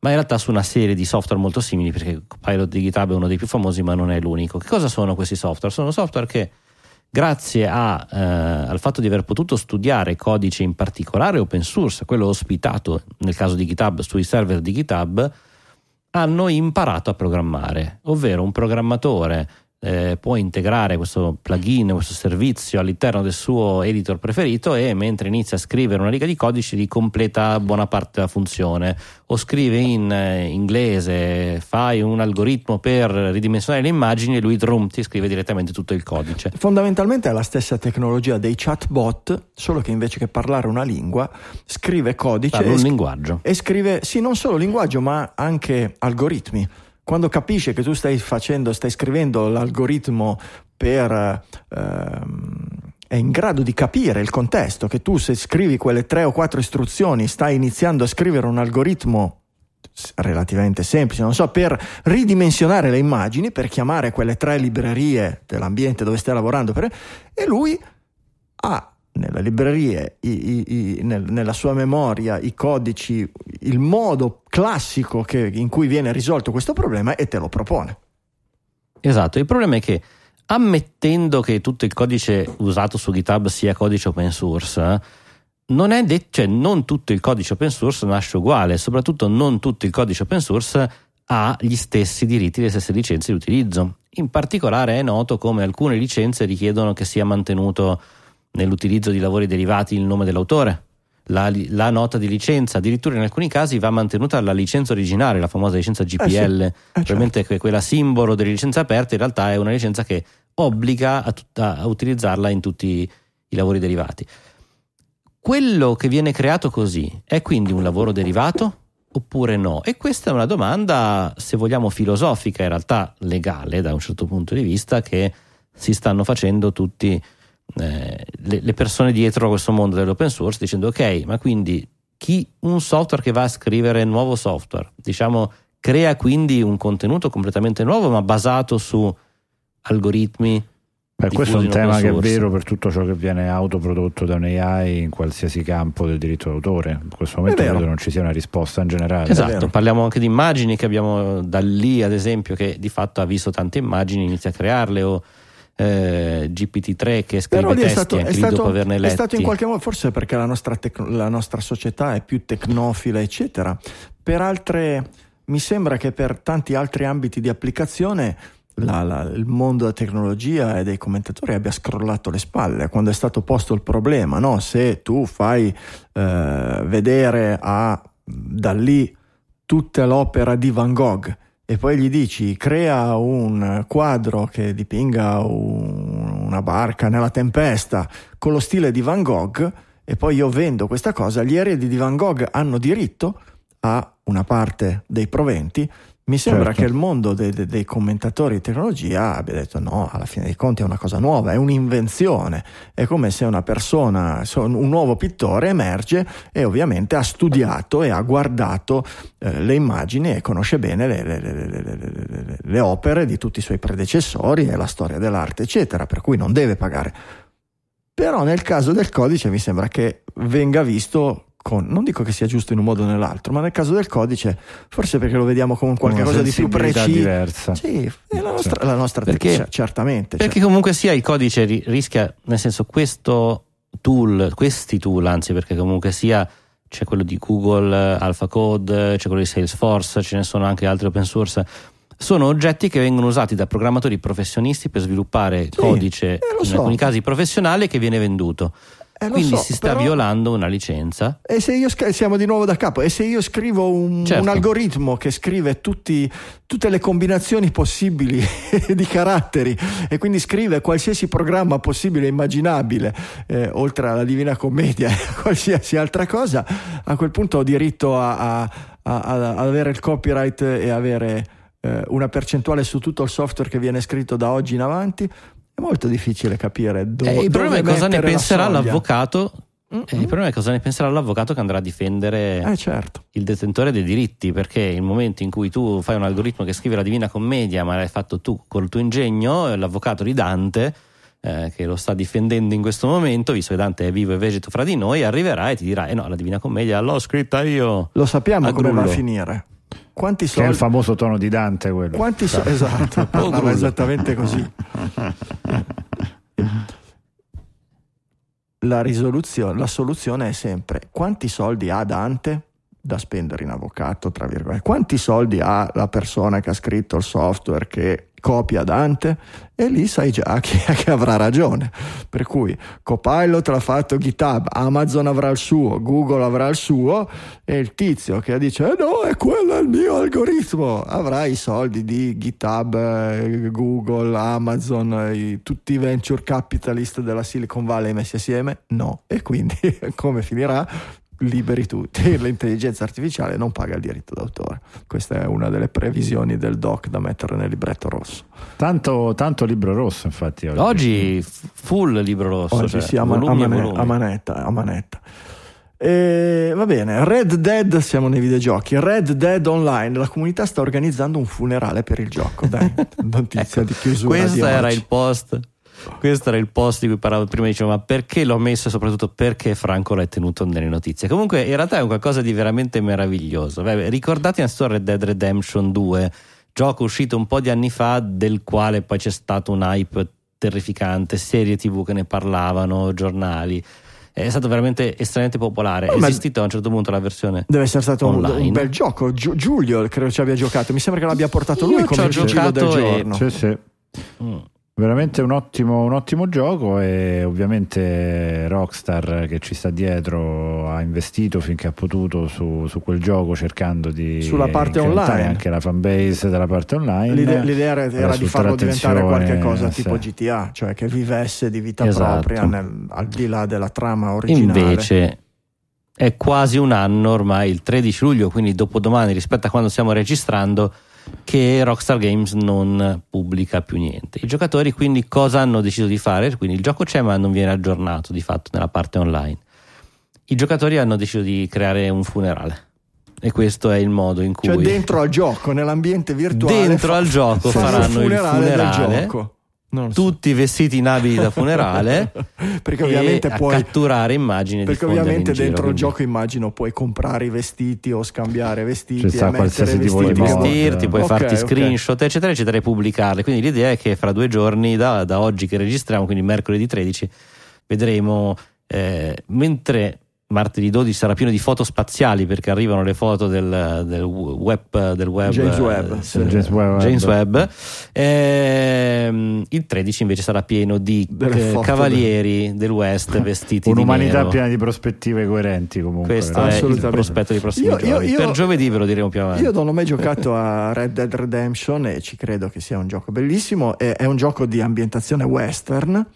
ma in realtà su una serie di software molto simili, perché Copilot di GitHub è uno dei più famosi, ma non è l'unico. Che cosa sono questi software? Sono software che, grazie a, eh, al fatto di aver potuto studiare codice in particolare open source, quello ospitato nel caso di GitHub sui server di GitHub, hanno imparato a programmare, ovvero un programmatore eh, può integrare questo plugin, questo servizio all'interno del suo editor preferito e mentre inizia a scrivere una riga di codice gli completa buona parte della funzione o scrive in eh, inglese, fai un algoritmo per ridimensionare le immagini e lui drum ti scrive direttamente tutto il codice. Fondamentalmente è la stessa tecnologia dei chatbot, solo che invece che parlare una lingua, scrive codice Parla un linguaggio. e scrive sì, non solo linguaggio, ma anche algoritmi. Quando capisce che tu stai facendo, stai scrivendo l'algoritmo per ehm, è in grado di capire il contesto, che tu se scrivi quelle tre o quattro istruzioni stai iniziando a scrivere un algoritmo relativamente semplice, non so, per ridimensionare le immagini, per chiamare quelle tre librerie dell'ambiente dove stai lavorando, per- e lui ha nelle librerie, i- i- i- nel- nella sua memoria, i codici, il modo classico che- in cui viene risolto questo problema e te lo propone. Esatto, il problema è che ammettendo che tutto il codice usato su GitHub sia codice open source, non, è det- cioè, non tutto il codice open source nasce uguale, soprattutto non tutto il codice open source ha gli stessi diritti, le stesse licenze di utilizzo. In particolare è noto come alcune licenze richiedono che sia mantenuto nell'utilizzo di lavori derivati il nome dell'autore. La, la nota di licenza, addirittura in alcuni casi va mantenuta la licenza originale, la famosa licenza GPL, certo. probabilmente que- quella simbolo delle licenze aperte, in realtà è una licenza che obbliga a, tutta- a utilizzarla in tutti i lavori derivati. Quello che viene creato così è quindi un lavoro derivato oppure no? E questa è una domanda, se vogliamo, filosofica, in realtà legale da un certo punto di vista, che si stanno facendo tutti eh, le, le persone dietro a questo mondo dell'open source, dicendo ok, ma quindi chi un software che va a scrivere nuovo software, diciamo, crea quindi un contenuto completamente nuovo, ma basato su algoritmi. Beh, questo è un tema che è vero per tutto ciò che viene autoprodotto da un AI in qualsiasi campo del diritto d'autore. In questo momento credo non ci sia una risposta in generale. Esatto, parliamo anche di immagini che abbiamo da lì, ad esempio, che di fatto ha visto tante immagini, inizia a crearle, o eh, GPT-3 che scrive è testi stato, è anche lì dopo stato- averne è letti. stato in qualche modo, forse perché la nostra, tec- la nostra società è più tecnofila, eccetera. Per altre, mi sembra che per tanti altri ambiti di applicazione la- la- il mondo della tecnologia e dei commentatori abbia scrollato le spalle quando è stato posto il problema, no? Se tu fai eh, vedere a da lì tutta l'opera di Van Gogh e poi gli dici crea un quadro che dipinga un- una barca nella tempesta con lo stile di Van Gogh e poi io vendo questa cosa, gli eredi di Van Gogh hanno diritto a una parte dei proventi. Mi sembra Certo. che il mondo dei, dei- dei commentatori di tecnologia abbia detto no, alla fine dei conti è una cosa nuova, è un'invenzione, è come se una persona, so- un nuovo pittore emerge e ovviamente ha studiato e ha guardato eh, le immagini e conosce bene le- le- le- le opere di tutti i suoi predecessori e la storia dell'arte, eccetera, per cui non deve pagare. Però nel caso del codice mi sembra che venga visto con, non dico che sia giusto in un modo o nell'altro, ma nel caso del codice, forse perché lo vediamo come un qualcosa di più preciso. diversa. Sì, è la nostra, la nostra Perché- tecnica, certamente. Perché cioè- comunque sia il codice ri- rischia, nel senso questo tool, questi tool anzi perché comunque sia c'è quello di Google, AlphaCode, c'è quello di Salesforce, ce ne sono anche altri open source. Sono oggetti che vengono usati da programmatori professionisti per sviluppare codice, eh, in so. alcuni casi professionale, che viene venduto. Eh, Quindi so, si sta però- violando una licenza. E se io sc- siamo di nuovo da capo, e se io scrivo un, Certo. un algoritmo che scrive tutti- tutte le combinazioni possibili [LAUGHS] di caratteri e quindi scrive qualsiasi programma possibile e immaginabile, eh, oltre alla Divina Commedia [LAUGHS] e a qualsiasi altra cosa, a quel punto ho diritto a, a- a- a- ad avere il copyright e avere eh, una percentuale su tutto il software che viene scritto da oggi in avanti. È molto difficile capire dove. Eh, il problema è dove cosa ne la penserà soglia. l'avvocato. Eh, il problema è cosa ne penserà l'avvocato che andrà a difendere Eh certo. il detentore dei diritti, perché il momento in cui tu fai un algoritmo che scrive la Divina Commedia, ma l'hai fatto tu col tuo ingegno, l'avvocato di Dante, eh, che lo sta difendendo in questo momento, visto che Dante è vivo e vegeto fra di noi, arriverà e ti dirà: Eh no, la Divina Commedia l'ho scritta io. Lo sappiamo come va a finire. Quanti Che è il soldi? famoso tono di Dante quello. Quanti so- esatto, [LAUGHS] parlava esattamente così. La risoluzione, la soluzione è sempre quanti soldi ha Dante da spendere in avvocato, tra virgolette, quanti soldi ha la persona che ha scritto il software che copia Dante e lì sai già che, che avrà ragione. Per cui Copilot l'ha fatto GitHub, Amazon avrà il suo, Google avrà il suo e il tizio che dice eh no, è quello è il mio algoritmo, avrà i soldi di GitHub, eh, Google, Amazon, i- tutti i venture capitalist della Silicon Valley messi assieme? No. E quindi [LAUGHS] come finirà? Liberi tutti, [LAUGHS] l'intelligenza artificiale non paga il diritto d'autore. Questa è una delle previsioni del doc da mettere nel libretto rosso. Tanto, tanto libro rosso, infatti. Oggi, Oggi full libro rosso, Oggi cioè, sì, a, ma- a manetta, a manetta. E, va bene, Red Dead, siamo nei videogiochi. Red Dead Online, la comunità sta organizzando un funerale per il gioco. Dai, [LAUGHS] notizia di chiusura. di Questo era oggi. il post. Questo era il post di cui parlavo prima, dicevo, ma perché l'ho messo e soprattutto perché Franco l'ha tenuto nelle notizie. Comunque, in realtà è un qualcosa di veramente meraviglioso. Beh, ricordate innanzitutto Red Dead Redemption 2, gioco uscito un po' di anni fa, del quale poi c'è stato un hype terrificante, serie tv che ne parlavano, giornali. È stato veramente estremamente popolare. È Oh, ma- esistito a un certo punto la versione. Deve essere stato un, online. un bel gioco. Giu- Giulio credo ci abbia giocato. Mi sembra che l'abbia portato Io lui come gioco del giocato e- giorno. Sì, sì. Mm. Veramente un ottimo, un ottimo gioco e ovviamente Rockstar che ci sta dietro ha investito finché ha potuto su, su quel gioco cercando di Sulla parte online. anche la fanbase della parte online. L'idea, l'idea era, era di farlo diventare attenzione, qualche cosa sì. tipo GTA, cioè che vivesse di vita Esatto. propria nel- al di là della trama originale. Invece è quasi un anno ormai, il 13 luglio, quindi dopodomani rispetto a quando stiamo registrando, che Rockstar Games non pubblica più niente. I giocatori quindi cosa hanno deciso di fare? Quindi il gioco c'è ma non viene aggiornato di fatto nella parte online. I giocatori hanno deciso di creare un funerale e questo è il modo in cui Cioè dentro al gioco, nell'ambiente virtuale. Dentro al gioco faranno il funerale del funerale. gioco. So. tutti vestiti in abiti da funerale [LAUGHS] perché ovviamente e puoi catturare immagini perché ovviamente in giro, dentro il quindi- gioco immagino puoi comprare i vestiti o scambiare vestiti Ci sta e mettere vestiti di vestirti, puoi Ok, farti ok. screenshot, eccetera, eccetera, e pubblicarle. Quindi l'idea è che fra due giorni, da, da oggi che registriamo, quindi mercoledì 13, vedremo eh, mentre martedì 12 sarà pieno di foto spaziali perché arrivano le foto del, del web, del web James eh, Webb, sì. James Webb. James Webb. Ehm, il 13 invece sarà pieno di eh, cavalieri del West [LAUGHS] vestiti di Un'umanità piena di prospettive coerenti comunque. Questo è il prospetto dei prossimi Io- io- giorni. io- per giovedì ve lo diremo più avanti. Io non ho mai giocato a Red Dead Redemption e ci credo che sia un gioco bellissimo. È, è un gioco di ambientazione western.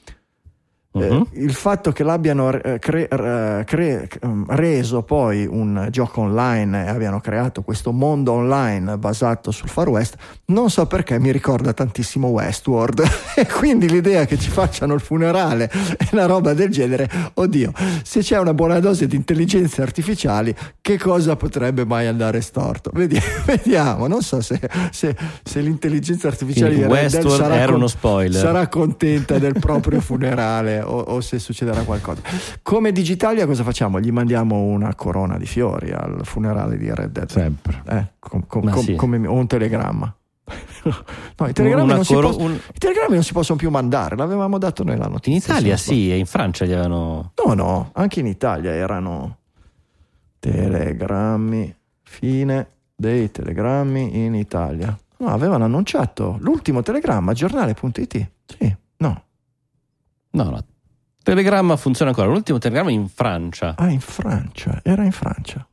Eh, Mhm. il fatto che l'abbiano eh, cre- eh, cre- ehm, reso poi un gioco online e abbiano creato questo mondo online basato sul Far West, non so perché mi ricorda tantissimo Westworld. [LAUGHS] e quindi l'idea che ci facciano il funerale e una roba del genere, oddio, se c'è una buona dose di intelligenze artificiali, che cosa potrebbe mai andare storto? [LAUGHS] Vediamo, non so se, se, se l'intelligenza artificiale Quindi di Westworld sarà, era uno spoiler. sarà contenta del proprio [LAUGHS] funerale o, o se succederà qualcosa. Come Digitalia cosa facciamo? Gli mandiamo una corona di fiori al funerale di Red Dead. Sempre. Eh, com- com- com- sì. come- o un telegramma. [LAUGHS] no, i telegrammi, Una non si coro- pos- un- i telegrammi non si possono più mandare, l'avevamo dato noi la notizia. In Italia sì, e in Francia gli avevano... No, no, anche in Italia erano telegrammi, fine dei telegrammi in Italia. No, avevano annunciato l'ultimo telegramma, giornale.it. Sì, no. No, no. Telegramma funziona ancora. L'ultimo telegramma è in Francia. Ah, in Francia, era in Francia.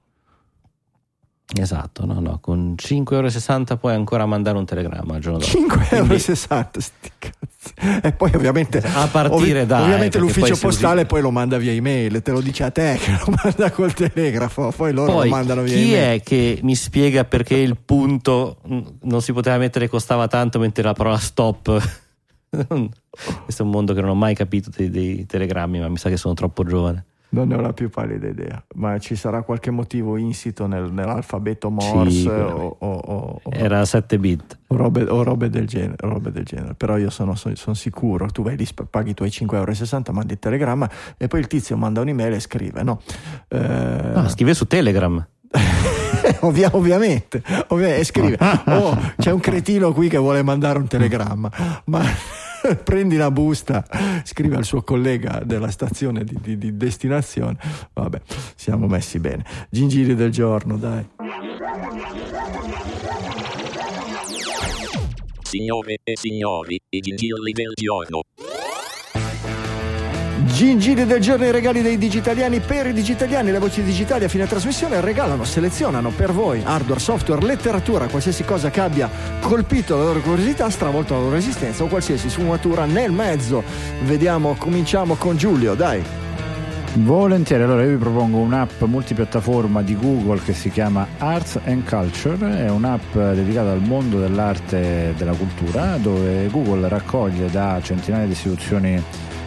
Esatto, no, no. Con 5,60 euro puoi ancora mandare un telegramma al giorno dopo. 5,60 euro, sti cazzi. E poi ovviamente... A partire da, Ovviamente eh, l'ufficio poi postale poi lo manda via email, te lo dice a te che lo [LAUGHS] manda col telegrafo, poi loro Poi lo mandano via chi email. è che mi spiega perché il punto non si poteva mettere costava tanto mentre la parola stop? Questo è un mondo che non ho mai capito dei, dei telegrammi, ma mi sa che sono troppo giovane. Non ne ho la più pallida idea, ma ci sarà qualche motivo insito nel- nell'alfabeto Morse Sicuramente. o, o- o- Era 7 bit. o robe, o robe del genere, robe del genere. Però io sono, sono- sono sicuro, tu vai lì, paghi i tuoi 5,60 euro, mandi il telegramma e poi il tizio manda un'email e scrive, no? Eh, No, scrive su Telegram. [LAUGHS] [LAUGHS] ovvia- ovviamente, ovvia- e scrive, [LAUGHS] oh, c'è un cretino qui che vuole mandare un telegramma, ma [LAUGHS] prendi la busta, scrive al suo collega della stazione di, di- di destinazione, vabbè, siamo messi bene. Gingili del giorno, dai. Signore e signori, i gingilli del giorno. Gingili del giorno i regali dei digitaliani per i digitaliani. Le voci digitali a fine trasmissione regalano, selezionano per voi hardware, software, letteratura, qualsiasi cosa che abbia colpito la loro curiosità, stravolto la loro esistenza o qualsiasi sfumatura nel mezzo. Vediamo, cominciamo con Giulio, dai. Volentieri, allora io vi propongo un'app multipiattaforma di Google che si chiama Arts and Culture, è un'app dedicata al mondo dell'arte e della cultura dove Google raccoglie da centinaia di istituzioni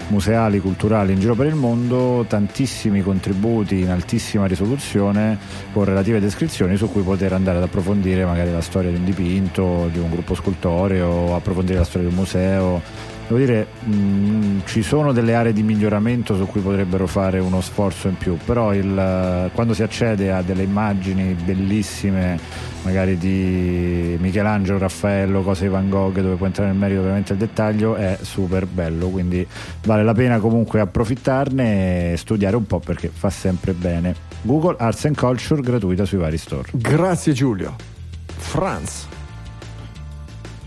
museali, culturali in giro per il mondo tantissimi contributi in altissima risoluzione con relative descrizioni su cui poter andare ad approfondire magari la storia di un dipinto, di un gruppo scultoreo, approfondire la storia di un museo Devo dire, mh, ci sono delle aree di miglioramento su cui potrebbero fare uno sforzo in più, però il, quando si accede a delle immagini bellissime, magari di Michelangelo, Raffaello, cose di Van Gogh, dove puoi entrare nel merito veramente al dettaglio, è super bello, quindi vale la pena comunque approfittarne e studiare un po' perché fa sempre bene. Google Arts and Culture gratuita sui vari store. Grazie Giulio. Franz.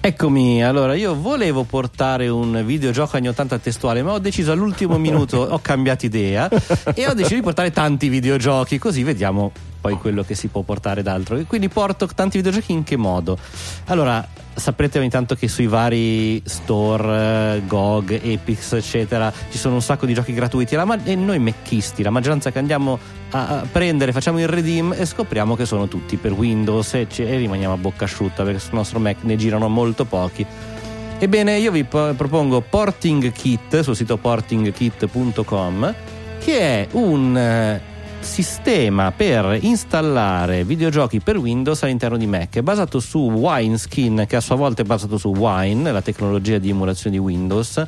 Eccomi, allora io volevo portare un videogioco anni 80 testuale, ma ho deciso all'ultimo minuto, [LAUGHS] ho cambiato idea e ho deciso di portare tanti videogiochi, così vediamo poi quello che si può portare d'altro. E quindi porto tanti videogiochi in che modo? Allora, saprete ogni tanto che sui vari store, eh, GOG, Epix, eccetera, ci sono un sacco di giochi gratuiti ma- e noi mecchisti, la maggioranza che andiamo a, prendere, facciamo il redeem e scopriamo che sono tutti per Windows e, ce- e rimaniamo a bocca asciutta perché sul nostro Mac ne girano molto pochi. Ebbene, io vi po- propongo Porting Kit sul sito portingkit.com che è un eh, sistema per installare videogiochi per Windows all'interno di Mac. È basato su Wineskin, che a sua volta è basato su Wine, la tecnologia di emulazione di Windows.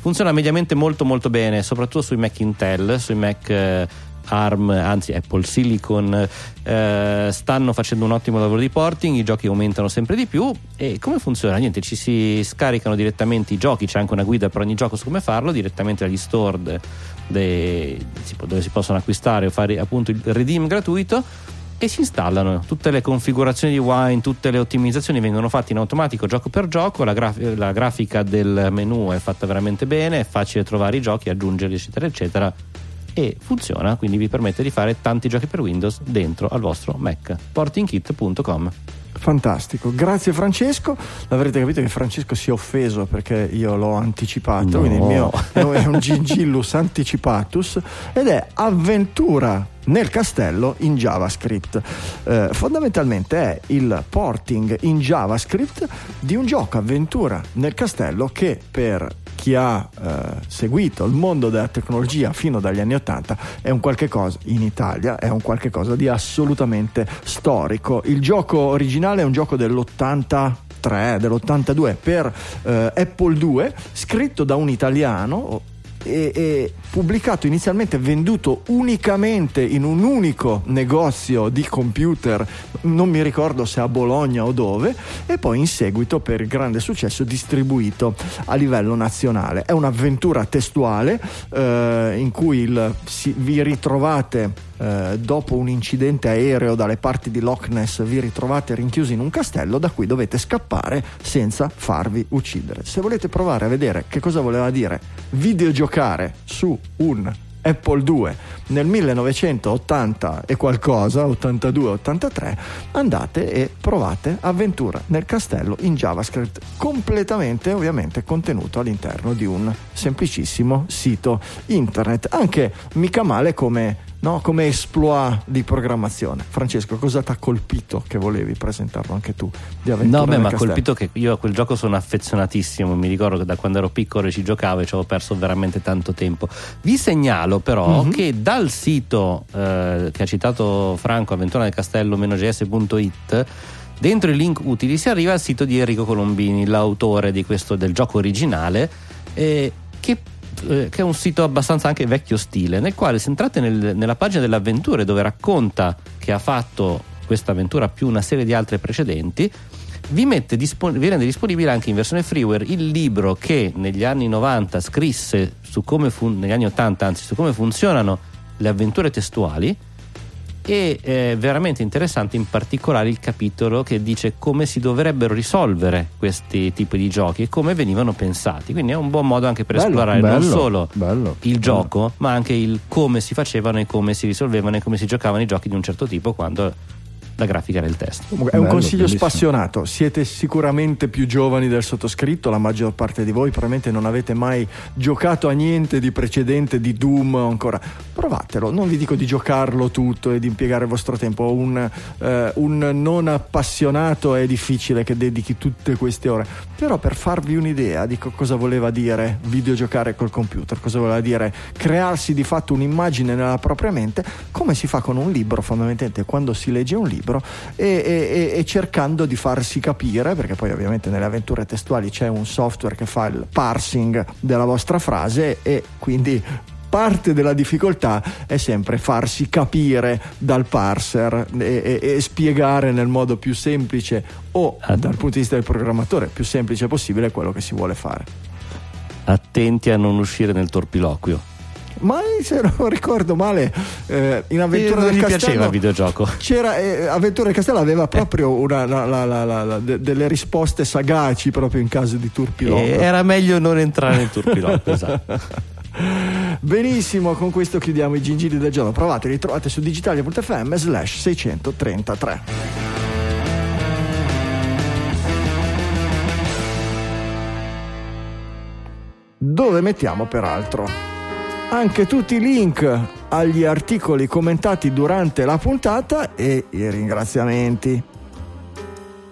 Funziona mediamente molto molto bene, soprattutto sui Mac Intel, sui Mac eh, ARM, anzi Apple Silicon, eh, stanno facendo un ottimo lavoro di porting, i giochi aumentano sempre di più e come funziona? Niente, ci si scaricano direttamente i giochi, c'è anche una guida per ogni gioco su come farlo, direttamente dagli store de- dove si possono acquistare o fare appunto il redeem gratuito e si installano tutte le configurazioni di Wine, tutte le ottimizzazioni vengono fatte in automatico gioco per gioco, la, graf- la grafica del menu è fatta veramente bene, è facile trovare i giochi, aggiungerli eccetera eccetera e funziona, quindi vi permette di fare tanti giochi per Windows dentro al vostro Mac. portingkit.com Fantastico, grazie Francesco. L'avrete capito che Francesco si è offeso perché io l'ho anticipato, No. quindi il mio è un gingillus anticipatus ed è avventura nel castello in JavaScript. Eh, fondamentalmente è il porting in JavaScript di un gioco avventura nel castello che per chi ha eh, seguito il mondo della tecnologia fino dagli anni 80 è un qualche cosa in Italia è un qualche cosa di assolutamente storico. Il gioco originale è un gioco dell'80 dell'82 per eh, Apple II, scritto da un italiano e, e, pubblicato inizialmente venduto unicamente in un unico negozio di computer, non mi ricordo se a Bologna o dove, e poi in seguito per grande successo distribuito a livello nazionale. È un'avventura testuale eh, in cui il, si, vi ritrovate eh, dopo un incidente aereo dalle parti di Loch Ness vi ritrovate rinchiusi in un castello da cui dovete scappare senza farvi uccidere. Se volete provare a vedere che cosa voleva dire videogiocare su un Apple II nel 1980 e qualcosa, 82-83, andate e provate avventura nel castello in JavaScript, completamente ovviamente contenuto all'interno di un semplicissimo sito internet, anche mica male come no? come exploit di programmazione. Francesco, cosa ti ha colpito che volevi presentarlo anche tu di avventura No, beh, mi ha colpito che io a quel gioco sono affezionatissimo, mi ricordo che da quando ero piccolo ci giocavo e ci avevo perso veramente tanto tempo. Vi segnalo però mm-hmm. che dal sito eh, che ha citato Franco, avventura nel castello-gs.it, dentro i link utili si arriva al sito di Enrico Colombini, l'autore questo, del gioco originale, eh, che eh, che è un sito abbastanza anche vecchio stile, nel quale se entrate nel, nella pagina delle avventure dove racconta che ha fatto questa avventura più una serie di altre precedenti, vi, dispon- vi, rende disponibile anche in versione freeware il libro che negli anni 90 scrisse su come fun- anni 80 anzi su come funzionano le avventure testuali e è veramente interessante in particolare il capitolo che dice come si dovrebbero risolvere questi tipi di giochi e come venivano pensati. Quindi è un buon modo anche per bello, esplorare bello, non solo bello, il gioco ma anche il come si facevano e come si risolvevano e come si giocavano i giochi di un certo tipo quando la grafica nel testo. È un Bello, consiglio bellissimo. spassionato. Siete sicuramente più giovani del sottoscritto, la maggior parte di voi probabilmente non avete mai giocato a niente di precedente di Doom ancora. Provatelo, non vi dico di giocarlo tutto e di impiegare il vostro tempo. Un, eh, un non appassionato è difficile che dedichi tutte queste ore, però per farvi un'idea di cosa voleva dire videogiocare col computer, cosa voleva dire crearsi di fatto un'immagine nella propria mente, come si fa con un libro fondamentalmente quando si legge un libro libro e, e, e, cercando di farsi capire, perché poi ovviamente nelle avventure testuali c'è un software che fa il parsing della vostra frase e quindi parte della difficoltà è sempre farsi capire dal parser e, e, e, spiegare nel modo più semplice o dal punto di vista del programmatore più semplice possibile quello che si vuole fare. Attenti a non uscire nel torpiloquio ma se non [LAUGHS] ricordo male eh, in Avventura eh, del Castello piaceva il videogioco. c'era eh, Avventura del Castello aveva proprio una, la, la, la, de, delle risposte sagaci proprio in caso di turpiloquio eh, era meglio non entrare nel turpiloquio [LAUGHS] esatto. Benissimo, con questo chiudiamo i gingilli del giorno. Provate, li trovate su digitalia.fm slash 633. Dove mettiamo peraltro anche tutti i link agli articoli commentati durante la puntata e i ringraziamenti.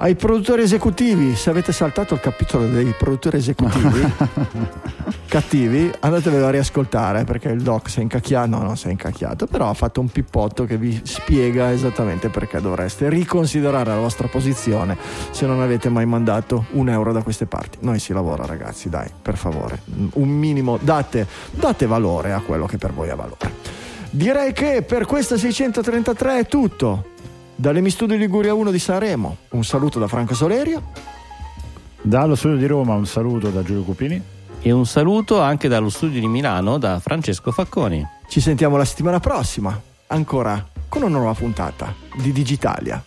Ai produttori esecutivi, se avete saltato il capitolo dei produttori esecutivi [LAUGHS] cattivi, andatevelo a riascoltare perché il doc si è incacchiato, no, non si è incacchiato, però ha fatto un pippotto che vi spiega esattamente perché dovreste riconsiderare la vostra posizione se non avete mai mandato un euro da queste parti. Noi si lavora ragazzi, dai, per favore, un minimo, date, date valore a quello che per voi ha valore. Direi che per questa 633 è tutto. Dalle Studio Liguria 1 di Sanremo, un saluto da Franco Solerio. Dallo studio di Roma, un saluto da Giulio Cupini. E un saluto anche dallo studio di Milano da Francesco Facconi. Ci sentiamo la settimana prossima, ancora con una nuova puntata di Digitalia.